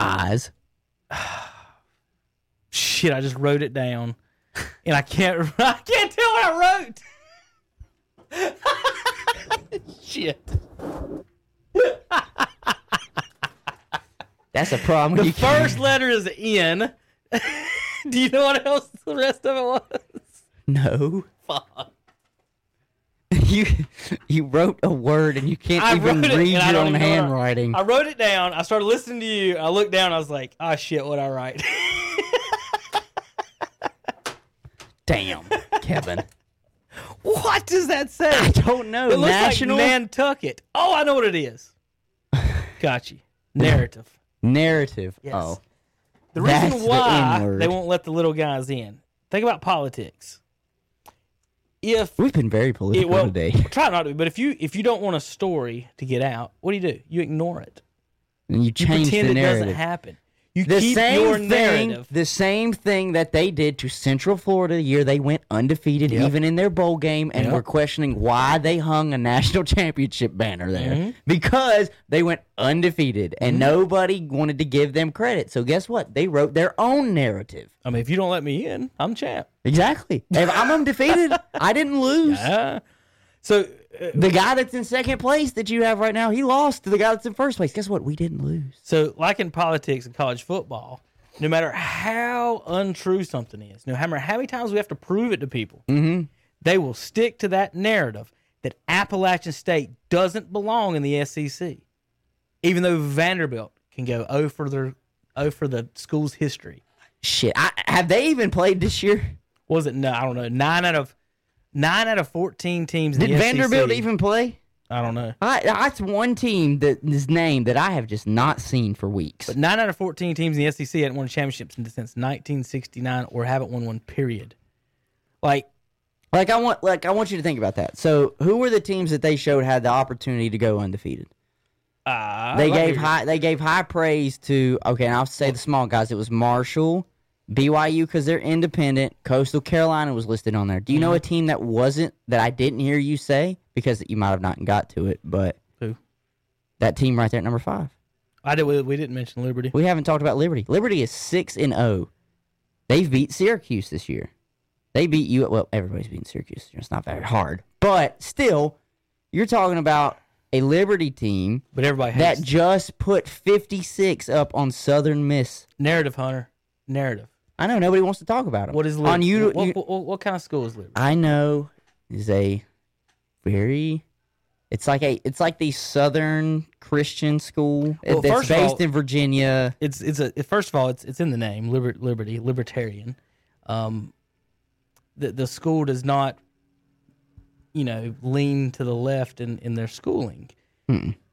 Speaker 5: Eyes.
Speaker 4: shit. I just wrote it down, and I can't. I can't tell what I wrote. shit.
Speaker 5: That's a problem.
Speaker 4: The first letter is N. Do you know what else the rest of it was?
Speaker 5: no.
Speaker 4: Fuck.
Speaker 5: You you wrote a word and you can't
Speaker 4: I
Speaker 5: even
Speaker 4: it,
Speaker 5: read your own
Speaker 4: even know what I-
Speaker 5: handwriting.
Speaker 4: I wrote it down. I started listening to you. I looked down. I was like, "Oh shit, what I write?"
Speaker 5: Damn, Kevin.
Speaker 4: what does that say?
Speaker 5: I don't know.
Speaker 4: It looks
Speaker 5: National
Speaker 4: like Nantucket. Oh, I know what it is. Gotcha. Narrative.
Speaker 5: narrative.
Speaker 4: Yes.
Speaker 5: Oh,
Speaker 4: The
Speaker 5: That's
Speaker 4: reason
Speaker 5: the
Speaker 4: why
Speaker 5: N-word.
Speaker 4: they won't let the little guys in. Think about politics. If
Speaker 5: we've been very
Speaker 4: it,
Speaker 5: political
Speaker 4: well,
Speaker 5: today,
Speaker 4: try not to, be, but if you if you don't want a story to get out, what do you do? You ignore it.
Speaker 5: and you
Speaker 4: You
Speaker 5: change
Speaker 4: pretend
Speaker 5: the
Speaker 4: it doesn't
Speaker 5: narrative.
Speaker 4: happen. You
Speaker 5: the
Speaker 4: keep
Speaker 5: same
Speaker 4: your
Speaker 5: thing,
Speaker 4: narrative.
Speaker 5: the same thing that they did to Central Florida the year they went undefeated,
Speaker 4: Yep.
Speaker 5: even in their bowl game, and
Speaker 4: Yep.
Speaker 5: we're questioning why they hung a national championship banner there
Speaker 4: Mm-hmm.
Speaker 5: because they went undefeated and nobody wanted to give them credit. So guess what? They wrote their own narrative.
Speaker 4: I mean, if you don't let me in, I'm champ.
Speaker 5: Exactly. If I'm undefeated, I didn't lose.
Speaker 4: Ah. so
Speaker 5: The guy that's in second place that you have right now, he lost to the guy that's in first place. Guess what? We didn't lose.
Speaker 4: So, like in politics and college football, no matter how untrue something is, no matter how many times we have to prove it to people, mm-hmm. they will stick to that narrative that Appalachian State doesn't belong in the SEC, even though Vanderbilt can go oh for their oh for the school's history.
Speaker 5: Shit. I, have they even played this year?
Speaker 4: Was it no? I don't know. Nine out of nine out of fourteen teams. In
Speaker 5: Did
Speaker 4: the
Speaker 5: Vanderbilt
Speaker 4: SEC,
Speaker 5: even play?
Speaker 4: I don't know.
Speaker 5: I, that's one team that is named that I have just not seen for weeks.
Speaker 4: But nine out of fourteen teams in the SEC hadn't won a championship since 1969, or haven't won one. Period. Like
Speaker 5: like I want, like I want you to think about that. So, who were the teams that they showed had the opportunity to go undefeated?
Speaker 4: uh,
Speaker 5: They gave high, they gave high praise to. Okay, and I'll say the small guys. It was Marshall, BYU because they're independent. Coastal Carolina was listed on there. Do you know
Speaker 4: Mm-hmm.
Speaker 5: a team that wasn't that I didn't hear you say because you might have not got to it, but
Speaker 4: Who?
Speaker 5: that team right there at number five.
Speaker 4: I did. We, we didn't mention Liberty.
Speaker 5: We haven't talked about Liberty. Liberty is six and zero. They've beat Syracuse this year. They beat you. Well, everybody's beating Syracuse. It's not very hard, but still, you're talking about a Liberty team
Speaker 4: But everybody
Speaker 5: that just put 56 up on Southern Miss.
Speaker 4: narrative, Hunter. Narrative.
Speaker 5: I know nobody wants to talk about them.
Speaker 4: What is Lib-
Speaker 5: on
Speaker 4: Liberty?
Speaker 5: you?
Speaker 4: what,
Speaker 5: you-
Speaker 4: what, what, what kind of school is Liberty?
Speaker 5: I know is a very. It's like a. It's like the Southern Christian school.
Speaker 4: Well,
Speaker 5: It's based
Speaker 4: all-
Speaker 5: in Virginia.
Speaker 4: It's it's a first of all it's it's in the name liber, liberty libertarian. Um, the the school does not, you know, lean to the left in in their schooling.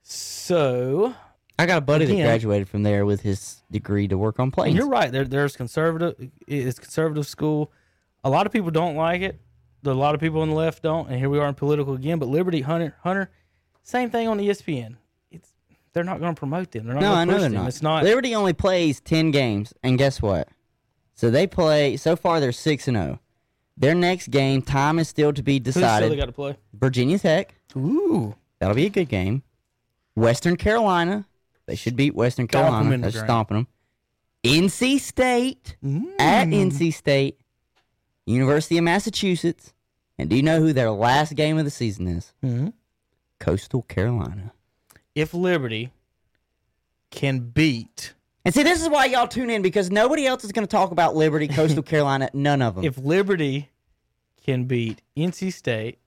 Speaker 4: So
Speaker 5: I got a buddy that graduated from there with his degree to work on planes.
Speaker 4: you're right. There there's conservative. It's conservative school. A lot of people don't like it. A lot of people on the left don't. And here we are in political again. But Liberty Hunter Hunter, same thing on ESPN. It's they're not going to promote them. They're not
Speaker 5: No, I know they're
Speaker 4: them.
Speaker 5: not.
Speaker 4: It's not.
Speaker 5: Liberty only plays ten games, and guess what? So they play. So far, they're six and zero. Their next game, time is still to be
Speaker 4: Who's still
Speaker 5: decided.
Speaker 4: they got to play?
Speaker 5: Virginia Tech.
Speaker 4: Ooh,
Speaker 5: That'll be a good game. Western Carolina. They should beat Western
Speaker 4: Stomp
Speaker 5: Carolina.
Speaker 4: in
Speaker 5: They're
Speaker 4: ground.
Speaker 5: stomping them. NC State at NC State. University of Massachusetts. And do you know who their last game of the season is?
Speaker 4: Mhm.
Speaker 5: Coastal Carolina.
Speaker 4: if Liberty can beat
Speaker 5: And see, this is why y'all tune in because nobody else is going to talk about Liberty, Coastal Carolina, none of them.
Speaker 4: if Liberty can beat NC State,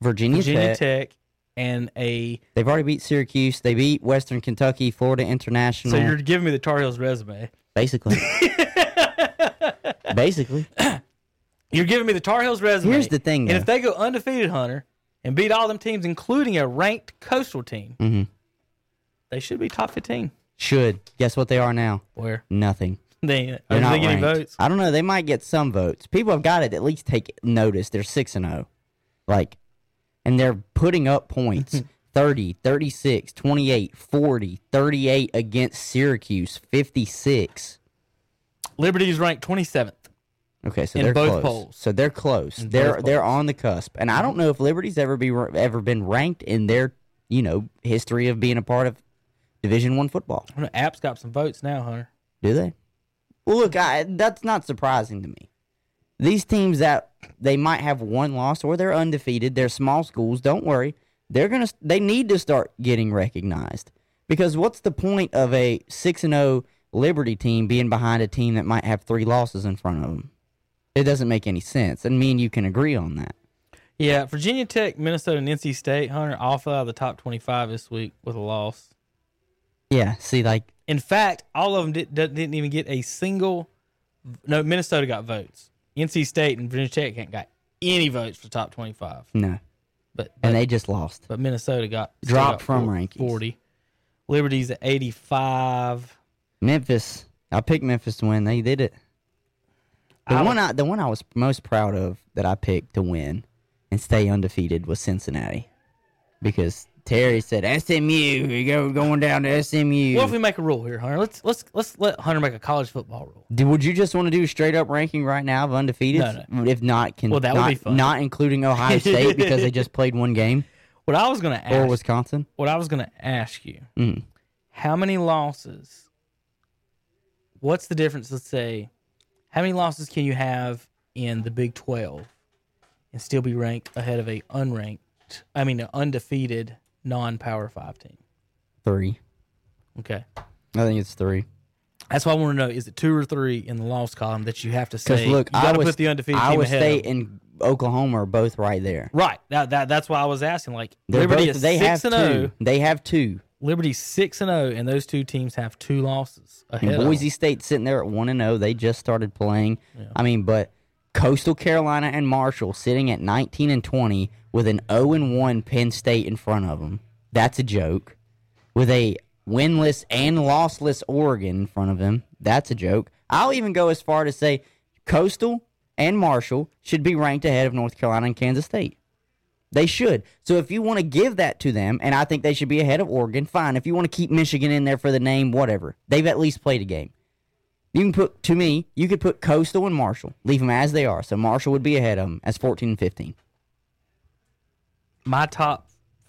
Speaker 5: Virginia,
Speaker 4: Virginia
Speaker 5: Tech,
Speaker 4: Tech, and a
Speaker 5: they've already beat Syracuse. They beat Western Kentucky, Florida International.
Speaker 4: so you're giving me the Tar Heels resume.
Speaker 5: basically, basically.
Speaker 4: You're giving me the Tar Heels resume.
Speaker 5: Here's the thing,
Speaker 4: and if they go undefeated, Hunter, and beat all them teams, including a ranked Coastal team,
Speaker 5: Mhm.
Speaker 4: they should be top 15.
Speaker 5: Should guess what they are now?
Speaker 4: Where
Speaker 5: Nothing.
Speaker 4: they are
Speaker 5: They're not
Speaker 4: they getting votes?
Speaker 5: I don't know. They might get some votes. People have got to at least take notice. They're 6 and 0. Like and they're putting up points. 30, 36, 28, 40, 38 against Syracuse, 56.
Speaker 4: Liberty is ranked 27th.
Speaker 5: Okay, so
Speaker 4: In
Speaker 5: they're
Speaker 4: both
Speaker 5: close.
Speaker 4: polls.
Speaker 5: So they're close.
Speaker 4: In
Speaker 5: they're they're on the cusp. And I don't know if Liberty's ever be ever been ranked in their, you know, history of being a part of Division 1 football.
Speaker 4: I know App's got some votes now, Hunter.
Speaker 5: Do they? Well, look, I, that's not surprising to me. These teams that they might have one loss or they're undefeated, they're small schools. Don't worry, they're gonna. They need to start getting recognized because what's the point of a six and zero Liberty team being behind a team that might have three losses in front of them? It doesn't make any sense, and me and you can agree on that.
Speaker 4: Yeah, Virginia Tech, Minnesota, and NC State, Hunter, all fell out of the top 25 this week with a loss.
Speaker 5: Yeah. See, like,
Speaker 4: In fact, all of them did, didn't even get a single. No, Minnesota got votes. NC State and Virginia Tech ain't got any votes for top 25.
Speaker 5: no,
Speaker 4: But,
Speaker 5: and they just lost.
Speaker 4: but Minnesota got
Speaker 5: Dropped
Speaker 4: got
Speaker 5: from rankings.
Speaker 4: 40. Liberty's at 85.
Speaker 5: Memphis. I picked Memphis to win. They did it. The
Speaker 4: I
Speaker 5: one I the one I was most proud of that I picked to win and stay undefeated was Cincinnati, because Terry said SMU. You go going down to SMU.
Speaker 4: What if we make a rule here, Hunter? Let's let's let's let Hunter make a college football rule.
Speaker 5: Would you just want to do straight up ranking right now of undefeated?
Speaker 4: No,
Speaker 5: If not, can
Speaker 4: Well, that would be fun.
Speaker 5: not including Ohio State because they just played one game
Speaker 4: What I was gonna ask,
Speaker 5: or Wisconsin.
Speaker 4: what I was gonna ask you,
Speaker 5: Mm.
Speaker 4: how many losses? What's the difference? Let's say, how many losses can you have in the Big Twelve and still be ranked ahead of a unranked? I mean, an undefeated non-power five team.
Speaker 5: Three.
Speaker 4: Okay,
Speaker 5: I think it's three.
Speaker 4: that's why I want to know: is it two or three in the loss column that you have to say?
Speaker 5: Because look,
Speaker 4: you got to put the undefeated team
Speaker 5: Iowa
Speaker 4: ahead.
Speaker 5: State
Speaker 4: of
Speaker 5: and Oklahoma are both right there.
Speaker 4: Right. That, that that's why I was asking. Like
Speaker 5: They're
Speaker 4: Liberty
Speaker 5: both,
Speaker 4: is
Speaker 5: they
Speaker 4: six
Speaker 5: have
Speaker 4: and
Speaker 5: two.
Speaker 4: zero.
Speaker 5: They have two.
Speaker 4: Liberty's six and zero, and those two teams have two losses ahead.
Speaker 5: And Boise. State sitting there at one and zero. They just started playing. I mean, but Coastal Carolina and Marshall sitting at nineteen and twenty with an zero and one Penn State in front of them. That's a joke. With a winless and lossless Oregon in front of them. That's a joke. I'll even go as far to say Coastal and Marshall should be ranked ahead of North Carolina and Kansas State. They should. So if you want to give that to them, and I think they should be ahead of Oregon, fine. If you want to keep Michigan in there for the name, whatever. They've at least played a game. You can put to me, you could put Coastal and Marshall, leave them as they are. So Marshall would be ahead of them as 14 and 15.
Speaker 4: My top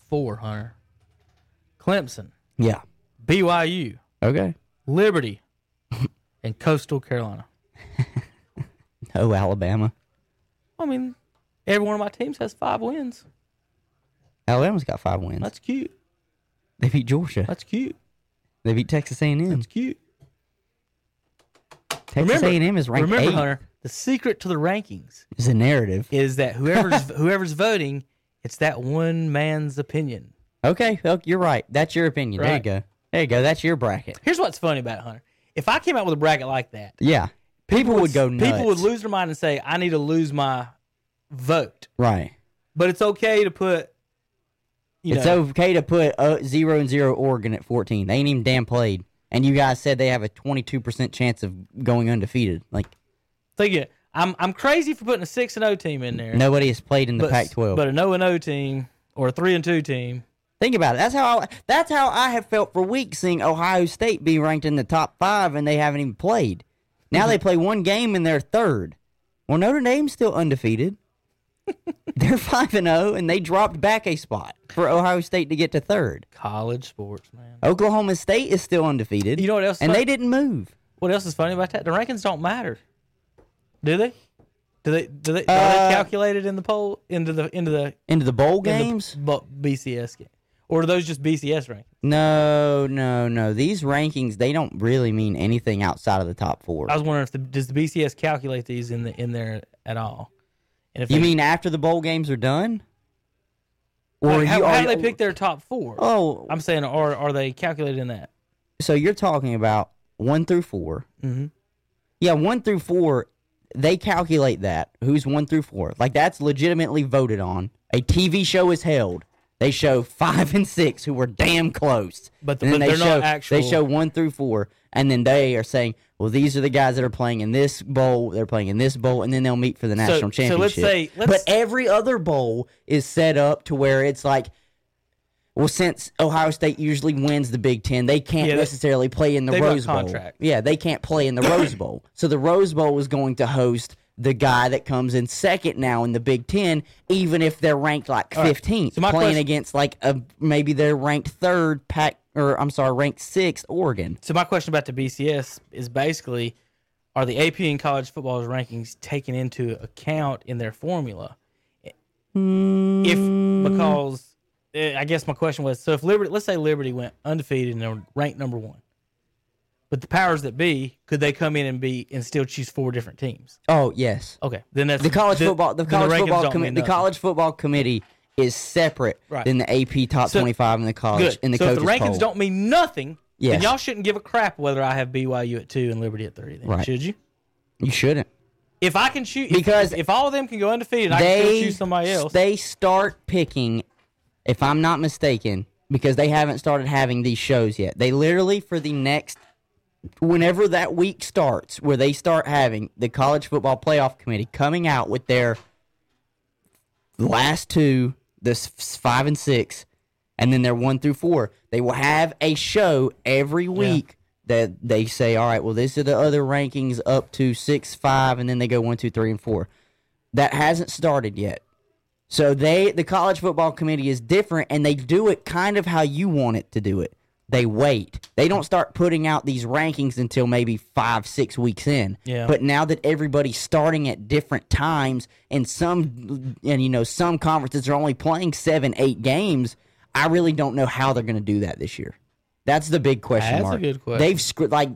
Speaker 4: four, Hunter. Clemson,
Speaker 5: Yeah.
Speaker 4: BYU,
Speaker 5: Okay.
Speaker 4: Liberty, and Coastal Carolina.
Speaker 5: no oh, Alabama.
Speaker 4: I mean, every one of my teams has five wins.
Speaker 5: Alabama's got five wins.
Speaker 4: That's cute.
Speaker 5: they beat Georgia.
Speaker 4: That's cute.
Speaker 5: They beat Texas A&M.
Speaker 4: That's cute.
Speaker 5: Texas A&M is ranked
Speaker 4: remember,
Speaker 5: eight.
Speaker 4: Hunter, the secret to the rankings
Speaker 5: is a narrative.
Speaker 4: is that whoever's whoever's voting, it's that one man's opinion.
Speaker 5: Okay, well, you're right. That's your opinion. There you go. There you go. That's your bracket.
Speaker 4: Here's what's funny about it, Hunter. If I came out with a bracket like that,
Speaker 5: Yeah. People, would go nuts.
Speaker 4: People would lose their mind and say, "I need to lose my vote."
Speaker 5: Right.
Speaker 4: But it's okay to put. You
Speaker 5: it's
Speaker 4: know,
Speaker 5: okay to put uh, zero and zero Oregon at 14. They ain't even damn played. And you guys said they have a 22% chance of going undefeated. Like,
Speaker 4: think it. I'm I'm crazy for putting a six and O team in there.
Speaker 5: nobody has played in the
Speaker 4: but,
Speaker 5: Pac 12.
Speaker 4: But an O and O team or a three and two team.
Speaker 5: Think about it. That's how I, that's how I have felt for weeks seeing Ohio State be ranked in the top five and they haven't even played. Now mm-hmm. they play one game and they're third. Well, Notre Dame's still undefeated. they're five and zero, and they dropped back a spot for Ohio State to get to third.
Speaker 4: College sports, man.
Speaker 5: Oklahoma State is still undefeated.
Speaker 4: You know what else?
Speaker 5: And
Speaker 4: fun-
Speaker 5: they didn't move.
Speaker 4: What else is funny about that? The rankings don't matter. Do they? Do they? Do they?
Speaker 5: Uh,
Speaker 4: are they calculated in the poll into the into the
Speaker 5: Into the bowl
Speaker 4: in the
Speaker 5: games?
Speaker 4: BCS game, or are those just BCS rankings?
Speaker 5: No, no, no. These rankings they don't really mean anything outside of the top four.
Speaker 4: I was wondering if the, does the BCS calculate these in the in there at all? And if
Speaker 5: You
Speaker 4: they,
Speaker 5: mean after the bowl games are done?
Speaker 4: Or how,
Speaker 5: you-
Speaker 4: how
Speaker 5: are
Speaker 4: do they pick their top four?
Speaker 5: Oh,
Speaker 4: I'm saying, are are they calculated in that?
Speaker 5: so you're talking about one through 4
Speaker 4: Mm-hmm.
Speaker 5: Yeah, one through four. They calculate that who's one through four. Like that's legitimately voted on. A TV show is held. They show five and six who were damn close.
Speaker 4: But-
Speaker 5: then
Speaker 4: but
Speaker 5: they
Speaker 4: they're
Speaker 5: show
Speaker 4: not actual-
Speaker 5: they show one through four, and then they are saying, well, these are the guys that are playing in this bowl. They're playing in this bowl, and then they'll meet for the national
Speaker 4: so let's
Speaker 5: championship.
Speaker 4: say- let's-
Speaker 5: but every other bowl is set up to where it's like. Well, since Ohio State usually wins the Big Ten, they can't
Speaker 4: Yeah,
Speaker 5: necessarily play in the Rose Bowl.
Speaker 4: contracts.
Speaker 5: Yeah, they can't play in the Rose Bowl. So the Rose Bowl was going to host the guy that comes in second now in the Big Ten, even if they're ranked like
Speaker 4: right.
Speaker 5: fifteenth,
Speaker 4: So
Speaker 5: playing
Speaker 4: question-
Speaker 5: against like a maybe they're ranked third pack or I'm sorry, ranked sixth Oregon.
Speaker 4: So my question about the BCS is basically, are the AP and college football's rankings taken into account in their formula? If because eh, I guess my question was, so if Liberty, let's say Liberty went undefeated and they're ranked number one, but the powers that be, could they come in and be and still choose four different teams?
Speaker 5: Oh yes,
Speaker 4: Okay, then that's
Speaker 5: the college
Speaker 4: then-
Speaker 5: football the college
Speaker 4: rankings
Speaker 5: football committee the college football committee is separate
Speaker 4: Right.
Speaker 5: than the AP top
Speaker 4: So-
Speaker 5: twenty five in the college
Speaker 4: Good.
Speaker 5: in the
Speaker 4: so if the rankings
Speaker 5: poll.
Speaker 4: don't mean nothing,
Speaker 5: Yes.
Speaker 4: then y'all shouldn't give a crap whether I have BYU at two and Liberty at three. Then
Speaker 5: Right.
Speaker 4: should you?
Speaker 5: you shouldn't.
Speaker 4: If I can choose,
Speaker 5: Because
Speaker 4: if, if all of them can go undefeated, I can
Speaker 5: they
Speaker 4: still choose somebody else.
Speaker 5: They start picking, if I'm not mistaken, because they haven't started having these shows yet. They literally for the next, whenever that week starts, where they start having the college football playoff committee coming out with their last two, the s- five and six, and then their one through four. They will have a show every week. That they say, all right, well, these are the other rankings up to six, five, and then they go one, two, three, and four that hasn't started yet. So they the college football committee is different and they do it kind of how you want it to do it. They wait. They don't start putting out these rankings until maybe 5 6 weeks in.
Speaker 4: Yeah.
Speaker 5: But now that everybody's starting at different times and some and you know some conferences are only playing 7 8 games, I really don't know how they're going to do that this year. That's the big question mark.
Speaker 4: That's a good question.
Speaker 5: They've screwed like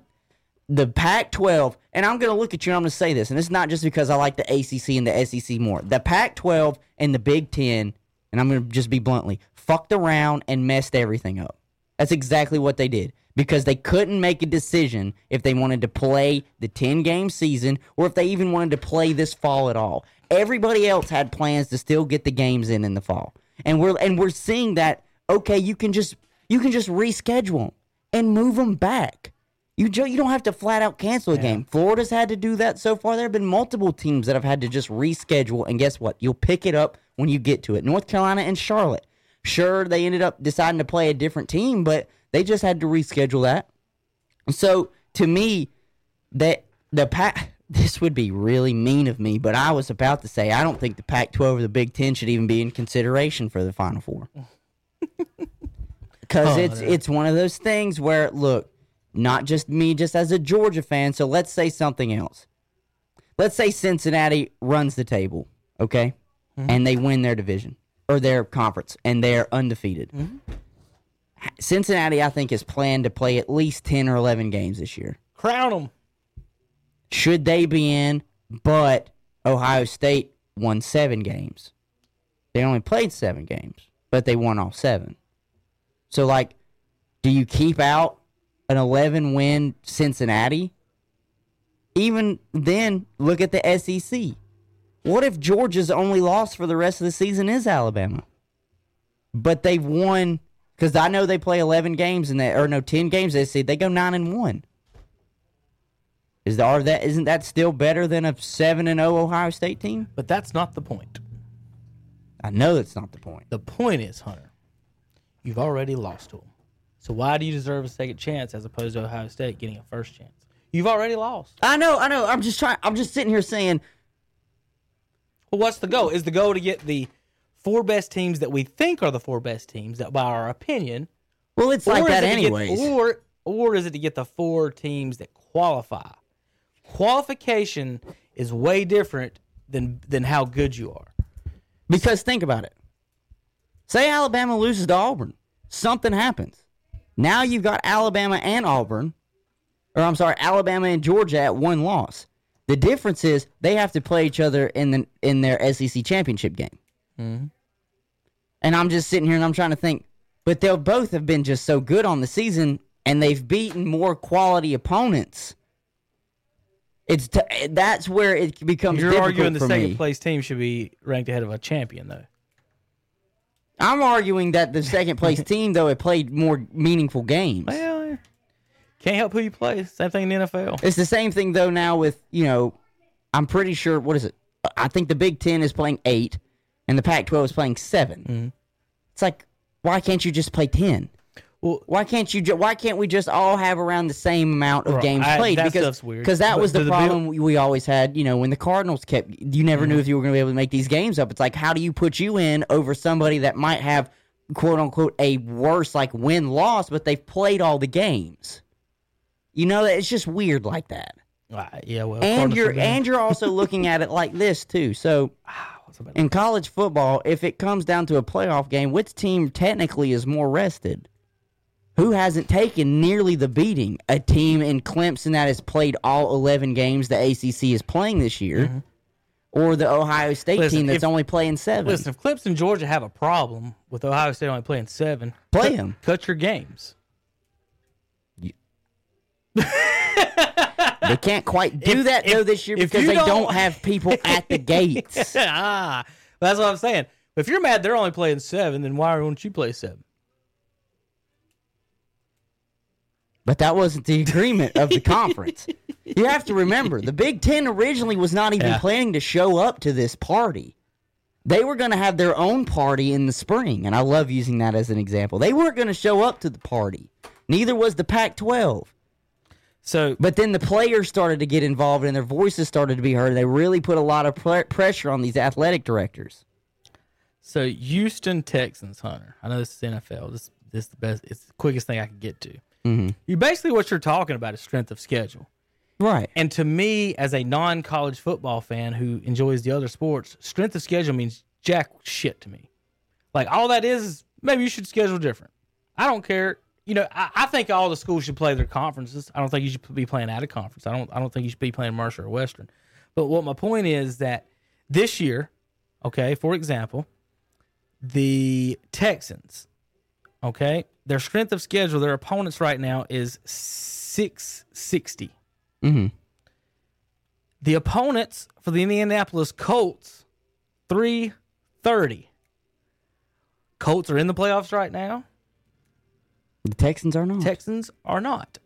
Speaker 5: the Pac 12, and I'm going to look at you and I'm going to say this, and it's not just because I like the ACC and the SEC more. The Pac 12 and the Big Ten, and I'm going to just be bluntly, fucked around and messed everything up. That's exactly what they did because they couldn't make a decision if they wanted to play the 10 game season or if they even wanted to play this fall at all. Everybody else had plans to still get the games in in the fall. And we're and we're seeing that okay, you can just you can just reschedule and move them back. You ju- you don't have to flat out cancel a game. Florida's had to do that so far. There have been multiple teams that have had to just reschedule, and guess what? You'll pick it up when you get to it. North Carolina and Charlotte. Sure, they ended up deciding to play a different team, but they just had to reschedule that. So to me, that the Pac this would be really mean of me, but I was about to say I don't think the Pac-12 or the Big Ten should even be in consideration for the Final Four because
Speaker 4: Oh,
Speaker 5: it's
Speaker 4: yeah.
Speaker 5: it's one of those things where look, not just me, just as a Georgia fan. So let's say something else. let's say Cincinnati runs the table, okay, mm-hmm. and they win their division or their conference, and they're undefeated. Mm-hmm. Cincinnati, I think, is planned to play at least ten or eleven games this year.
Speaker 4: Crown them.
Speaker 5: Should they be in? But Ohio State won seven games. They only played seven games, but they won all seven. So, like, do you keep out an 11 win Cincinnati? Even then, look at the SEC. What if Georgia's only loss for the rest of the season is Alabama? But they've won because I know they play 11 games and they or no 10 games. They say they go nine and one. Is the, are that isn't that still better than a seven and zero Ohio State team?
Speaker 4: But that's not the point.
Speaker 5: I know that's not the point.
Speaker 4: The point is, Hunter, you've already lost to them. So why do you deserve a second chance as opposed to Ohio State getting a first chance? You've already lost.
Speaker 5: I know, I know. I'm just trying. I'm just sitting here saying,
Speaker 4: Well, what's the goal? Is the goal to get the four best teams that we think are the four best teams, that by our opinion,
Speaker 5: well, it's like that
Speaker 4: it to get-
Speaker 5: anyways.
Speaker 4: or or is it to get the four teams that qualify? Qualification is way different than than how good you are.
Speaker 5: Because think about it. Say Alabama loses to Auburn. Something happens. Now you've got Alabama and Auburn, or I'm sorry, Alabama and Georgia at one loss. The difference is they have to play each other in the in their SEC championship game. Mm-hmm. And I'm just sitting here and I'm trying to think, but they'll both have been just so good on the season, and they've beaten more quality opponents. It's t- that's where it becomes.
Speaker 4: You're arguing the second
Speaker 5: me.
Speaker 4: place team should be ranked ahead of a champion, though.
Speaker 5: I'm arguing that the second place team, though, it played more meaningful games.
Speaker 4: Well. Can't help who you play. Same thing in the NFL.
Speaker 5: It's the same thing though now with you know, I'm pretty sure what is it? I think the Big Ten is playing eight, and the Pac-12 is playing 7
Speaker 4: Mm-hmm.
Speaker 5: It's like, why can't you just play ten?
Speaker 4: Well,
Speaker 5: Why can't you? Ju- why can't we just all have around the same amount of
Speaker 4: Right,
Speaker 5: games
Speaker 4: I-
Speaker 5: played?
Speaker 4: that
Speaker 5: because because that
Speaker 4: But
Speaker 5: was the
Speaker 4: the
Speaker 5: problem we, we always had. You know, when the Cardinals kept, you never
Speaker 4: Mm-hmm.
Speaker 5: knew if you were going to be able to make these games up. It's like, how do you put you in over somebody that might have quote unquote a worse like win loss, but they've played all the games. You know, it's just weird like that.
Speaker 4: uh, yeah, well,
Speaker 5: And you're and you're also looking at it like this too. So in college football, if it comes down to a playoff game, which team technically is more rested? Who hasn't taken nearly the beating? A team in Clemson that has played all 11 games the ACC is playing this year, or the Ohio State
Speaker 4: Mm-hmm. Listen,
Speaker 5: team that's
Speaker 4: if-
Speaker 5: only playing seven?
Speaker 4: Listen, if Clemson Georgia have a problem with Ohio State only playing seven,
Speaker 5: Play
Speaker 4: cut- Cut your games.
Speaker 5: they can't quite do
Speaker 4: If-
Speaker 5: that
Speaker 4: if-
Speaker 5: though this year because they
Speaker 4: don't-
Speaker 5: don't have people at the gates.
Speaker 4: ah, that's what I'm saying. If you're mad they're only playing seven, then why won't you play seven?
Speaker 5: But that wasn't the agreement of the conference. You have to remember, the Big Ten originally was not even
Speaker 4: Yeah.
Speaker 5: planning to show up to this party. They were going to have their own party in the spring, and I love using that as an example. They weren't going to show up to the party. Neither was the Pac 12.
Speaker 4: So
Speaker 5: But then the players started to get involved and their voices started to be heard. They really put a lot of pre- pressure on these athletic directors.
Speaker 4: So Houston Texans, Hunter. I know this is NFL. This this is the best. It's the quickest thing I can get to. Mm-hmm. You basically what you're talking about is strength of schedule.
Speaker 5: Right.
Speaker 4: And to me, as a non-college football fan who enjoys the other sports, strength of schedule means jack shit to me. Like all that is, is maybe you should schedule different. I don't care. You know, I, I think all the schools should play their conferences. I don't think you should be playing out of conference. I don't. I don't think you should be playing Mercer or Western. But what my point is that this year, okay, for example, the Texans, okay, their strength of schedule, their opponents right now is six sixty.
Speaker 5: Mm-hmm.
Speaker 4: The opponents for the Indianapolis Colts, 330. Colts are in the playoffs right now.
Speaker 5: The Texans are not.
Speaker 4: Texans are not.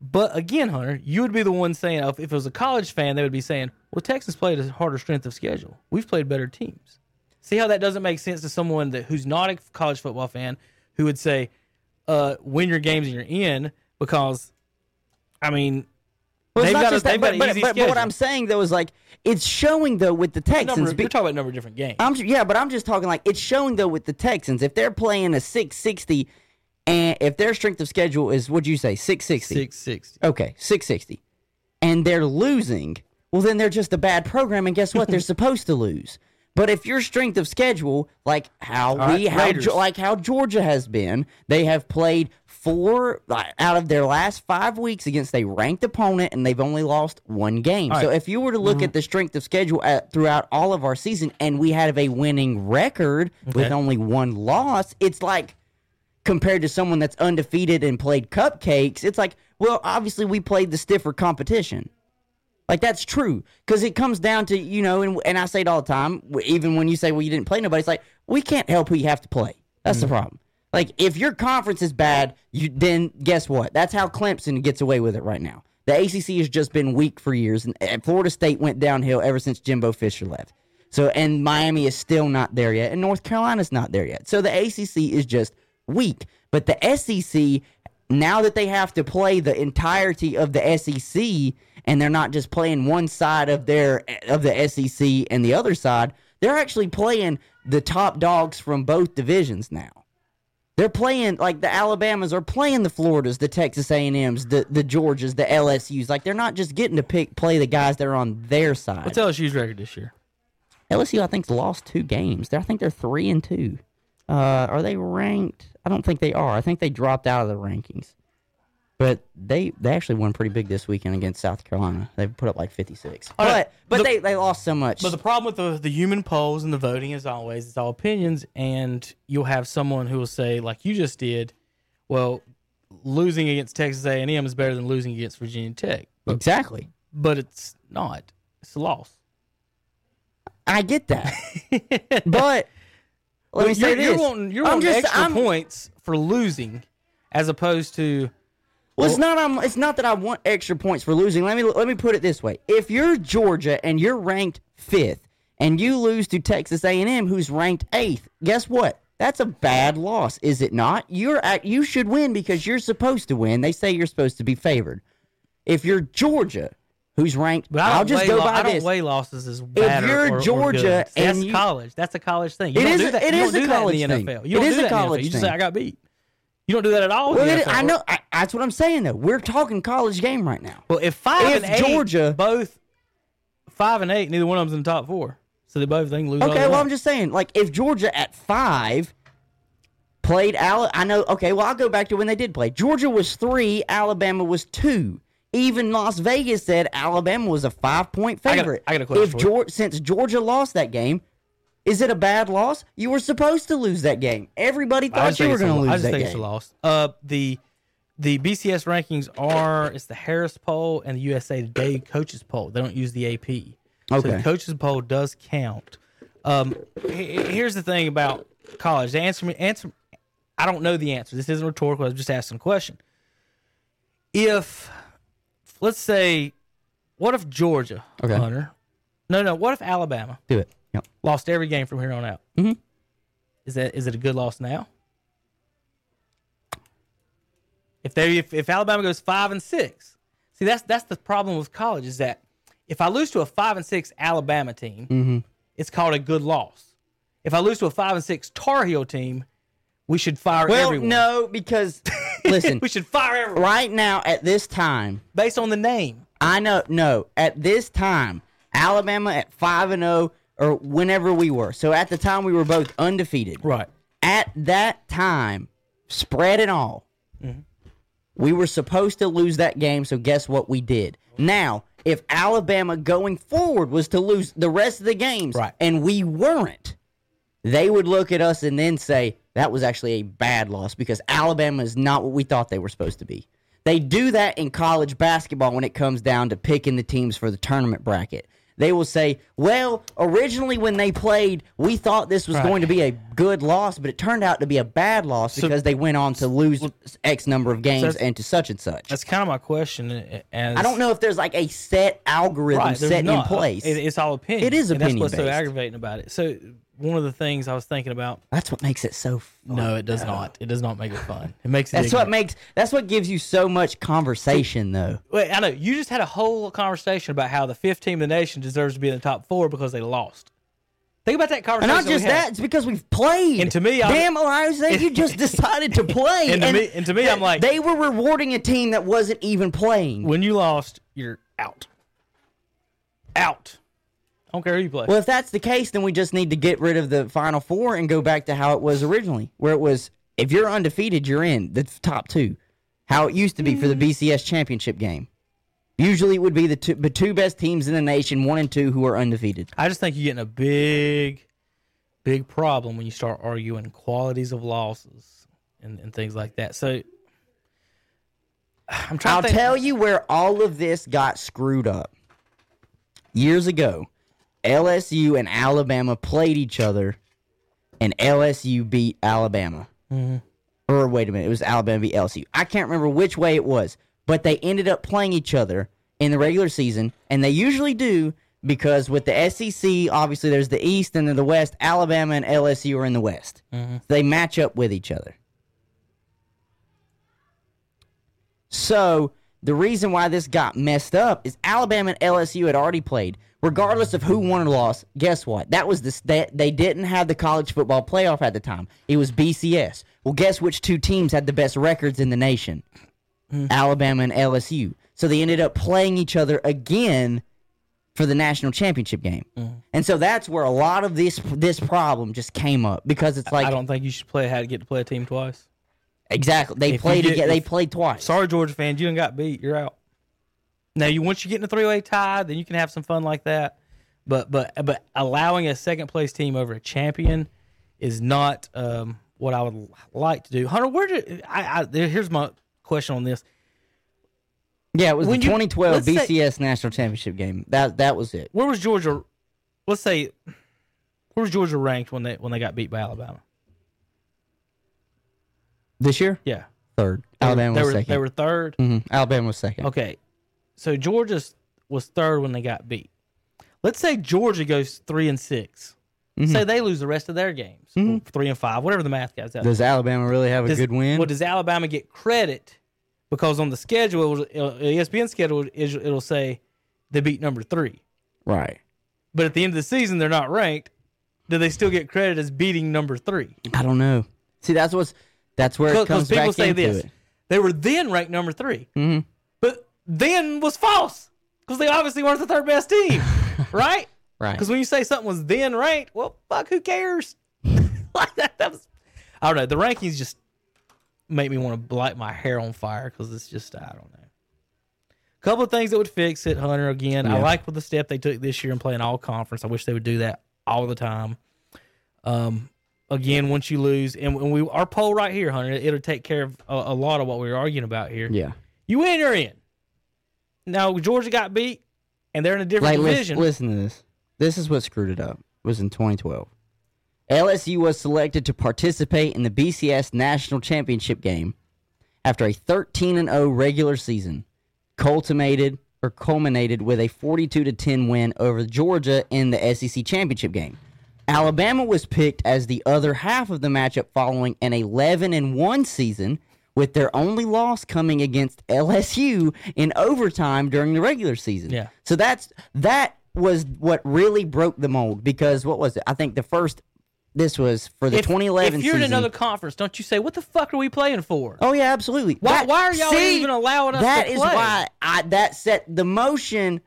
Speaker 4: But again, Hunter, you would be the one saying, if it was a college fan, they would be saying, well, Texas played a harder strength of schedule. We've played better teams. See how that doesn't make sense to someone that who's not a college football fan who would say, uh, win your games and you're in because, I mean,
Speaker 5: Well,
Speaker 4: they've got, a,
Speaker 5: that,
Speaker 4: they've got
Speaker 5: but,
Speaker 4: an
Speaker 5: but,
Speaker 4: easy
Speaker 5: but, but what. I'm saying though is like it's showing though with the Texans.
Speaker 4: number,
Speaker 5: be-
Speaker 4: you're talking about a number of different games.
Speaker 5: I'm yeah, but I'm just talking like it's showing though with the Texans if they're playing a 660 and if their strength of schedule is what'd you say 660?
Speaker 4: 660.
Speaker 5: Okay, 660. And they're losing. well, then they're just a bad program, and guess what? They're supposed to lose. But if your strength of schedule, like how we,
Speaker 4: right,
Speaker 5: how, like how Georgia has been, they have played four uh, out of their last five weeks against a ranked opponent, and they've only lost one game.
Speaker 4: All
Speaker 5: So
Speaker 4: right.
Speaker 5: if you were to look at the strength of schedule at, throughout all of our season, and we have a winning record with only one loss, it's like compared to someone that's undefeated and played cupcakes, it's like, well, obviously we played the stiffer competition. Like that's true because it comes down to you know, and, and I say it all the time. Even when you say, "Well, you didn't play nobody," it's like we can't help who you have to play. That's the mm-hmm. problem. Like if your conference is bad, you then guess what? That's how Clemson gets away with it right now. The ACC has just been weak for years, and and Florida State went downhill ever since Jimbo Fisher left. So and Miami is still not there yet, and North Carolina's not there yet. So the ACC is just weak. But the SEC, now that they have to play the entirety of the SEC, and they're not just playing one side of their of the SEC and the other side, they're actually playing the top dogs from both divisions now. They're playing like the Alabamas are playing the Floridas, the Texas A&Ms, the the Georgias, the LSU's. Like they're not just getting to pick play the guys that are on their side.
Speaker 4: What's LSU's record this year?
Speaker 5: LSU, I think, lost two games. I think they're three and two. Uh, are they ranked? I don't think they are. I think they dropped out of the rankings. But they they actually won pretty big this weekend against South Carolina. They put up like fifty six.
Speaker 4: All right.
Speaker 5: But but
Speaker 4: The-
Speaker 5: they, they lost so much.
Speaker 4: But the problem with the, the human polls and the voting is always it's all opinions, and you'll have someone who will say, like you just did, well, losing against Texas A and M is better than losing against Virginia Tech,
Speaker 5: exactly.
Speaker 4: but it's not. It's a loss.
Speaker 5: I get that. but let me
Speaker 4: you're,
Speaker 5: say
Speaker 4: you're
Speaker 5: this.
Speaker 4: wanting, you're
Speaker 5: I'm
Speaker 4: wanting
Speaker 5: just
Speaker 4: extra
Speaker 5: I'm,
Speaker 4: points for losing, as opposed to
Speaker 5: Well, it's not. I'm, it's not that I want extra points for losing. Let me let me put it this way: If you're Georgia and you're ranked fifth, and you lose to Texas A&M, who's ranked eighth, guess what? That's a bad loss, is it not? You're at, you should win because you're supposed to win. They say you're supposed to be favored. If you're Georgia, who's ranked,
Speaker 4: But I don't
Speaker 5: I'll just go
Speaker 4: lo-
Speaker 5: by
Speaker 4: I don't
Speaker 5: this.
Speaker 4: weigh losses as bad. or-
Speaker 5: you're
Speaker 4: or, or
Speaker 5: Georgia
Speaker 4: good.
Speaker 5: and
Speaker 4: that's
Speaker 5: you-
Speaker 4: college. That's a college thing. You
Speaker 5: It
Speaker 4: don't
Speaker 5: is
Speaker 4: do that.
Speaker 5: it
Speaker 4: you
Speaker 5: is
Speaker 4: don't
Speaker 5: a
Speaker 4: do that in
Speaker 5: college
Speaker 4: the
Speaker 5: thing.
Speaker 4: NFL. You don't
Speaker 5: is
Speaker 4: do
Speaker 5: a
Speaker 4: that
Speaker 5: college
Speaker 4: You just say. I got beat. You don't do that at all.
Speaker 5: Well, it, I know. I, that's what I'm saying. Though we're talking college game right now.
Speaker 4: Well, if five
Speaker 5: If
Speaker 4: and eight,
Speaker 5: Georgia-
Speaker 4: both five and eight, neither one of them's in the top four, so they both can lose.
Speaker 5: Okay, well. I'm just saying, like, if Georgia at five played Al, I know. Okay, well, I'll go back to when they did play. Georgia was three, Alabama was two. Even Las Vegas said Alabama was a five point
Speaker 4: I got
Speaker 5: favorite.
Speaker 4: I got a question
Speaker 5: If
Speaker 4: you.
Speaker 5: Since Georgia lost that game, is it a bad loss? You were supposed to lose that game. Everybody thought you were going to
Speaker 4: lo-
Speaker 5: lose
Speaker 4: I just
Speaker 5: that
Speaker 4: think it's a loss. Uh, the the BCS rankings are it's the Harris poll and the USA Today coaches poll. They don't use the AP. So
Speaker 5: Okay.
Speaker 4: the coaches poll does count. Um, here's the thing about college. The answer me answer. I don't know the answer. This isn't rhetorical. I was just asking a question. If let's say, what if Georgia,
Speaker 5: Okay.
Speaker 4: Hunter? No, no. What if Alabama
Speaker 5: Do it. Yep.
Speaker 4: lost every game from here on out?
Speaker 5: Mhm.
Speaker 4: Is that is it a good loss now? If they if, if Alabama goes five and six, see that's that's the problem with college is that if I lose to a five and six Alabama team,
Speaker 5: Mm-hmm.
Speaker 4: it's called a good loss. If I lose to a five and six Tar Heel team, we should fire
Speaker 5: Well,
Speaker 4: everyone.
Speaker 5: no, because listen,
Speaker 4: we should fire everyone
Speaker 5: right now at this time,
Speaker 4: based on the name.
Speaker 5: I know. No, at this time, Alabama at five and zero, or whenever we were. So at the time, we were both undefeated.
Speaker 4: Right.
Speaker 5: At that time, spread and all,
Speaker 4: Mm-hmm.
Speaker 5: we were supposed to lose that game. So guess what we did? Now, if Alabama going forward was to lose the rest of the games,
Speaker 4: Right.
Speaker 5: and we weren't, they would look at us and then say that was actually a bad loss because Alabama is not what we thought they were supposed to be. They do that in college basketball when it comes down to picking the teams for the tournament bracket. They will say, "Well, originally when they played, we thought this was
Speaker 4: Right.
Speaker 5: going to be a good loss, but it turned out to be a bad loss
Speaker 4: So-
Speaker 5: because they went on to lose X number of games
Speaker 4: that's-
Speaker 5: and to such and such."
Speaker 4: That's kind of my question. uh, As
Speaker 5: I don't know if there's like a set algorithm
Speaker 4: Right,
Speaker 5: set in place.
Speaker 4: It, it's all opinion.
Speaker 5: It is
Speaker 4: and That's what's so aggravating about it. So one of the things I was thinking about.
Speaker 5: That's what makes it so. Fun.
Speaker 4: No, it does not. It does not make it fun. It makes it.
Speaker 5: That's what makes. That's what gives you so much conversation, though.
Speaker 4: Wait, I know you just had a whole conversation about how the fifth team in the nation deserves to be in the top four because they lost. Think about that conversation.
Speaker 5: And not just
Speaker 4: had.
Speaker 5: that, it's because we've played.
Speaker 4: And to me, I-
Speaker 5: damn Ohio State, you just decided to play.
Speaker 4: And to me- and to me, I'm like-
Speaker 5: they were rewarding a team that wasn't even playing.
Speaker 4: When you lost, you're out. out. I don't care who you play.
Speaker 5: Well, if that's the case, then we just need to get rid of the Final Four and go back to how it was originally, where it was if you're undefeated, you're in the top two. How it used to be for the BCS championship game. Usually, it would be the two, the two best teams in the nation, one and two, who are undefeated.
Speaker 4: I just think you're getting a big, big problem when you start arguing qualities of losses and, and things like that. So I'm trying
Speaker 5: I'll tell you where all of this got screwed up. Years ago, LSU and Alabama played each other, and LSU beat Alabama. Mm-hmm. Or wait a minute, it was Alabama beat LSU. I can't remember which way it was, but they ended up playing each other in the regular season, and they usually do because with the SEC, obviously there's the East and then the West. Alabama and LSU are in the West. Mm-hmm. They match up with each other. So the reason why this got messed up is Alabama and LSU had already played. Regardless of who won or lost, guess what? That was the they, they didn't have the college football playoff at the time. It was BCS. Well, guess which two teams had the best records in the nation? Mm-hmm. Alabama and LSU. So they ended up playing each other again for the national championship game. Mm-hmm. And so that's where a lot of this this problem just came up because it's like
Speaker 4: I don't think you should play how to get to play a team twice.
Speaker 5: exactly they
Speaker 4: If
Speaker 5: played
Speaker 4: get-
Speaker 5: again, they played twice.
Speaker 4: Sorry, Georgia fans, you done got beat. You're out. Now, you once you get in a three way tie, then you can have some fun like that. But but but allowing a second place team over a champion is not um, what I would like to do. Hunter, where did I, I? Here's my question on this.
Speaker 5: Yeah, it was
Speaker 4: When
Speaker 5: the
Speaker 4: you-
Speaker 5: 2012
Speaker 4: let's say-
Speaker 5: BCS national championship game. That that was it.
Speaker 4: Where was Georgia? Let's say, where was Georgia ranked when they when they got beat by Alabama?
Speaker 5: This year,
Speaker 4: Yeah,
Speaker 5: third.
Speaker 4: They were-
Speaker 5: Alabama was second.
Speaker 4: They were third.
Speaker 5: Mhm. Alabama was second.
Speaker 4: Okay, so Georgia was third when they got beat. Let's say Georgia goes three and 6
Speaker 5: Mm-hmm.
Speaker 4: Say they lose the rest of their games, three and five, whatever the math guys out.
Speaker 5: Does Alabama really have a
Speaker 4: Does-
Speaker 5: good win?
Speaker 4: Well, does Alabama get credit because on the schedule, it will- uh, ESPN schedule, it'll say they beat number three,
Speaker 5: right.
Speaker 4: but at the end of the season they're not ranked. Do they still get credit as beating number three?
Speaker 5: I don't know. See, that's what's that's where it
Speaker 4: Because
Speaker 5: comes
Speaker 4: people
Speaker 5: back
Speaker 4: say
Speaker 5: into
Speaker 4: this,
Speaker 5: it.
Speaker 4: they were then ranked number 3
Speaker 5: Mhm.
Speaker 4: Then was false because they obviously weren't the third best team, right?
Speaker 5: Right.
Speaker 4: Because when you say something was then ranked, well, fuck, who cares? like that, that was, I don't know. The rankings just make me want to light my hair on fire because it's just, I don't know. A Couple of things that would fix it, Hunter. Again, I like what the step they took this year in playing all conference. I wish they would do that all the time. Um, again, once you lose, and when we our poll right here, Hunter, it'll take care of a, a lot of what we were arguing about here.
Speaker 5: Yeah.
Speaker 4: You win, you're in. Now Georgia got beat, and they're in a different
Speaker 5: Like
Speaker 4: division.
Speaker 5: listen, listen to this. This is what screwed it up. It was in 2012. LSU was selected to participate in the BCS national championship game after a 13 and 0 regular season, culminated or culminated with a 42 to 10 win over Georgia in the SEC championship game. Alabama was picked as the other half of the matchup following an 11 and 1 season with their only loss coming against LSU in overtime during the regular season.
Speaker 4: Yeah.
Speaker 5: So that's that was what really broke the mold because what was it? I think the first this was for the
Speaker 4: if,
Speaker 5: 2011
Speaker 4: if you're
Speaker 5: season.
Speaker 4: in another conference, don't you say, "What the fuck are we playing for?"
Speaker 5: Oh yeah, absolutely.
Speaker 4: Why- why are y'all even allowing us to
Speaker 5: That is why I that set the motion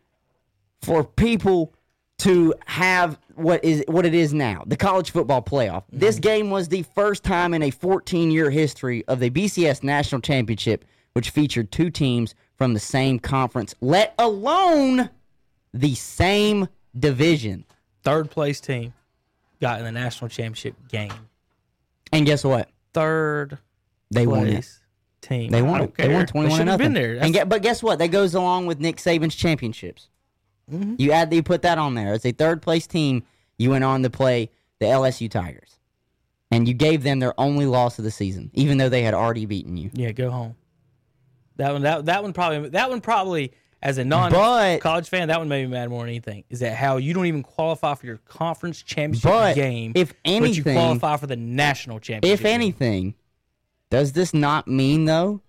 Speaker 5: for people to have what is what it is now, the college football playoff. This
Speaker 4: Mm-hmm.
Speaker 5: game was the first time in a 14-year history of the BCS National Championship which featured two teams from the same conference, let alone the same division.
Speaker 4: Third place team got in the national championship game.
Speaker 5: And guess what?
Speaker 4: Third
Speaker 5: They won it.
Speaker 4: team.
Speaker 5: They won it. They won twenty one
Speaker 4: should've
Speaker 5: nothing.
Speaker 4: been there.
Speaker 5: And get, but guess what? That goes along with Nick Saban's championships.
Speaker 4: Mm-hmm.
Speaker 5: You add, you put that on there as a third place team. You went on to play the LSU Tigers, and you gave them their only loss of the season, even though they had already beaten you.
Speaker 4: yeah, go home. That one. That that one probably. That one probably. As a non college fan, that one made me mad more than anything. Is that how you don't even qualify for your conference championship
Speaker 5: But
Speaker 4: game?
Speaker 5: if
Speaker 4: but you qualify for the national championship.
Speaker 5: If anything, does this not mean though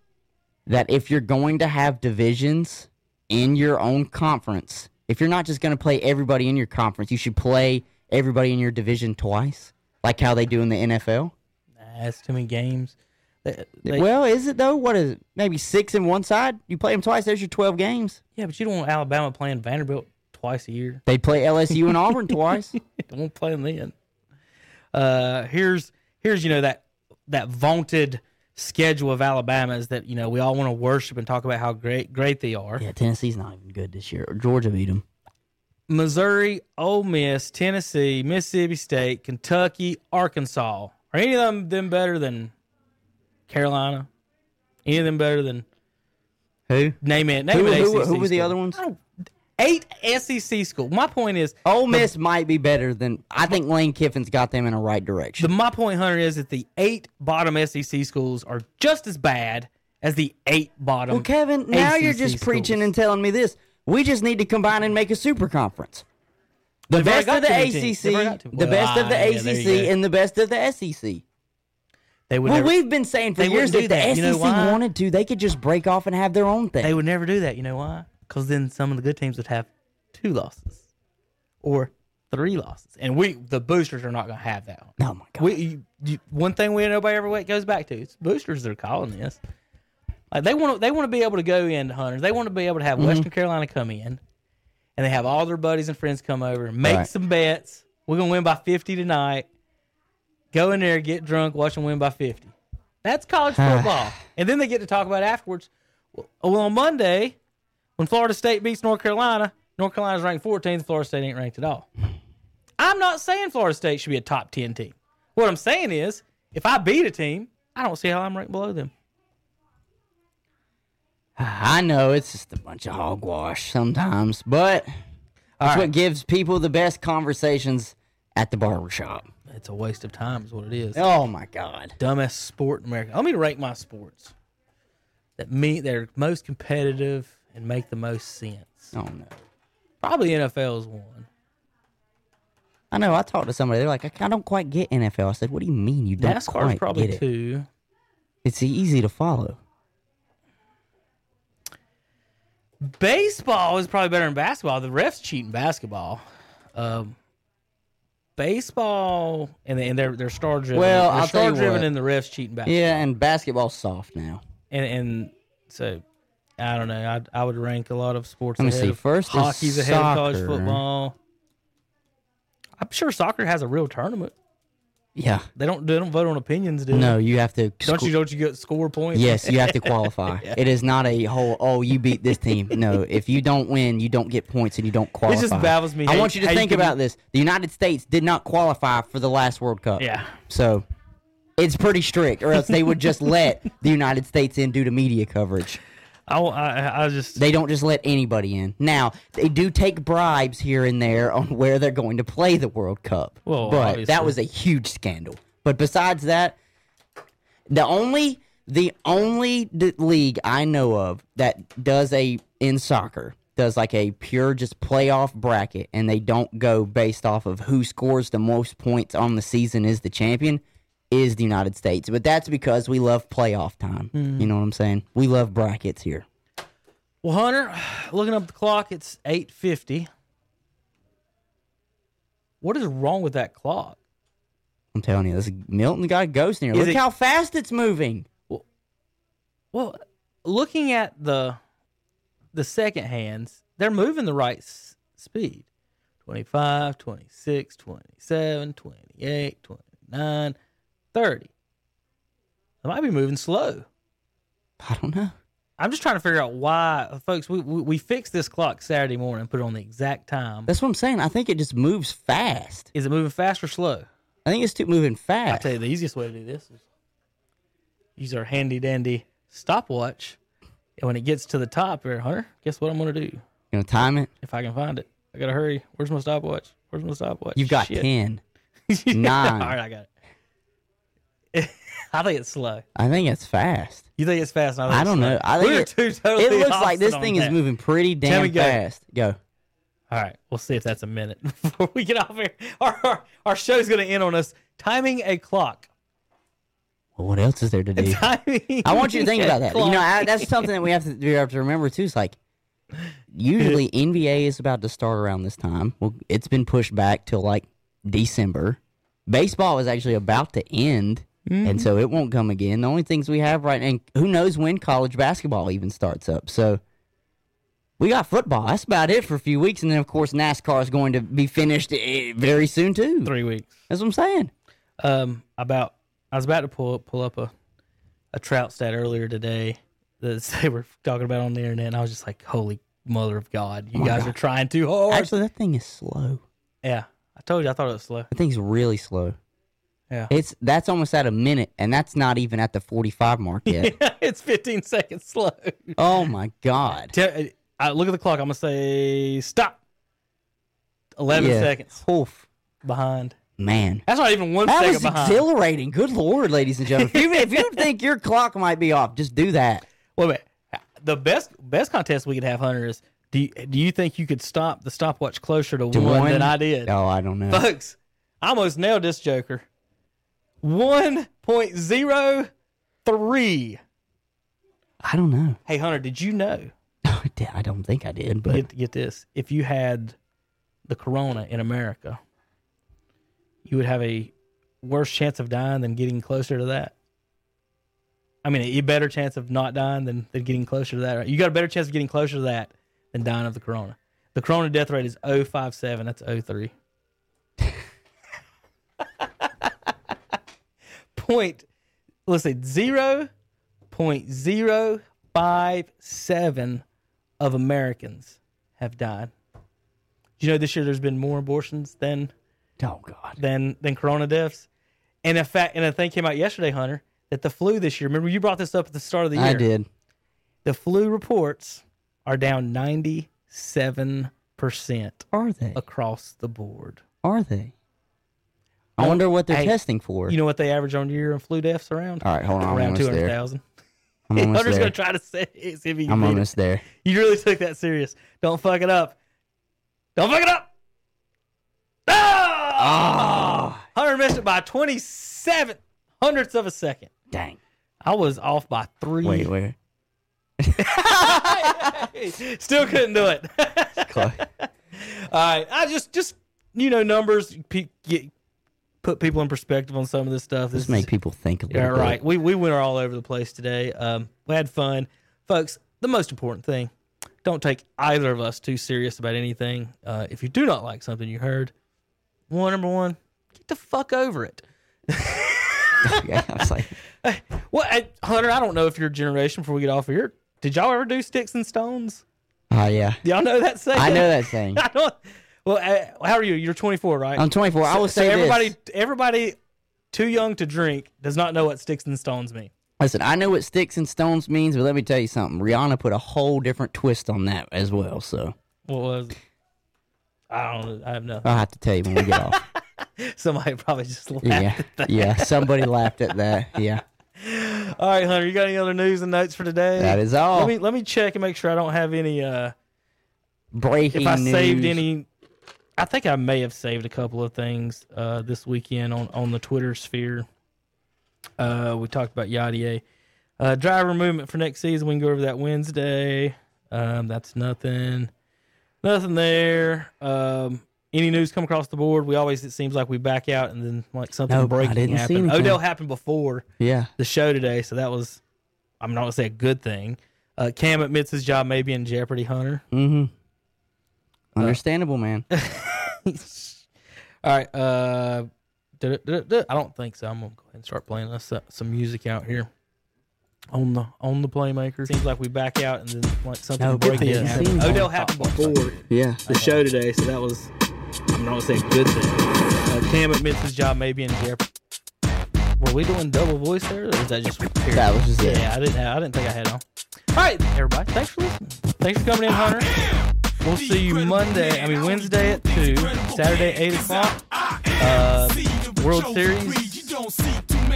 Speaker 5: that if you're going to have divisions in your own conference, if you're not just going to play everybody in your conference, you should play everybody in your division twice, like how they do in the NFL?
Speaker 4: Nah, that's too many games. They- they-
Speaker 5: well, is it though? What is it? Maybe six in one side? You play them twice. There's your twelve games.
Speaker 4: yeah, but you don't want Alabama playing Vanderbilt twice a year.
Speaker 5: They play LSU and Auburn twice.
Speaker 4: don't play them then. Uh, here's here's you know that that vaunted schedule of Alabama is that you know we all want to worship and talk about how great great they are.
Speaker 5: Yeah, Tennessee's not even good this year. Georgia beat them.
Speaker 4: Missouri, Ole Miss, Tennessee, Mississippi State, Kentucky, Arkansas. Are any of them them better than Carolina? Any of them better than
Speaker 5: Who?
Speaker 4: name it? Name
Speaker 5: Who,
Speaker 4: an
Speaker 5: who,
Speaker 4: ACC
Speaker 5: who were the
Speaker 4: school.
Speaker 5: other ones?
Speaker 4: Eight SEC school. My point is,
Speaker 5: Ole Miss might be better than. I think Lane Kiffin's got them in the right direction.
Speaker 4: the my point, Hunter, is that the eight bottom SEC schools are just as bad as the eight bottom.
Speaker 5: well, Kevin, now you're
Speaker 4: ACC
Speaker 5: just preaching and telling me this. We just need to combine and make a super conference. The
Speaker 4: They've
Speaker 5: best of the
Speaker 4: got too many teams. They've already got
Speaker 5: ACC,
Speaker 4: too-
Speaker 5: the best of the
Speaker 4: ah,
Speaker 5: ACC, and the best of the SEC.
Speaker 4: They would
Speaker 5: Well,
Speaker 4: never,
Speaker 5: we've been saying for years that
Speaker 4: do
Speaker 5: the
Speaker 4: that. You know
Speaker 5: SEC wanted to, they could just break off and have their own thing.
Speaker 4: they would never do that. You know why? Because then some of the good teams would have two losses or three losses, and we the boosters are not going to have that. One.
Speaker 5: oh my god!
Speaker 4: We you, you, one thing we nobody ever goes back to. It's boosters are calling this. Like they want to they want to be able to go into hunters. They want to be able to have
Speaker 5: Mm-hmm.
Speaker 4: Western Carolina come in, and they have all their buddies and friends come over and make
Speaker 5: Right.
Speaker 4: some bets. We're gonna win by fifty tonight. Go in there, get drunk, watch them win by fifty. That's college football, and then they get to talk about afterwards. Well, on Monday, when Florida State beats North Carolina, North Carolina's ranked 14th. Florida State ain't ranked at all. I'm not saying Florida State should be a top 10 team. What I'm saying is, if I beat a team, I don't see how I'm ranked below them.
Speaker 5: I know it's just a bunch of hogwash sometimes, but that's what gives people the best conversations at the barbershop.
Speaker 4: It's a waste of time, is what it is.
Speaker 5: Oh my god!
Speaker 4: Dumbest sport in America. Let me rank my sports that me they're most competitive and make the most sense.
Speaker 5: Oh no!
Speaker 4: Probably NFL is one.
Speaker 5: I know. I talked to somebody. They're like, I don't quite get NFL. I said, What do you mean you don't
Speaker 4: NASCAR's
Speaker 5: quite
Speaker 4: probably
Speaker 5: get it?
Speaker 4: two.
Speaker 5: It's easy to follow.
Speaker 4: Baseball is probably better than basketball. The refs cheat in basketball. Um, baseball and, they, and they're they're star driven.
Speaker 5: Well,
Speaker 4: they're
Speaker 5: I'll tell
Speaker 4: star driven
Speaker 5: what.
Speaker 4: and the refs cheating basketball.
Speaker 5: Yeah, and basketball's soft now.
Speaker 4: and and so I don't know. I I would rank a lot of sports.
Speaker 5: Let me see. First is
Speaker 4: hockey's ahead of college
Speaker 5: soccer.
Speaker 4: football. I'm sure soccer has a real tournament.
Speaker 5: Yeah.
Speaker 4: They don't they don't vote on opinions, do
Speaker 5: No,
Speaker 4: they?
Speaker 5: you have to.
Speaker 4: Don't
Speaker 5: sco-
Speaker 4: you don't you get score points?
Speaker 5: Yes, you have to qualify. It is not a whole. Oh, you beat this team. No, if you don't win, you don't get points and you don't qualify.
Speaker 4: This just baffles me
Speaker 5: I
Speaker 4: how
Speaker 5: want
Speaker 4: you-
Speaker 5: you to
Speaker 4: you
Speaker 5: think
Speaker 4: can-
Speaker 5: about this. The United States did not qualify for the last World Cup.
Speaker 4: Yeah.
Speaker 5: So it's pretty strict, or else they would just let the United States in due to media coverage.
Speaker 4: I, I, I just
Speaker 5: They don't just let anybody in. Now they do take bribes here and there on where they're going to play the World Cup.
Speaker 4: Well,
Speaker 5: but
Speaker 4: obviously.
Speaker 5: that was a huge scandal. But besides that, the only the only d- league I know of that does a in soccer does like a pure just playoff bracket, and they don't go based off of who scores the most points on the season is the champion. Is the United States, but that's because we love playoff time.
Speaker 4: Hmm.
Speaker 5: You know what I'm saying? We love brackets here.
Speaker 4: well, Hunter. Looking up the clock, it's eight fifty. What is wrong with that clock?
Speaker 5: I'm telling you, this Milton got a ghost in here.
Speaker 4: Is
Speaker 5: Look
Speaker 4: it-
Speaker 5: how fast it's moving.
Speaker 4: Well, looking at the the second hands, they're moving the right s- speed. 25, 26, 27, 28, 29, 30. I might be moving slow.
Speaker 5: I don't know.
Speaker 4: I'm just trying to figure out why, folks. We, we we fixed this clock Saturday morning and put it on the exact time.
Speaker 5: That's what I'm saying. I think it just moves fast.
Speaker 4: Is it moving fast or slow?
Speaker 5: I think it's too moving fast.
Speaker 4: I
Speaker 5: fast.
Speaker 4: tell you, the easiest way to do this is use our handy dandy stopwatch. And when it gets to the top here, Hunter, guess what I'm going to do?
Speaker 5: You gonna time it?
Speaker 4: If I can find it, I gotta hurry. Where's my stopwatch? Where's my stopwatch?
Speaker 5: You've got
Speaker 4: Shit.
Speaker 5: ten. Nine.
Speaker 4: right, I got it. I think it's slow.
Speaker 5: I think it's fast.
Speaker 4: You think it's fast? and
Speaker 5: I
Speaker 4: think
Speaker 5: don't know. I think it,
Speaker 4: two totally
Speaker 5: it looks like this thing is moving pretty damn
Speaker 4: go.
Speaker 5: fast. Go.
Speaker 4: All right, we'll see if that's a minute before we get off here. Our, our, our show's gonna end on us timing a clock.
Speaker 5: Well, what else is there to do?
Speaker 4: Timing.
Speaker 5: I want you to think about that. You know. I, that's something that we have to we have to remember too. It's like usually NBA is about to start around this time. Well, it's been pushed back till like December. Baseball is actually about to end, and so it won't come again. The only things we have right now, and who knows when college basketball even starts up. So We got football. That's about it for a few weeks, and then of course NASCAR is going to be finished eh, very soon too.
Speaker 4: Three weeks.
Speaker 5: That's what I'm saying.
Speaker 4: Um, about I was about to pull pull up a a trout stat earlier today that they were talking about on the internet, and I was just like, "Holy mother of God, you guys are trying too hard."
Speaker 5: Actually, that thing is slow.
Speaker 4: yeah, I told you, I thought it was slow.
Speaker 5: That thing's really slow.
Speaker 4: Yeah,
Speaker 5: It's that's almost at a minute, and that's not even at the 45 mark yet.
Speaker 4: it's 15 seconds slow.
Speaker 5: oh my god!
Speaker 4: I uh, look at the clock. I'm gonna say stop. 11
Speaker 5: Yeah.
Speaker 4: seconds
Speaker 5: Oof,
Speaker 4: behind.
Speaker 5: man.
Speaker 4: That's not even one
Speaker 5: That
Speaker 4: second
Speaker 5: was
Speaker 4: behind.
Speaker 5: exhilarating. Good lord, ladies and gentlemen. If you, if you think your clock might be off, just do that.
Speaker 4: Wait a minute. The best best contest we could have, Hunter, is do you, do you think you could stop the stopwatch closer to,
Speaker 5: To
Speaker 4: one,
Speaker 5: one?
Speaker 4: than I did?
Speaker 5: Oh, I don't know.
Speaker 4: Folks, I almost nailed this joker. 1.03.
Speaker 5: I don't know.
Speaker 4: Hey, Hunter, did you know?
Speaker 5: I don't think I did, but
Speaker 4: Get, get this. If you had the corona in America, you would have a worse chance of dying than getting closer to that. I mean, a better chance of not dying than, than getting closer to that. Right? You got a better chance of getting closer to that than dying of the corona. The corona death rate is 057. That's 03. Point, let's say 0.057 of Americans have died. Do you know this year there's been more abortions than
Speaker 5: oh god.
Speaker 4: than than corona deaths? And in fact, and a thing came out yesterday, Hunter, that the flu this year. Remember you brought this up at the start of the year.
Speaker 5: I did.
Speaker 4: The flu reports are down ninety seven percent
Speaker 5: Are they?
Speaker 4: across the board.
Speaker 5: Are they? I wonder what they're
Speaker 4: Hey,
Speaker 5: testing for.
Speaker 4: You know what they average on a year in flu deaths around?
Speaker 5: All right, hold on.
Speaker 4: Around
Speaker 5: almost
Speaker 4: two hundred
Speaker 5: there. I'm almost
Speaker 4: Hunter's gonna try to say see if he can
Speaker 5: I'm
Speaker 4: beat it.
Speaker 5: almost there.
Speaker 4: You really took that serious. Don't fuck it up. Don't fuck it up. Ah! Hunter missed it by 27 hundredths of a second.
Speaker 5: Dang.
Speaker 4: I was off by three.
Speaker 5: Wait, wait.
Speaker 4: Still couldn't do it. All right. I just, just you know, numbers pe- get, put people in perspective on some of this stuff. This
Speaker 5: Just make people think a little
Speaker 4: Yeah,
Speaker 5: bit.
Speaker 4: right. We we went all over the place today. Um, we had fun, folks. The most important thing: don't take either of us too serious about anything. Uh, if you do not like something you heard, one number one, get the fuck over it.
Speaker 5: yeah, I was like,
Speaker 4: Well, Hunter, I don't know if your generation before we get off of here. Did y'all ever do sticks and stones?
Speaker 5: oh yeah.
Speaker 4: Y'all know that saying?
Speaker 5: I know that saying.
Speaker 4: I don't. Well, uh, how are you? You're 24, right?
Speaker 5: I'm 24. I will
Speaker 4: so
Speaker 5: say
Speaker 4: everybody,
Speaker 5: this.
Speaker 4: everybody, too young to drink does not know what sticks and stones mean.
Speaker 5: Listen, I know what sticks and stones means, but let me tell you something. Rihanna put a whole different twist on that as well. So
Speaker 4: What was? it? I don't. I have nothing.
Speaker 5: I'll have to tell you when we get off.
Speaker 4: Somebody probably just laughed.
Speaker 5: Yeah, yeah. Somebody laughed at that. Yeah,
Speaker 4: All right, Hunter, you got any other news and notes for today?
Speaker 5: that is all.
Speaker 4: Let me let me check and make sure I don't have any. uh
Speaker 5: Breaking
Speaker 4: If I
Speaker 5: news.
Speaker 4: saved any, I think I may have saved a couple of things uh this weekend on on the Twitter sphere. Uh, we talked about Yadier. Uh, driver movement for next season. We can go over that Wednesday. Um, that's nothing. Nothing there. Um, any news come across the board? We always it seems like we back out and then like something
Speaker 5: Nope, I
Speaker 4: breaking
Speaker 5: didn't see
Speaker 4: happened.
Speaker 5: anything.
Speaker 4: Odell happened before
Speaker 5: Yeah,
Speaker 4: the show today, so that was I'm not gonna say a good thing. Uh, Cam admits his job may be in jeopardy. Hunter.
Speaker 5: mm-hmm. Understandable, man.
Speaker 4: All right. Uh, duh, duh, duh, duh. I don't think so. I'm gonna go ahead and start playing us uh, some music out here on the on the playmaker. Seems like we back out and then like something
Speaker 5: No, but
Speaker 4: breaking
Speaker 5: it
Speaker 4: happened. Odell happened before
Speaker 5: Yeah.
Speaker 4: the show today, so that was I'm not gonna say a good thing. Uh, Cam admits his job may be in jeopardy. Were we doing double voice there, or was that just period?
Speaker 5: That was just it.
Speaker 4: Yeah, I didn't. Have, I didn't think I had on. All right, everybody. Thanks for listening. Thanks for coming in, Hunter. We'll see you Monday. I mean Wednesday at two, Saturday eight o'clock. Uh, World Series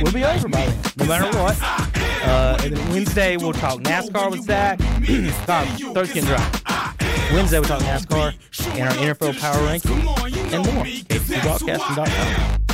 Speaker 4: will be over by then, no matter what. Uh, and then Wednesday we'll talk NASCAR with Zach. God, throat's getting dry. Wednesday we'll talk NASCAR and our NFL power ranking and more. KCBroadcasting.com.